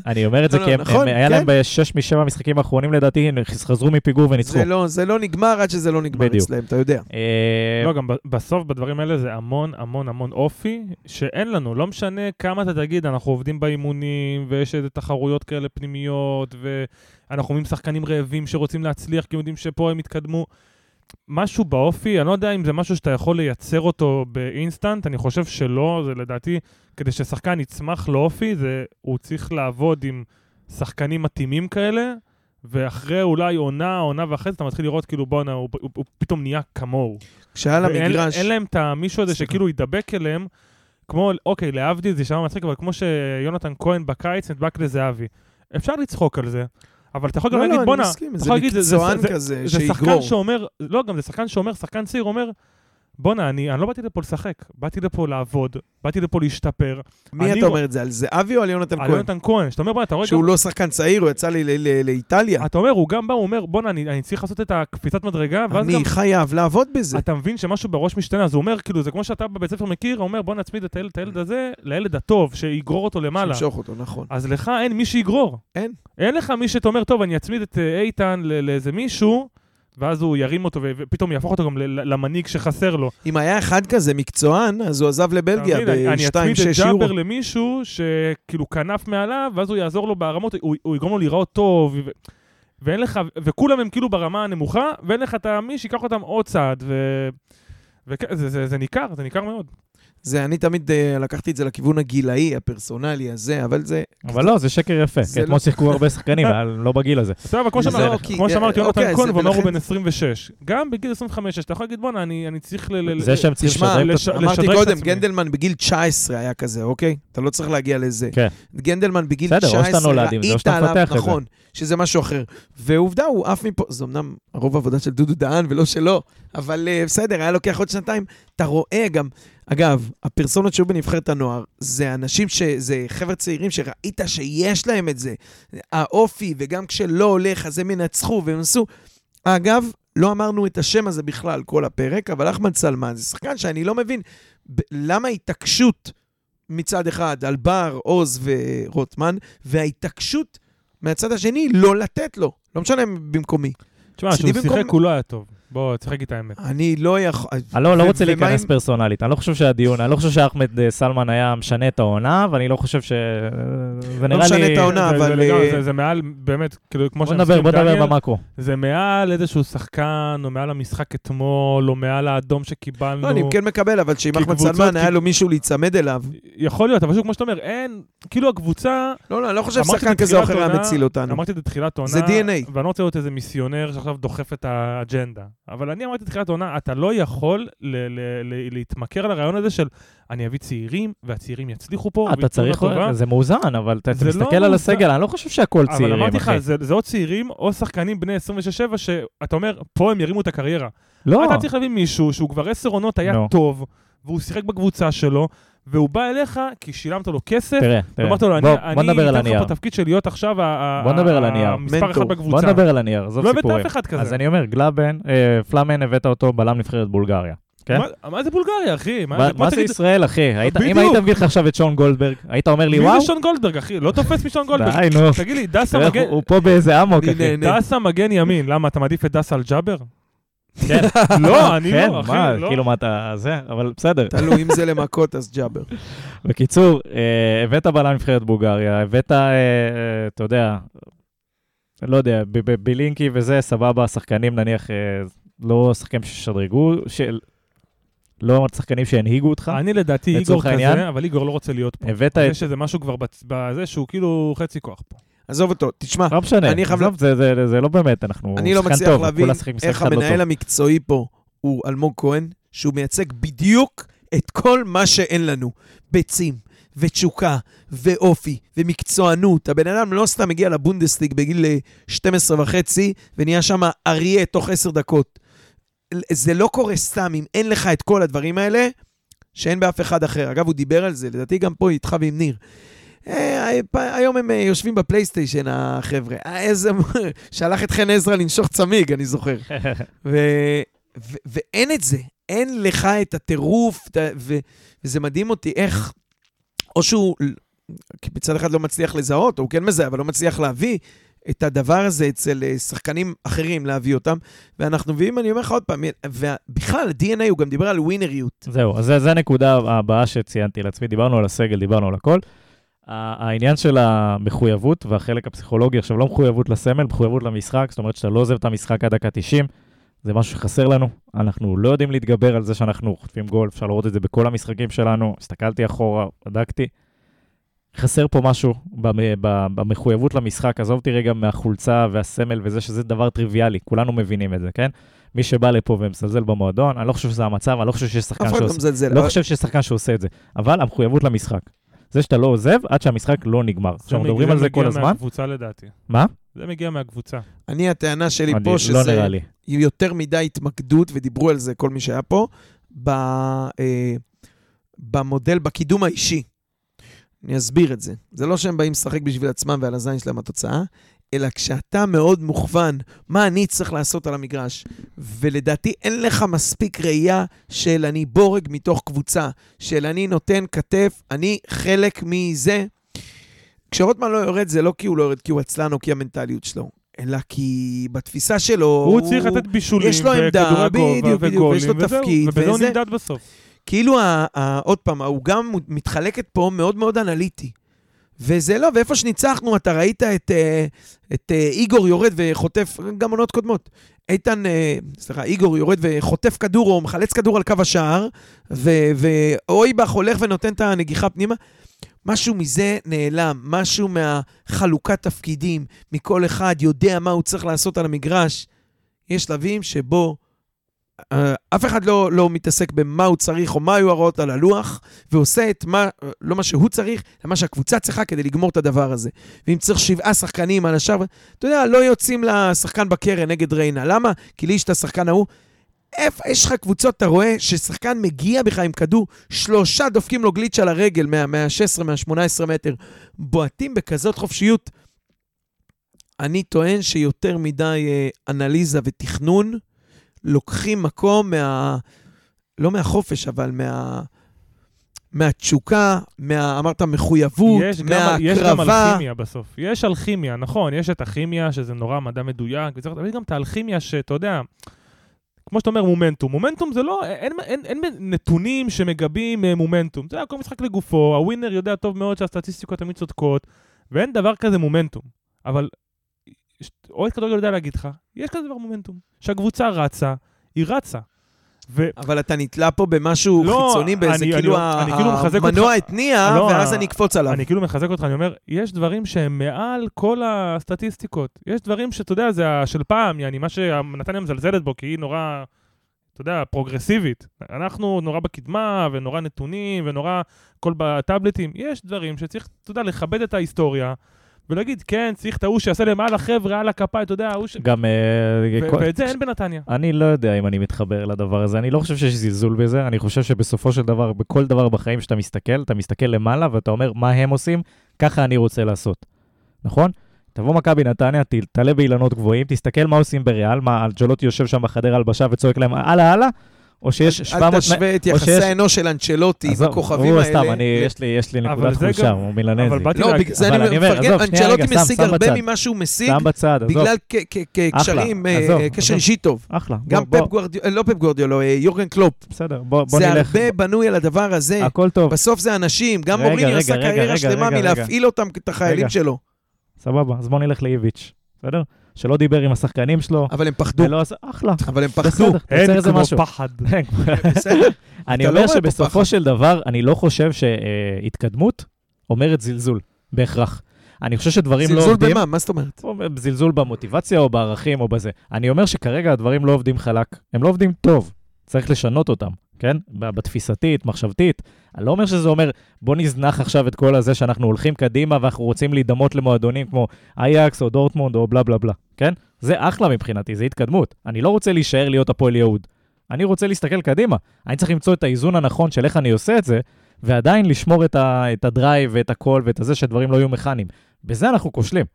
אני אומר את זה לא, כי לא, הם- נכון, היה כן. להם בשש משבע המשחקים האחרונים לדעתי, הם חזרו מפיגור וניצחו. זה לא, זה לא נגמר עד שזה לא נגמר בדיוק. אצלם, אתה יודע. אה, לא, גם בסוף בדברים האלה זה המון המון המון אופי שאין לנו. לא משנה כמה אתה תגיד, אנחנו עובדים באימונים, ויש איזה תחרויות כאלה פנימיות, ואנחנו רואים שחקנים רעבים שרוצים להצליח, כי יודעים שפה הם יתקדמו. משהו באופי, אני לא יודע אם זה משהו שאתה יכול לייצר אותו באינסטנט, אני חושב שלא, זה לדעתי, כדי ששחקן יצמח לאופי, זה, הוא צריך לעבוד עם שחקנים מתאימים כאלה, ואחרי אולי עונה, עונה ואחרי זה אתה מתחיל לראות כאילו בואנה, הוא, הוא, הוא פתאום נהיה כמוהו. כשעל ואין- המגרש... אין להם את המישהו הזה. שכאילו ידבק אליהם, כמו, אוקיי, להבדיל זה יישמע מצחיק, אבל כמו שיונתן כהן בקיץ נדבק לזהבי. אפשר לצחוק על זה, אבל אתה יכול גם לא, לא, להגיד, בואנה, אתה זה יכול להגיד, זה- שחקן. שאומר, לא, גם זה שחקן שאומר, שחקן צעיר אומר, בואנה, אני, אני לא באתי לפה לשחק, באתי לפה לעבוד, באתי לפה להשתפר. מי אתה רוא- אומר את זה, על זהבי או על יונתן על כהן? יונתן כהן, שאתה אומר, בואנה, אתה רואה שהוא גם... לא שחקן צעיר, הוא יצא לי ל- ל- לאיטליה. אתה אומר, הוא גם בא, הוא אומר, בואנה, אני, אני צריך לעשות את הקפיצת מדרגה, ואז גם אני חייב לעבוד בזה. אתה מבין שמשהו בראש משתנה, אז הוא אומר, כאילו, זה כמו שאתה בבית ספר מכיר, הוא אומר, בוא נצמיד את הילד, את הילד הזה לילד הטוב, שיגרור אותו למעלה. שימשוך אותו, נכון. אז לך אין מי שיגרור. אין. אין לך מי שאתה אומר, טוב, אני אצמיד את אה, איתן ל- לאיזה מישהו, ואז הוא ירים אותו, ופתאום יהפוך אותו גם למנהיג שחסר לו. אם היה אחד כזה מקצוען, אז הוא עזב לבלגיה אתה מבין? אני אצמיד את ב-2-6 יורו. ג'אבר למישהו שכאילו כנף מעליו, ואז הוא יעזור לו ברמות, הוא, הוא יגרום לו להיראות טוב, ו- ואין לך, וכולם הם כאילו ברמה הנמוכה, ואין לך את מי שיקח אותם עוד צעד, ו... וכן, זה, זה, זה ניכר, זה ניכר מאוד. זה, אני תמיד אה, לקחתי את זה לכיוון הגילאי, הפרסונלי הזה, אבל זה... אבל לא, זה שקר יפה, זה כי אתמול לא- שיחקו הרבה שחקנים, אבל לא בגיל הזה. בסדר, אבל כמו לא, שאמרתי, יונתן אוקיי, כהן, ואומר הוא בן 26. גם בגיל 25, אתה יכול להגיד, בואנה, אני אני צריך ל... ל- זה שהם צריכים לשדרג את עצמם. אמרתי קודם, עצמי. גנדלמן בגיל 19 היה כזה, אוקיי? אתה לא צריך להגיע לזה. כן. גנדלמן בגיל בסדר, או 19, שאתה נולד עם זה, או ראית עליו. נכון, שזה משהו אחר. ועובדה, הוא עף מפה, זה אמנם הרוב עבודה של דודו דהן ולא שלו, אבל אה, בסדר, היה לוקח עוד שנתיים. אתה רואה גם, אגב, הפרסונות שהיו בנבחרת הנוער, זה אנשים ש... זה חבר'ה צעירים שראית שיש להם את זה. האופי, וגם כשלא הולך, אז הם ינצחו והם עשו. אגב, לא אמרנו את השם הזה בכלל כל הפרק, אבל אחמד סלמן זה שחקן שאני לא מבין ב- למה ההתעקשות מצד אחד על בר, עוז ורוטמן, וההתעקשות מהצד השני לא לתת לו. לא משנה במקומי. תשמע, כשהוא במקום- שיחק הוא לא היה טוב. בוא, תשחק את האמת. אני לא יכול... אני לא, לא רוצה להיכנס פרסונלית, אני לא חושב שהדיון, אני לא חושב שאחמד אה, סלמן היה משנה את העונה, ואני לא חושב ש... זה נראה משנה לי... את העונה. זה- זה אבל, אה, זה- מעל, באמת, כאילו, כמו שאני מסכים בוא נדבר במאקרו. זה מעל איזשהו שחקן, או מעל המשחק אתמול, או מעל האדום שקיבלנו. לא, אני כן מקבל, אבל שאם אחמד סלמן היה לו מישהו להיצמד אליו, יכול להיות, אבל שוב, כמו שאתה אומר, אין, כאילו הקבוצה, לא, לא, אני לא חושב ששחקן כזה או אחר היה העונה- מציל אותנו. אמרתי את זה בתחילת העונה, זה DNA. ואני לא רוצה להיות איזה מיסיונר שעכשיו דוחף את האג'נדה. אבל אני אמרתי בתחילת העונה, אתה לא יכול ל- ל- ל- להתמכר על הרעיון הזה של אני אביא צעירים, והצעירים יצליחו פה, אתה צריך, לטובה." זה מאוזן, אבל אתה לא מסתכל על מאוזן. הסגל, אני לא חושב שהכל אבל צעירים, אמרתי לך. זה זה או צעירים או שחקנים בני 26-7, שאתה אומר, פה הם ירימו את הקריירה. לא, אתה צריך להביא מישהו שהוא כבר עשר עונות היה נו. טוב, והוא שיחק בקבוצה שלו, והוא בא אליך כי שילמת לו כסף, תראה, תראה. ואמרת לו, אני בוא, בוא אני נדבר על אתן לך. פה תפקיד של להיות עכשיו ה- ה- בוא נדבר על ה- הנייר. המספר אחד. בקבוצה. בוא נדבר על הנייר, עזוב לא הבאת סיפורים. אף אחד כזה. אז אני אומר, גלאבן, אה, פלאמן הבאת אותו בלם נבחרת בולגריה. כן? מה- מה זה בולגריה, אחי? מה מה מה זה תגיד- ישראל, אחי? היית- אם. היית מביא לך עכשיו את שון גולדברג, היית אומר לי, מי וואו? זה שון גולדברג, אחי? לא תופס משון גולדברג. די, נו. תגיד לי, דסה מגן... הוא פה באיזה אמוק, אחי. דסה מגן ימין, למה, אתה מעדיף את דסה על ג'אבר? כן. לא, אני כן, לא, אחי, מה, לא. כאילו מה אתה... זה, אבל בסדר. תלוי אם זה למכות, אז ג'אבר. בקיצור, אה, הבאת בלם נבחרת בולגריה, הבאת, אה, אה, אתה יודע, לא יודע, בלינקי וזה, סבבה, שחקנים נניח, לא שחקנים ששדרגו, של... לא שחקנים שהנהיגו אותך. אני לדעתי איגור העניין. כזה, אבל איגור לא רוצה להיות פה. הבאת יש את... איזה משהו כבר בזה שהוא כאילו חצי כוח פה. עזוב אותו, תשמע, לא משנה, אני חייב- עזוב, זה- זה זה לא באמת, אנחנו אני לא מצליח טוב, להבין איך לא המנהל טוב. המקצועי פה הוא אלמוג כהן, שהוא מייצג בדיוק את כל מה שאין לנו. ביצים, ותשוקה, ואופי, ומקצוענות. הבן אדם לא סתם הגיע לבונדסליג בגיל אה, 12 וחצי, ונהיה שם אריה תוך 10 דקות. זה לא קורה סתם אם אין לך את כל הדברים האלה, שאין באף אחד אחר. אגב, הוא דיבר על זה, לדעתי גם פה איתך ועם ניר. אה, היום הם אה, יושבים בפלייסטיישן, החבר'ה. אה, איזה... שלח את חן עזרא לנשוך צמיג, אני זוכר. ו... ו... ואין את זה. אין לך את הטירוף, ו... וזה מדהים אותי איך... או שהוא מצד אחד לא מצליח לזהות, או הוא כן מזהה, אבל לא מצליח להביא את הדבר הזה אצל שחקנים אחרים, להביא אותם. ואנחנו מביאים, אני אומר לך עוד פעם, ובכלל, ה-DNA, הוא גם דיבר על ווינריות. זהו, אז זה הנקודה הבאה שציינתי לעצמי, דיברנו על הסגל, דיברנו על הכל. העניין של המחויבות והחלק הפסיכולוגי, עכשיו לא מחויבות לסמל, מחויבות למשחק, זאת אומרת שאתה לא עוזב את המשחק עד דקה 90, זה משהו שחסר לנו. אנחנו לא יודעים להתגבר על זה שאנחנו חוטפים גול, אפשר לראות את זה בכל המשחקים שלנו, הסתכלתי אחורה, בדקתי. חסר פה משהו במחויבות למשחק, עזוב אותי רגע מהחולצה והסמל וזה, שזה דבר טריוויאלי, כולנו מבינים את זה, כן? מי שבא לפה ומזלזל במועדון, אני לא חושב שזה המצב, אני לא חושב שיש שחקן שעושה... לא חושב שיש שחקן שעושה את זה, אבל המחויבות למשחק. זה שאתה לא עוזב עד שהמשחק לא נגמר. עכשיו, מגיע- מדברים על זה כל מגיע הזמן. מהקבוצה לדעתי. מה? זה מגיע מהקבוצה. אני, הטענה שלי פה, לא שזה נראה לי. יותר מדי התמקדות, ודיברו על זה כל מי שהיה פה, ב, אה, במודל, בקידום האישי. אני אסביר את זה. זה לא שהם באים לשחק בשביל עצמם ועל הזין שלהם התוצאה, אלא כשאתה מאוד מוכוון, מה אני צריך לעשות על המגרש. ולדעתי אין לך מספיק ראייה של אני בורג מתוך קבוצה, של אני נותן כתף, אני חלק מזה. כשרוטמן לא יורד, זה לא כי הוא לא יורד, כי הוא עצלן או כי המנטליות שלו, אלא כי בתפיסה שלו... הוא צריך לתת בישולים יש לו עמדה, בדיוק, בדיוק, ויש לו וזהו, תפקיד, ובזה הוא נמדד בסוף. כאילו, ה- ה- עוד פעם, העוגה ם- מתחלקת פה מאוד מאוד אנליטי. וזה לא, ואיפה שניצחנו, אתה ראית את, אה, את אה, איגור יורד וחוטף, גם עונות קודמות. איתן, אה, סליחה, איגור יורד וחוטף כדור או מחלץ כדור על קו השער, ואויבך הולך ונותן את הנגיחה פנימה. משהו מזה נעלם, משהו מהחלוקת תפקידים, מכל אחד יודע מה הוא צריך לעשות על המגרש. יש שלבים שבו אף אחד לא, לא מתעסק במה הוא צריך או מה היו ההוראות על הלוח, ועושה את מה, לא מה שהוא צריך, אלא מה שהקבוצה צריכה כדי לגמור את הדבר הזה. ואם צריך שבעה שחקנים על השאר, אתה יודע, לא יוצאים לשחקן בקרן נגד ריינה. למה? כי לי יש את השחקן ההוא. איפה יש לך קבוצות, אתה רואה ששחקן מגיע בך עם כדור, שלושה דופקים לו גליץ' על הרגל מה- מה-16, מה-18 מטר, בועטים בכזאת חופשיות. אני טוען שיותר מדי אה, אנליזה ותכנון לוקחים מקום מה... לא מהחופש, אבל מה... מהתשוקה, מה... אמרת מחויבות, יש גם, יש גם מהקרבה. אלכימיה בסוף. יש אלכימיה, נכון, יש את הכימיה, שזה נורא מדע מדויק, וצריך, אבל יש גם את האלכימיה שאתה יודע, כמו שאתה אומר, מומנטום. מומנטום זה לא, אין, אין, אין, אין נתונים שמגבים אה, מומנטום. זה הכל משחק לגופו, הווינר יודע טוב מאוד שהסטטיסטיקות תמיד צודקות, ואין דבר כזה מומנטום. אבל אוהד כדורגל יודע להגיד לך, יש כזה דבר מומנטום. שהקבוצה רצה, היא רצה. ו... אבל אתה נתלה פה במשהו לא, חיצוני, באיזה אני- כאילו, אני- ה- אני כאילו מחזק המנוע אותך. התניע, לא, ואז אני אקפוץ עליו. אני כאילו מחזק אותך, אני אומר, יש דברים שהם מעל כל הסטטיסטיקות. יש דברים שאתה יודע, זה של פעם, יעני, מה שנתניה מזלזלת בו, כי היא נורא, אתה יודע, פרוגרסיבית. אנחנו נורא בקדמה, ונורא נתונים, ונורא הכל בטאבלטים. יש דברים שצריך, אתה יודע, לכבד את ההיסטוריה, ולהגיד, כן, צריך את ההוא שיעשה למעלה החבר'ה, על הכפיים, אתה יודע, ההוא ש... גם... אה, ואת זה אין בנתניה. אני לא יודע אם אני מתחבר לדבר הזה, אני לא חושב שיש זלזול בזה, אני חושב שבסופו של דבר, בכל דבר בחיים שאתה מסתכל, אתה מסתכל למעלה ואתה אומר, מה הם עושים, ככה אני רוצה לעשות. נכון? תבוא מכבי נתניה, תעלה באילנות גבוהים, תסתכל מה עושים בריאל, מה אנצ'לוטי יושב שם בחדר הלבשה וצועק להם, הלאה, הלאה, או שיש 700... אל תשווה את או יחסי שיש- האנוש של אנצ'לוטי עזוב, בכוכבים הוא האלה. סתם, אני, יש לי, יש לי נקודת חולשה, גם- הוא מילנזי. אבל באתי לא, בגלל זה אבל אני מפרגן, שנייה, אנצ'לוטי משיג שם הרבה בצד. ממה שהוא משיג, שם בצד, עזוב, בגלל אה, עזוב, קשר. אישי טוב. אחלה. גם בוא, פפ בוא, גוורדיאל, לא פפ גוורדיאל, אה, יורגן קלופ. בסדר, בוא, בוא זה נלך. הרבה בנוי על הדבר הזה. הכל טוב, בסוף זה אנשים, גם מוריני עשה קריירה שלמה מלהפעיל אותם, את החיילים. שלו. סבבה, אז בוא נלך לאיביץ', בסדר? שלא דיבר עם השחקנים שלו, אבל הם פחדו, ולא אחלה, אבל הם פחדו. בסדר, אין כמו משהו. פחד. אני לא אומר שבסופו. של דבר, אני לא חושב שהתקדמות אומרת זלזול, בהכרח. אני חושב שדברים לא זלזול עובדים. במה? מה זאת אומרת? או זלזול במוטיבציה או בערכים או בזה. אני אומר שכרגע הדברים לא עובדים חלק, הם לא עובדים טוב, צריך לשנות אותם, כן? בתפיסתית, מחשבתית. אני לא אומר שזה אומר, בוא נזנח עכשיו את כל הזה שאנחנו הולכים קדימה ואנחנו רוצים להידמות למועדונים כמו אייאקס או דורטמונד או בלה בלה בלה, כן? זה אחלה מבחינתי, זה התקדמות. אני לא רוצה להישאר להיות הפועל יהוד. אני רוצה להסתכל קדימה. אני צריך למצוא את האיזון הנכון של איך אני עושה את זה, ועדיין לשמור את, ה, את הדרייב ואת הכל ואת הזה שהדברים לא יהיו מכניים. בזה אנחנו כושלים.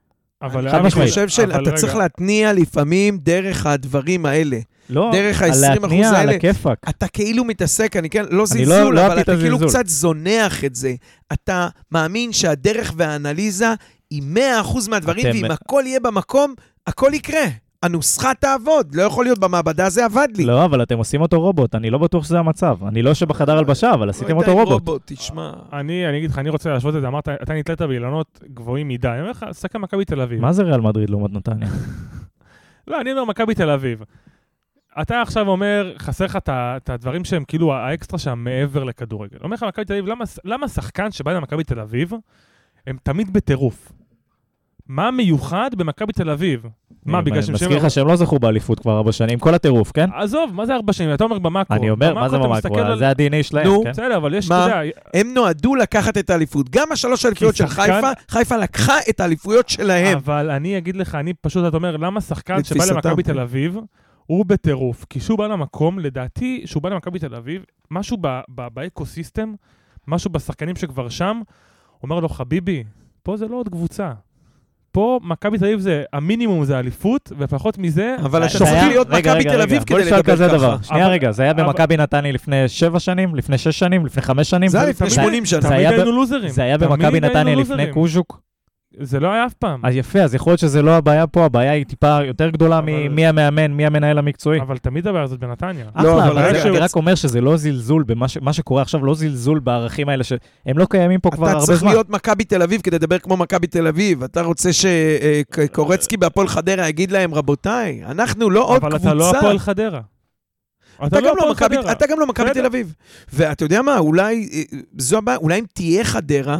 אבל אני. חושב אבל שאתה רגע, צריך להתניע לפעמים דרך הדברים האלה. לא, דרך על ה-20% להתניע, על האלה. הכיפאק. אתה כאילו מתעסק, אני כן, לא לא- זלזול, לא אבל אהבתי את אתה כאילו. קצת זונח את זה. אתה מאמין שהדרך והאנליזה היא 100% מהדברים, אתם- ואם הכל יהיה במקום, הכל יקרה. הנוסחה תעבוד, לא יכול להיות במעבדה, זה עבד לי. לא, אבל אתם עושים אותו רובוט, אני לא בטוח שזה המצב. אני לא יושב בחדר הלבשה, אבל עשיתם אותו אם רובוט. תשמע. אני, אני אגיד לך, אני רוצה להשוות את זה, אמרת, אתה נתלית באילנות גבוהים מדי. אני אומר לך, סתכל מכבי תל אביב. מה זה ריאל מדריד לעומת נתניה? לא, אני אומר מכבי תל אביב. אתה עכשיו אומר, חסר לך את הדברים שהם כאילו האקסטרה שם מעבר לכדורגל. אומר לך מכבי תל אביב, למה, למה שחקן שבא למכבי תל אביב, הם תמיד בטירוף? מה מיוחד במכבי תל אביב? מה, בגלל שהם... מזכיר לך שהם לא זכו באליפות כבר ארבע שנים, כל הטירוף, כן? עזוב, מה זה ארבע שנים? אתה אומר במאקרו. אני אומר, מה זה על- זה ה-DNA שלהם, נו, כן? בסדר, אבל יש, מה? אתה יודע, הם נועדו לקחת את האליפות. גם השלוש אליפויות של חיפה, חיפה לקחה את האליפויות שלהם. אבל אני אגיד לך, אני פשוט, אתה אומר, למה שחקן שבא למכבי. תל אביב, הוא בטירוף? כי כשהוא בא למקום, לדעתי, כשהוא בא למכבי תל אביב, משהו ב ecosystem, משהו בשחקנים שכבר שם, אומר לו, חביבי, פה זה לא עוד קבוצה. פה מכבי תל אביב זה, המינימום זה אליפות, ופחות מזה, אבל היה- להיות מכבי תל אביב כדי נשאל לדבר כזה דבר. ככה. שנייה אבל- רגע, זה היה אבל- במכבי נתניה לפני שבע שנים, לפני שש שנים, לפני חמש שנים? זה היה לפני זה- 80 שנה. זה תמיד היינו לוזרים. זה היה במכבי נתניה. לפני קוז'וק? זה לא היה אף פעם. אז יפה, אז יכול להיות שזה לא הבעיה פה, הבעיה היא טיפה יותר גדולה אבל- ממי המאמן, מי המנהל המקצועי. אבל תמיד הבעיה הזאת בנתניה. לא, אחלה, אבל אבל רגע, זה- אני רגע. רק אומר שזה לא זלזול במה ש- מה שקורה עכשיו, לא זלזול בערכים האלה שהם לא קיימים פה כבר אתה הרבה צריך זמן. להיות מכבי תל אביב כדי לדבר כמו מכבי תל אביב. אתה רוצה שקורצקי בהפועל חדרה יגיד להם, רבותיי, אנחנו לא עוד אבל קבוצה. אתה לא הפועל חדרה. אתה גם לא הפועל מכבי- חדרה. אתה גם לא מכבי. תל אביב. ואתה יודע מה, אולי, אה, זו הבעיה, אולי אם תהיה חדרה,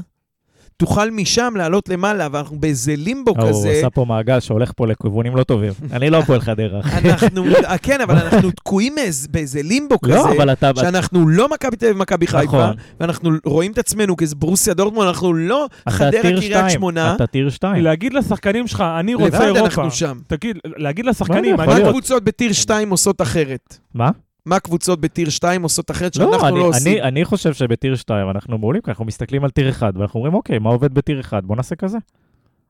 תוכל משם לעלות למעלה, ואנחנו באיזה לימבו הוא כזה. עשה פה מעגל שהולך פה לכיוונים לא טובים. אני לא הפועל חדרה. אנחנו, אה, כן, אבל אנחנו תקועים באיזה לימבו כזה, לא, אבל אתה... שאנחנו לא מכבי תל אביב ומכבי חיפה, נכון. ואנחנו רואים את עצמנו כאיזה ברוסיה דורטמונד, אנחנו לא חדרה קריית שתיים, שמונה. אתה טיר שתיים. להגיד לשחקנים שלך, אני רוצה לבד אירופה. אנחנו שם. תגיד, להגיד לשחקנים, מה להיות. הקבוצות בטיר 2 עושות אחרת? מה? מה הקבוצות בטיר 2 עושות אחרת לא, שאנחנו אני- לא עושים? אני- אני חושב שבטיר 2 אנחנו מעולים, כי אנחנו מסתכלים על טיר 1, ואנחנו אומרים, אוקיי, מה עובד בטיר 1? בוא נעשה כזה.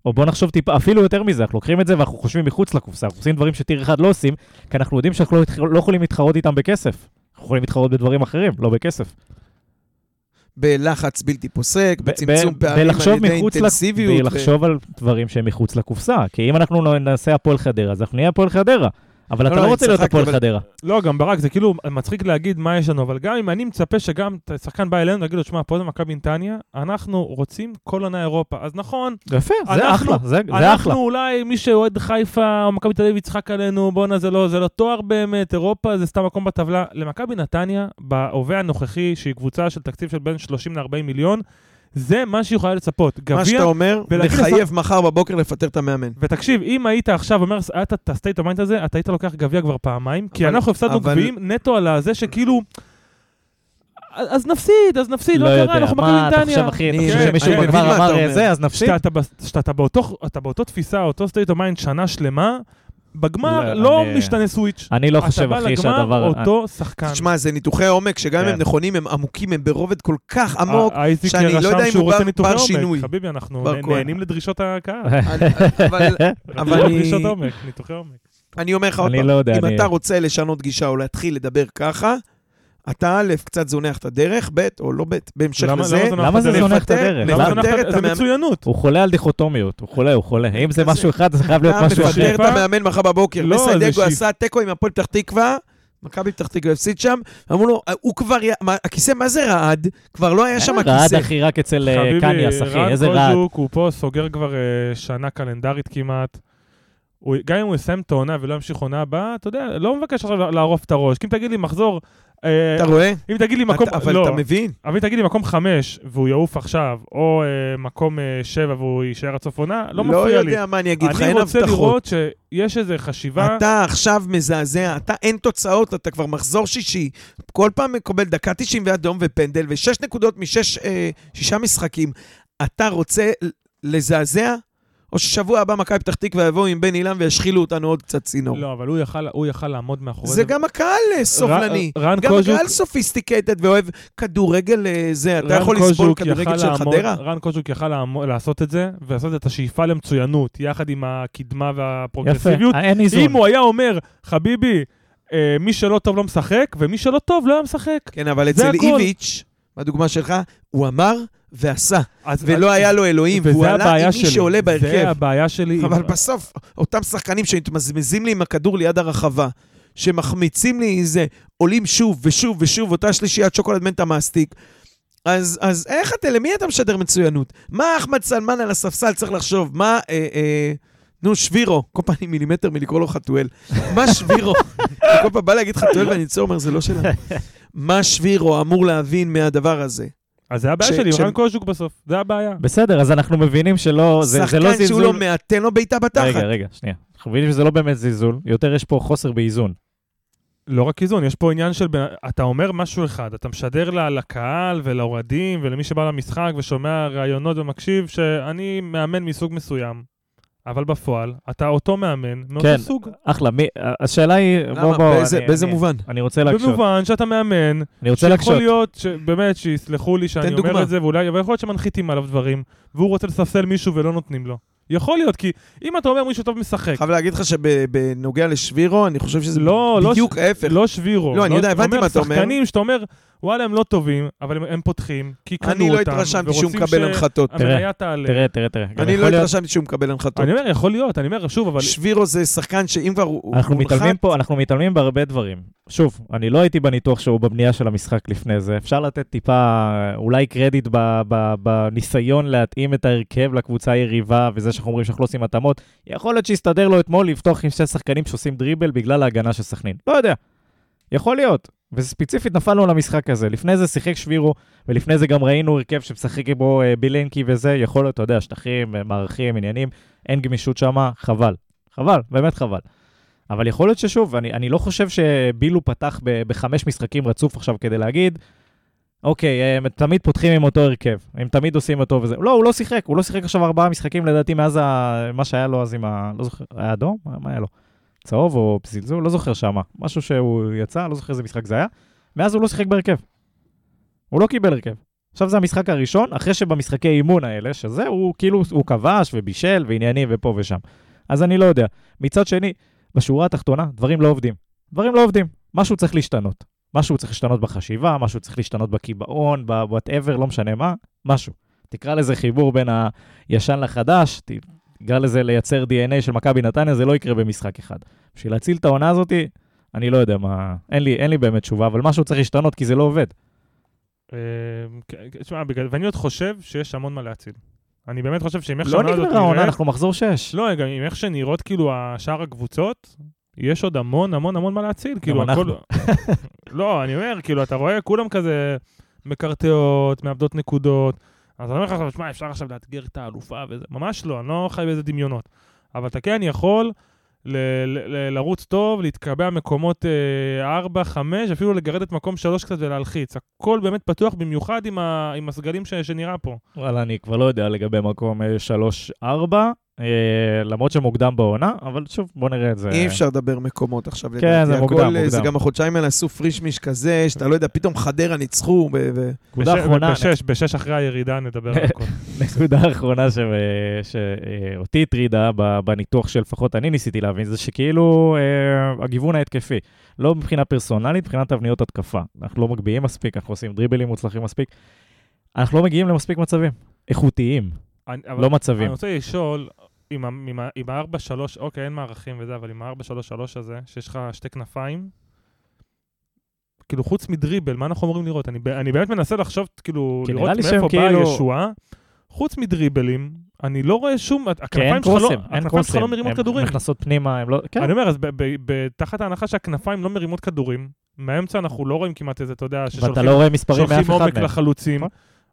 או בוא נחשוב טיפה, אפילו יותר מזה, אנחנו לוקחים את זה ואנחנו חושבים מחוץ לקופסה, אנחנו עושים דברים שטיר 1 לא עושים, כי אנחנו יודעים שאנחנו לא, לא יכולים להתחרות איתם בכסף. אנחנו יכולים להתחרות בדברים אחרים, לא בכסף. בלחץ בלתי פוסק, בצמצום פערים על ידי אינטנסיביות. ו- ולחשוב על דברים שהם מחוץ לקופסה. כי אם אנחנו לא נעשה הפועל חדרה, אז אנחנו נהיה הפועל חדרה. אבל אתה לא, לא רוצה להיות הפועל חדרה. לא, גם ברק, זה כאילו מצחיק להגיד מה יש לנו, אבל גם אם אני מצפה שגם שחקן בא אלינו, להגיד לו, שמע, פה זה מכבי נתניה, אנחנו רוצים כל עונה אירופה. אז נכון, יפה, זה אחלה, זה זה אנחנו אחלה. אולי, מי שאוהד חיפה או מכבי תל אביב יצחק עלינו, בואנה, לא, זה לא תואר באמת, אירופה זה סתם מקום בטבלה. למכבי נתניה, בהווה הנוכחי, שהיא קבוצה של תקציב של בין 30 ל-40 מיליון, זה מה שהיא יכולה לצפות. מה גביע, שאתה אומר, ולהגיד מחייב מחר בבוקר לפטר את המאמן. ותקשיב, אם היית עכשיו אומר, היה את of mind הזה, אתה היית לוקח גביע כבר פעמיים, כי אבל- אנחנו הפסדנו אבל- גביעים נטו על הזה שכאילו... אז נפסיד, אז נפסיד, לא לא קרה, אנחנו מכבי מה, אתה נתניה. חושב, אחי, אתה אני- חושב שמישהו כבר מה אמר אומר. זה, אז נפסיד? שאתה באותו תפיסה, אותו state of mind שנה שלמה, בגמר לא, לא אני- משתנה סוויץ'. אני לא אתה חושב, בא אחי, לגמר, שהדבר... אותו שחקן. תשמע, זה ניתוחי עומק, שגם אם כן. הם נכונים, הם עמוקים, הם ברובד כל כך עמוק. שאני לא יודע אם הוא בר- שינוי. חביבי, אנחנו. נהנים לדרישות הקהל. אני- אבל דרישות עומק, ניתוחי עומק. אני אומר לך עוד פעם, לא יודע, אם אתה רוצה לשנות גישה או להתחיל לדבר ככה, אתה א', קצת זונח את הדרך, ב', או לא ב', בהמשך למה- לזה, למה זה למה זה זונח את הדרך? למה לפטר זה נפל- את זה המאמן. מצוינות. הוא חולה על דיכוטומיות, הוא חולה, הוא חולה. אם זה משהו אחד, זה חייב להיות אתה משהו מפטר אחר. את המאמן מחר בבוקר. לא, מסיידגו עשה תיקו עם הפועל פתח תקווה, מכבי פתח תקווה הפסיד שם, אמרו לו, הוא כבר, מה, הכיסא, מה זה רעד? כבר לא היה שם רעד הכיסא. אחי רק אצל אה, חביבי, קניאס, אחי, איזה רעד. קוז'וק הוא פה סוגר כבר אה, שנה קלנדרית כמעט. הוא, גם אם הוא יסיים את העונה ולא ימשיך עונה הבאה, אתה יודע, לא מבקש עכשיו לערוף את הראש. כי אם תגיד לי מחזור... אה, אתה רואה? אם תגיד לי מקום... אתה- אבל לא, אתה מבין? אבל אם תגיד לי מקום חמש והוא יעוף עכשיו, או אה, מקום אה, שבע והוא יישאר עד סוף עונה, לא מפריע לי. יודע מה אני אגיד לך, אין אני רוצה הבטחות. לראות שיש איזו חשיבה... אתה עכשיו מזעזע, אתה אין תוצאות, אתה כבר מחזור שישי, כל פעם מקבל דקה 90 ואדום ופנדל, ושש נקודות משש, אה, שישה משחקים. אתה רוצה לזעזע? או ששבוע הבא מכבי פתח תקווה יבואו עם בן אילם וישחילו אותנו עוד קצת צינור. לא, אבל הוא יכל, הוא יכל לעמוד מאחורי זה גם הקהל אה, סובלני. רן גם קוז'וק- הקהל sophisticated ואוהב כדורגל אה, זה. אתה יכול לסבול קוז'וק כדורגל יכל של לעמוד- חדרה? רן קוז'וק יכל לעמוד- לעשות את זה, ולעשות את השאיפה למצוינות, יחד עם הקדמה יפה, והפרוגרסיביות. אין איזון. אם הוא היה אומר, חביבי, אה, מי שלא טוב לא משחק, ומי שלא טוב לא היה משחק. כן, אבל זה אצל הכל. איביץ', בדוגמה שלך, הוא אמר ועשה, אז- ולא היה לו אלוהים, והוא עלה עם מי שלי. שעולה זה בהרכב. הבעיה שלי. אבל עם- בסוף, אותם שחקנים שמתמזמזים לי עם הכדור ליד הרחבה, שמחמיצים לי איזה, עולים שוב ושוב ושוב, אותה שלישיית שוקולד מנטה מסטיק, אז, אז איך אתה, למי אתה משדר מצוינות? מה אחמד סלמן על הספסל צריך לחשוב? מה, אה, אה, נו, שבירו, כל פעם אני מילימטר מלקרוא לו חתואל. מה שבירו? כל פעם בא להגיד חתואל ואני יוצא אומר, זה לא שלנו. מה שבירו אמור להבין מהדבר הזה? אז זה הבעיה ש- שלי, ש- רן קוז'וק בסוף. זה הבעיה. בסדר, אז אנחנו מבינים שלא, זה, זה לא שחקן שהוא לא זלזול. מעט, תן לו בעיטה בתחת. רגע, רגע, שנייה. אנחנו מבינים שזה לא באמת זלזול, יותר יש פה חוסר באיזון. לא רק איזון, יש פה עניין של... אתה אומר משהו אחד, אתה משדר ל- לקהל ולאוהדים ולמי שבא למשחק ושומע ראיונות ומקשיב שאני מאמן מסוג מסוים, אבל בפועל אתה אותו מאמן מאותו כן. סוג. אחלה, מי, השאלה היא, בוא למה? בוא, באיזה- אני- באיזה אני- מובן? אני רוצה להקשות. במובן שאתה מאמן, אני רוצה שיכול להקשות. להיות, שבאמת, שיסלחו לי שאני אומר דוגמה. את זה, ואולי, אבל יכול להיות שמנחיתים עליו דברים, והוא רוצה לספסל מישהו ולא נותנים לו. יכול להיות, כי אם אתה אומר מישהו טוב משחק, חייב להגיד לך שבנוגע לשבירו, אני חושב שזה לא, לא בדיוק ההפך. לא שבירו. לא, אני יודע, הבנתי מה אתה אומר. שחקנים שאתה אומר, וואלה, הם לא טובים, אבל הם, הם פותחים, כי קנו אותם, אני לא התרשמתי שהוא מקבל הנחתות. שהמניה תעלה. תראה, תראה, תראה. אני לא התרשמתי שהוא מקבל הנחתות. אני אומר, יכול להיות, אני אומר, שוב, אבל... שבירו זה שחקן שאם כבר הוא אנחנו מתעלמים פה, אנחנו מתעלמים בהרבה דברים. שוב, אני לא הייתי בניתוח שהוא בבנייה של המשחק לפני זה. אפשר לתת טיפה, אולי קרדיט בניסיון להתאים את ההרכב לקבוצה היריבה, וזה שאנחנו אומרים שאנחנו לא עושים התאמות. יכול להיות שהסתדר לו אתמול לפתוח עם שני שחקנים שעושים דריבל בגלל ההגנה של סכנין. לא יודע. יכול להיות. וספציפית נפלנו למשחק הזה. לפני זה שיחק שבירו, ולפני זה גם ראינו הרכב שמשחק בו אה, בילנקי וזה, יכול להיות, אתה יודע, שטחים, אה, מערכים, עניינים, אין גמישות שם, חבל. חבל, באמת חבל. אבל יכול להיות ששוב, אני, אני לא חושב שבילו פתח ב- בחמש משחקים רצוף עכשיו כדי להגיד, אוקיי, הם תמיד פותחים עם אותו הרכב, הם תמיד עושים אותו וזה. לא, הוא לא שיחק, הוא לא שיחק עכשיו ארבעה משחקים לדעתי מאז ה... מה שהיה לו אז עם ה... לא זוכר, היה אדום? מה היה לו? צהוב או זלזול? לא זוכר שמה. משהו שהוא יצא, לא זוכר איזה משחק זה היה. מאז הוא לא שיחק בהרכב. הוא לא קיבל הרכב. עכשיו זה המשחק הראשון, אחרי שבמשחקי אימון האלה, שזה, הוא כאילו, הוא כבש ובישל ועניינים ופה ושם. אז אני לא יודע. מצד שני, בשורה התחתונה, דברים לא עובדים. דברים לא עובדים. משהו צריך להשתנות. משהו צריך להשתנות בחשיבה, משהו צריך להשתנות בקיבעון, ב-whatever, לא משנה מה, משהו. תקרא לזה חיבור בין הישן לחדש, ת- תקרא לזה לייצר DNA של מכבי נתניה, זה לא יקרה במשחק אחד. בשביל להציל את העונה הזאת, אני לא יודע מה, אין לי, אין לי באמת תשובה, אבל משהו צריך להשתנות כי זה לא עובד. כן, תשמע, ואני עוד חושב שיש המון מה להציל. אני באמת חושב שאם איך לא שהעונה הזאת נגמרה העונה, אנחנו מחזור 6. לא, גם עם איך שנראות כאילו השאר הקבוצות, יש עוד המון המון המון מה להציל. כאילו. הכל... לא, אני אומר, כאילו, אתה רואה, כולם כזה מקרטעות, מאבדות נקודות. אז אני אומר לך עכשיו, שמע, אפשר עכשיו לאתגר את האלופה וזה. ממש לא, אני לא חי באיזה דמיונות. אבל אתה כן יכול ל- ל- ל- לרוץ טוב, להתקבע מקומות 4, 5, אפילו לגרד את מקום 3 קצת ולהלחיץ. הכל באמת פתוח, במיוחד עם, ה- עם הסגלים ש- שנראה פה. וואלה, אני כבר לא יודע לגבי מקום 3-4, למרות שמוקדם בעונה, אבל שוב, בוא נראה את זה. אי אפשר לדבר מקומות עכשיו, כן, לדעתי. זה הכל, מוקדם, אה, זה מוקדם. גם החודשיים האלה עשו פרישמיש כזה, שאתה לא יודע, פתאום חדרה ניצחו, ו- ו- נקודה אחרונה, בשש, בשש אחרי הירידה נדבר על הכל. נקודה אחרונה שאותי הטרידה ב- בניתוח שלפחות אני ניסיתי להבין, זה שכאילו אה, הגיוון ההתקפי, לא מבחינה פרסונלית, מבחינת תבניות התקפה. אנחנו לא מגביהים מספיק, אנחנו עושים דריבלים מוצלחים מספיק. אנחנו לא מגיעים למספיק מצבים איכותיים, אני- אבל לא אני מצבים. רוצה לשאול, עם ה- עם ה- עם ה-4-3, אוקיי, אין מערכים וזה, אבל עם ה-4-3-3 הזה, שיש לך שתי כנפיים, כאילו חוץ מדריבל, מה אנחנו אמורים לראות? אני אני באמת מנסה לחשוב, כאילו, כי לראות מאיפה באה כאילו- הישועה, חוץ מדריבלים, אני לא רואה שום... הכנפיים אין שלך לא- הכנפיים שלך. לא מרימות הן כדורים. נכנסות פנימה, הם לא... כן. אני אומר, אז תחת ההנחה שהכנפיים לא מרימות כדורים, מהאמצע אנחנו לא רואים כמעט איזה, אתה יודע, ואתה ששולחים לא רואה מספרים מאף שולחים אחד עומק מהם. לחלוצים.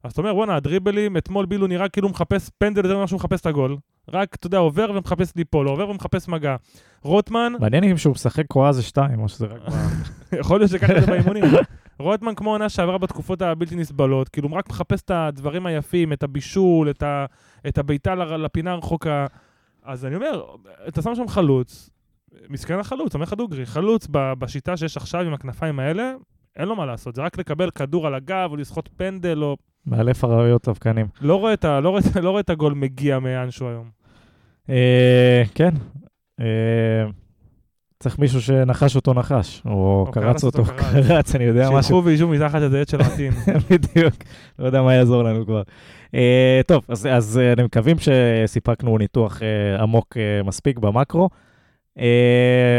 אז אתה אומר, וואנה, הדריבלים, אתמול בילו נראה כאילו מחפש פנדל יותר ממה שהוא מחפש את הגול. רק, אתה יודע, עובר ומחפש ליפול, עובר ומחפש מגע. רוטמן, מעניין אם שהוא משחק קורה זה שתיים, או שזה רק... יכול להיות שככה זה באימונים. רוטמן כמו עונה שעברה בתקופות הבלתי נסבלות, כאילו הוא רק מחפש את הדברים היפים, את הבישול, את, ה, את הבעיטה לפינה הרחוקה. אז אני אומר, אתה שם שם חלוץ, מסכן החלוץ, אומר לך דוגרי, חלוץ בשיטה שיש עכשיו עם הכנפיים האלה, אין לו מה לעשות, זה רק לקבל כדור על הגב או לסחוט פנדל, או... מאלף אריות לבקנים. לא רואה את, ה- לא רואה, לא רואה את הגול מגיע מאנשהו היום. אה, כן. אה, צריך מישהו שנחש אותו נחש, או או קרץ אותו קרץ. אני יודע משהו. שילכו וישבו מתחת איזה עט של מתאים. בדיוק, לא יודע מה יעזור לנו כבר. Uh, טוב, אז, אז uh, אני מקווים שסיפקנו ניתוח uh, עמוק uh, מספיק במקרו.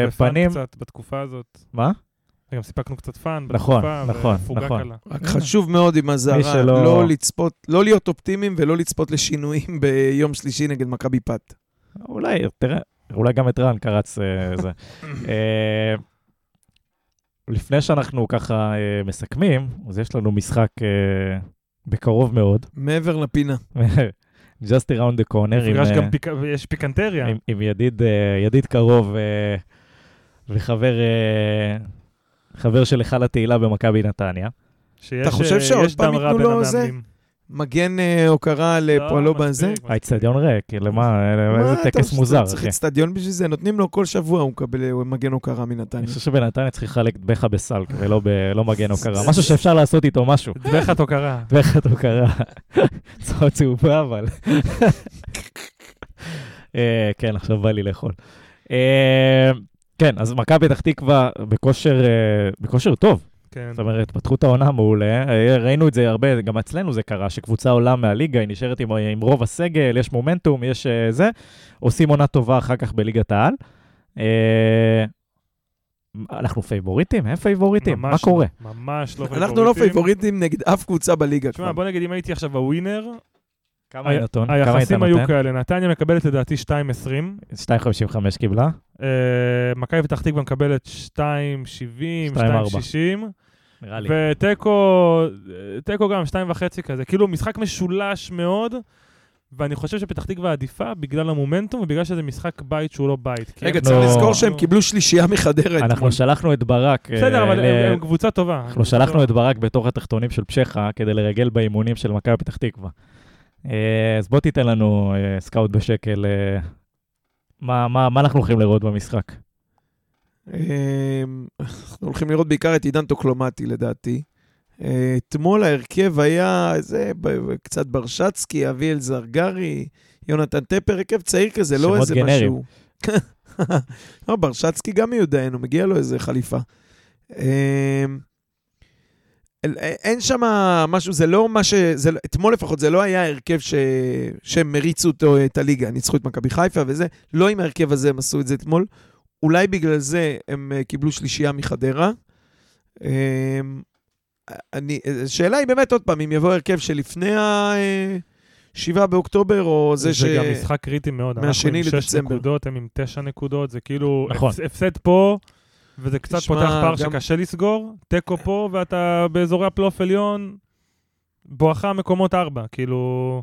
ופאן פנים, קצת בתקופה הזאת. מה? גם סיפקנו קצת פאן נכון, בתקופה, נכון, נכון. קלה. רק חשוב מאוד עם הזהרה, שלא- לא לצפות, לא להיות אופטימיים ולא לצפות לשינויים ביום שלישי נגד מכבי פת. אולי, תראה, אולי גם את רן קרץ uh, זה. uh, לפני שאנחנו ככה uh, מסכמים, אז יש לנו משחק בקרוב מאוד, מעבר לפינה. just around the corner, uh, גם פיק- יש פיקנטריה. עם, עם ידיד, אה, ידיד קרוב אה, וחבר אה, חבר של היכל התהילה במכבי נתניה. שיש, אתה חושב אה, שעוד פעם ייתנו לו זה? מגן אה, הוקרה לפועלו מספיק, בזה? מספיק. האיצטדיון ריק, למה? מה, איזה אתה טקס מוזר, צריך. אצטדיון בשביל זה, נותנים לו כל שבוע, הוא מקבל אה, מגן הוקרה מנתניה. אני חושב שבנתניה צריך לחלק דבחה בסל, ולא לא מגן הוקרה. משהו שאפשר לעשות איתו משהו. דבחת הוקרה. דבחת הוקרה. צהוב צהובה, אבל... אה, כן, עכשיו בא לי לאכול. אה, כן, אז מכבי פתח תקווה בכושר, אה, בכושר טוב. כן. זאת אומרת, פתחו את העונה מעולה, אה, ראינו את זה הרבה, גם אצלנו זה קרה, שקבוצה עולה מהליגה, היא נשארת עם, עם רוב הסגל, יש מומנטום, יש אה, זה, עושים עונה טובה אחר כך בליגת העל. אה, אנחנו פייבוריטים? הם פייבוריטים? מה ממש קורה? לא, ממש לא פייבוריטים. אנחנו לא פייבוריטים נגד אף קבוצה בליגה תשמע. בוא נגיד, אם הייתי עכשיו הווינר, כמה היא נתון? היחסים היו? כאלה. נתניה מקבלת לדעתי 2.20, 2.55 קיבלה. אה, מכבי פתח תקווה מקבלת 2.70, 2.40. 2.60, נראה לי. ותיקו, תיקו גם 2.5 כזה. כאילו משחק משולש מאוד, ואני חושב שפתח תקווה עדיפה בגלל המומנטום ובגלל שזה משחק בית שהוא לא בית. רגע, צריך לא- לזכור שהם קיבלו שלישייה מחדרה אתמול. אנחנו שלחנו את ברק. אה, בסדר, אבל הם קבוצה טובה. אנחנו שלחנו את ברק בתוך התחתונים של פשחה כדי לרגל באימונים של מכבי פתח תקווה. אה, אז בוא תיתן לנו אה, סקאוט בשקל. אה, מה, מה, מה אנחנו הולכים לראות במשחק? אמ, אנחנו הולכים לראות בעיקר את עידן טוקלומטי לדעתי. אתמול ההרכב היה ב- קצת ברשצקי, אביאל זרגרי, יונתן טפר, הרכב צעיר כזה, לא שמות איזה גנריים. משהו. לא, ברשצקי גם מיודענו, מגיע לו איזה חליפה. אל- אין שם משהו, זה לא מה ש... זה, אתמול לפחות זה לא היה הרכב ש... שהם הריצו אותו, את הליגה, ניצחו את מכבי חיפה וזה, לא עם ההרכב הזה הם עשו את זה אתמול. אולי בגלל זה הם אה, קיבלו שלישייה מחדרה. אני, השאלה היא באמת עוד פעם, אם יבוא הרכב שלפני ה-7 באוקטובר, או זה ש... זה גם משחק קריטי מאוד. אנחנו מהשני עם 6 לדצמבר. נקודות, הם עם 9 נקודות, זה כאילו נכון. הפס- הפסד פה, וזה קצת תשמע, פותח פער גם- שקשה לסגור, תיקו פה, ואתה באזורי הפלייאוף עליון, בואכה מקומות 4. כאילו,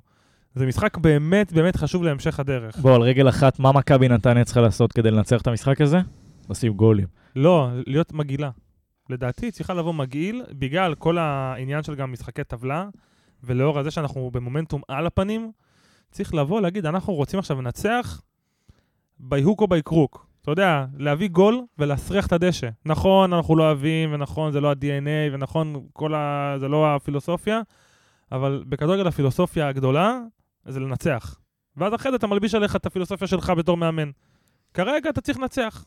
זה משחק באמת באמת חשוב להמשך הדרך. בוא, על רגל אחת, מה מכבי נתניה צריכה לעשות כדי לנצח את המשחק הזה? לשים גולים. לא, להיות מגעילה. לדעתי צריכה לבוא מגעיל, בגלל כל העניין של גם משחקי טבלה, ולאור הזה שאנחנו במומנטום על הפנים, צריך לבוא, להגיד, אנחנו רוצים עכשיו לנצח by hook או by crook. אתה יודע, להביא גול ולהסריח את הדשא. נכון, אנחנו לא אוהבים, ונכון, זה לא ה-DNA, ונכון, כל ה... זה לא הפילוסופיה, אבל בכדורגל הפילוסופיה הגדולה זה לנצח. ואז אחרי זה אתה מלביש עליך את הפילוסופיה שלך בתור מאמן. כרגע אתה צריך לנצח.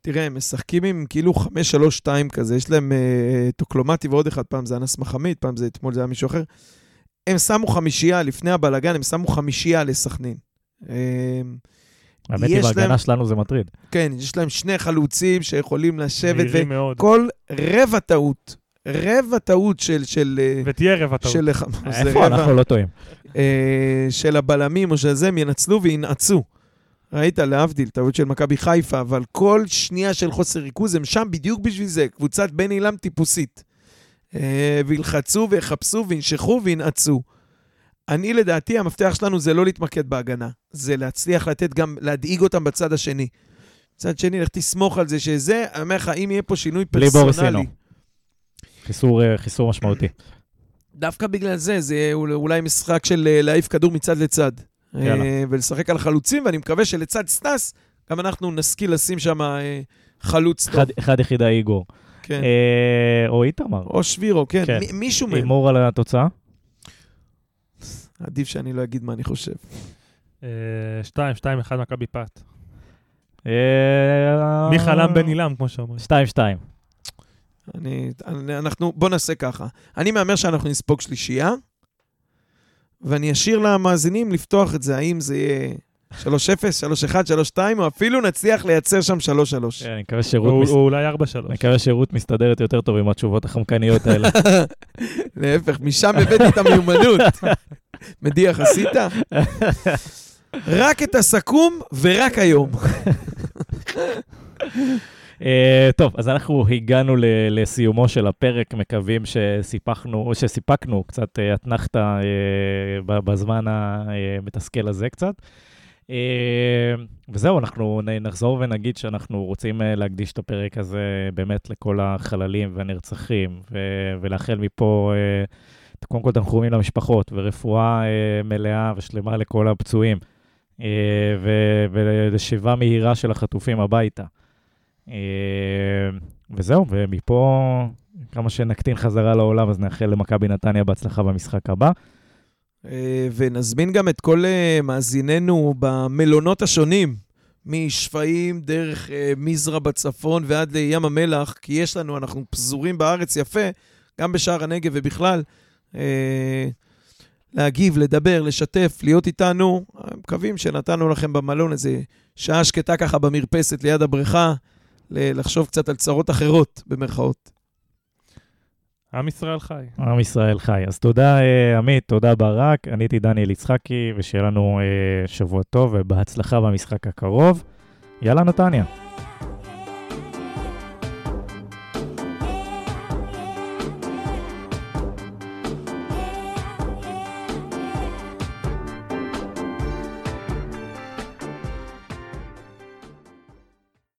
תראה, הם משחקים עם כאילו 5-3-2 כזה, יש להם אה, טוקלומטי ועוד אחד, פעם זה אנס מחמיד, פעם זה אתמול זה היה מישהו אחר. הם שמו חמישייה, לפני הבלגן, הם שמו חמישייה לסכנין. אה, האמת היא, יש בהגנה להם- שלנו זה מטריד. כן, יש להם שני חלוצים שיכולים לשבת, מהירים מאוד. וכל רבע טעות, רבע טעות של... של אה, ותהיה רבע טעות. של, איפה רבע, אנחנו לא טועים? אה, של הבלמים או של זה, הם ינצלו וינעצו. ראית, להבדיל, טעות של מכבי חיפה, אבל כל שנייה של חוסר ריכוז, הם שם בדיוק בשביל זה, קבוצת בן אילם טיפוסית. אה, וילחצו ויחפשו וינשכו וינעצו. אני, לדעתי, המפתח שלנו זה לא להתמקד בהגנה, זה להצליח לתת גם, להדאיג אותם בצד השני. מצד שני, לך תסמוך על זה שזה, אני אומר לך, אם יהיה פה שינוי פרסונלי. חיסור, אה, חיסור משמעותי. דווקא בגלל זה, זה אול- אולי משחק של אה, להעיף כדור מצד לצד. יאללה. אה, ולשחק על חלוצים, ואני מקווה שלצד סטאס, גם אנחנו נשכיל לשים שם חלוץ טוב. אחד, אחד יחידה איגור. כן. אה, או איתמר. או שבירו, כן. כן. מי- מישהו מהם. הימור על התוצאה? עדיף שאני לא אגיד מה אני חושב. אה, שתיים, שתיים, אחד מכבי פת. אה, מי חלם בן עילם, כמו שאומרים. 2-2. אני, אני, אנחנו, בוא נעשה ככה. אני מהמר שאנחנו נספוג שלישייה, ואני אשאיר למאזינים לפתוח את זה, האם זה יהיה 3-0, 3-1, 3-2, או אפילו נצליח לייצר שם 3-3. כן, אני מקווה שרות או מס- או אולי ארבע שלוש. אני מקווה שרות מסתדרת יותר טוב עם התשובות החמקניות האלה. להפך, משם הבאתי את המיומנות. מדיח עשית? רק את הסכו"ם ורק היום. אה, טוב, אז אנחנו הגענו לסיומו של הפרק, מקווים שסיפחנו, או שסיפקנו קצת אה, אתנחתא אה, ב- בזמן המתסכל הזה קצת. אה, וזהו, אנחנו נחזור ונגיד שאנחנו רוצים להקדיש את הפרק הזה באמת לכל החללים והנרצחים, ולאחל מפה, אה, קודם כל תנחומים למשפחות, ורפואה אה, מלאה ושלמה לכל הפצועים, אה, ולשיבה מהירה של החטופים הביתה. אה, וזהו, ומפה, כמה שנקטין חזרה לעולם, אז נאחל למכבי נתניה בהצלחה במשחק הבא. ונזמין גם את כל מאזיננו במלונות השונים, משפיים דרך מזרע בצפון ועד לים המלח, כי יש לנו, אנחנו פזורים בארץ יפה, גם בשער הנגב ובכלל. אה, להגיב, לדבר, לשתף, להיות איתנו. מקווים שנתנו לכם במלון איזה שעה שקטה ככה במרפסת ליד הבריכה, לחשוב קצת על צרות אחרות, במרכאות. עם ישראל חי. עם ישראל חי. אז תודה, אה, עמית, תודה ברק. אני הייתי דניאל יצחקי, ושיהיה לנו אה, שבוע טוב ובהצלחה במשחק הקרוב. יאללה, נתניה.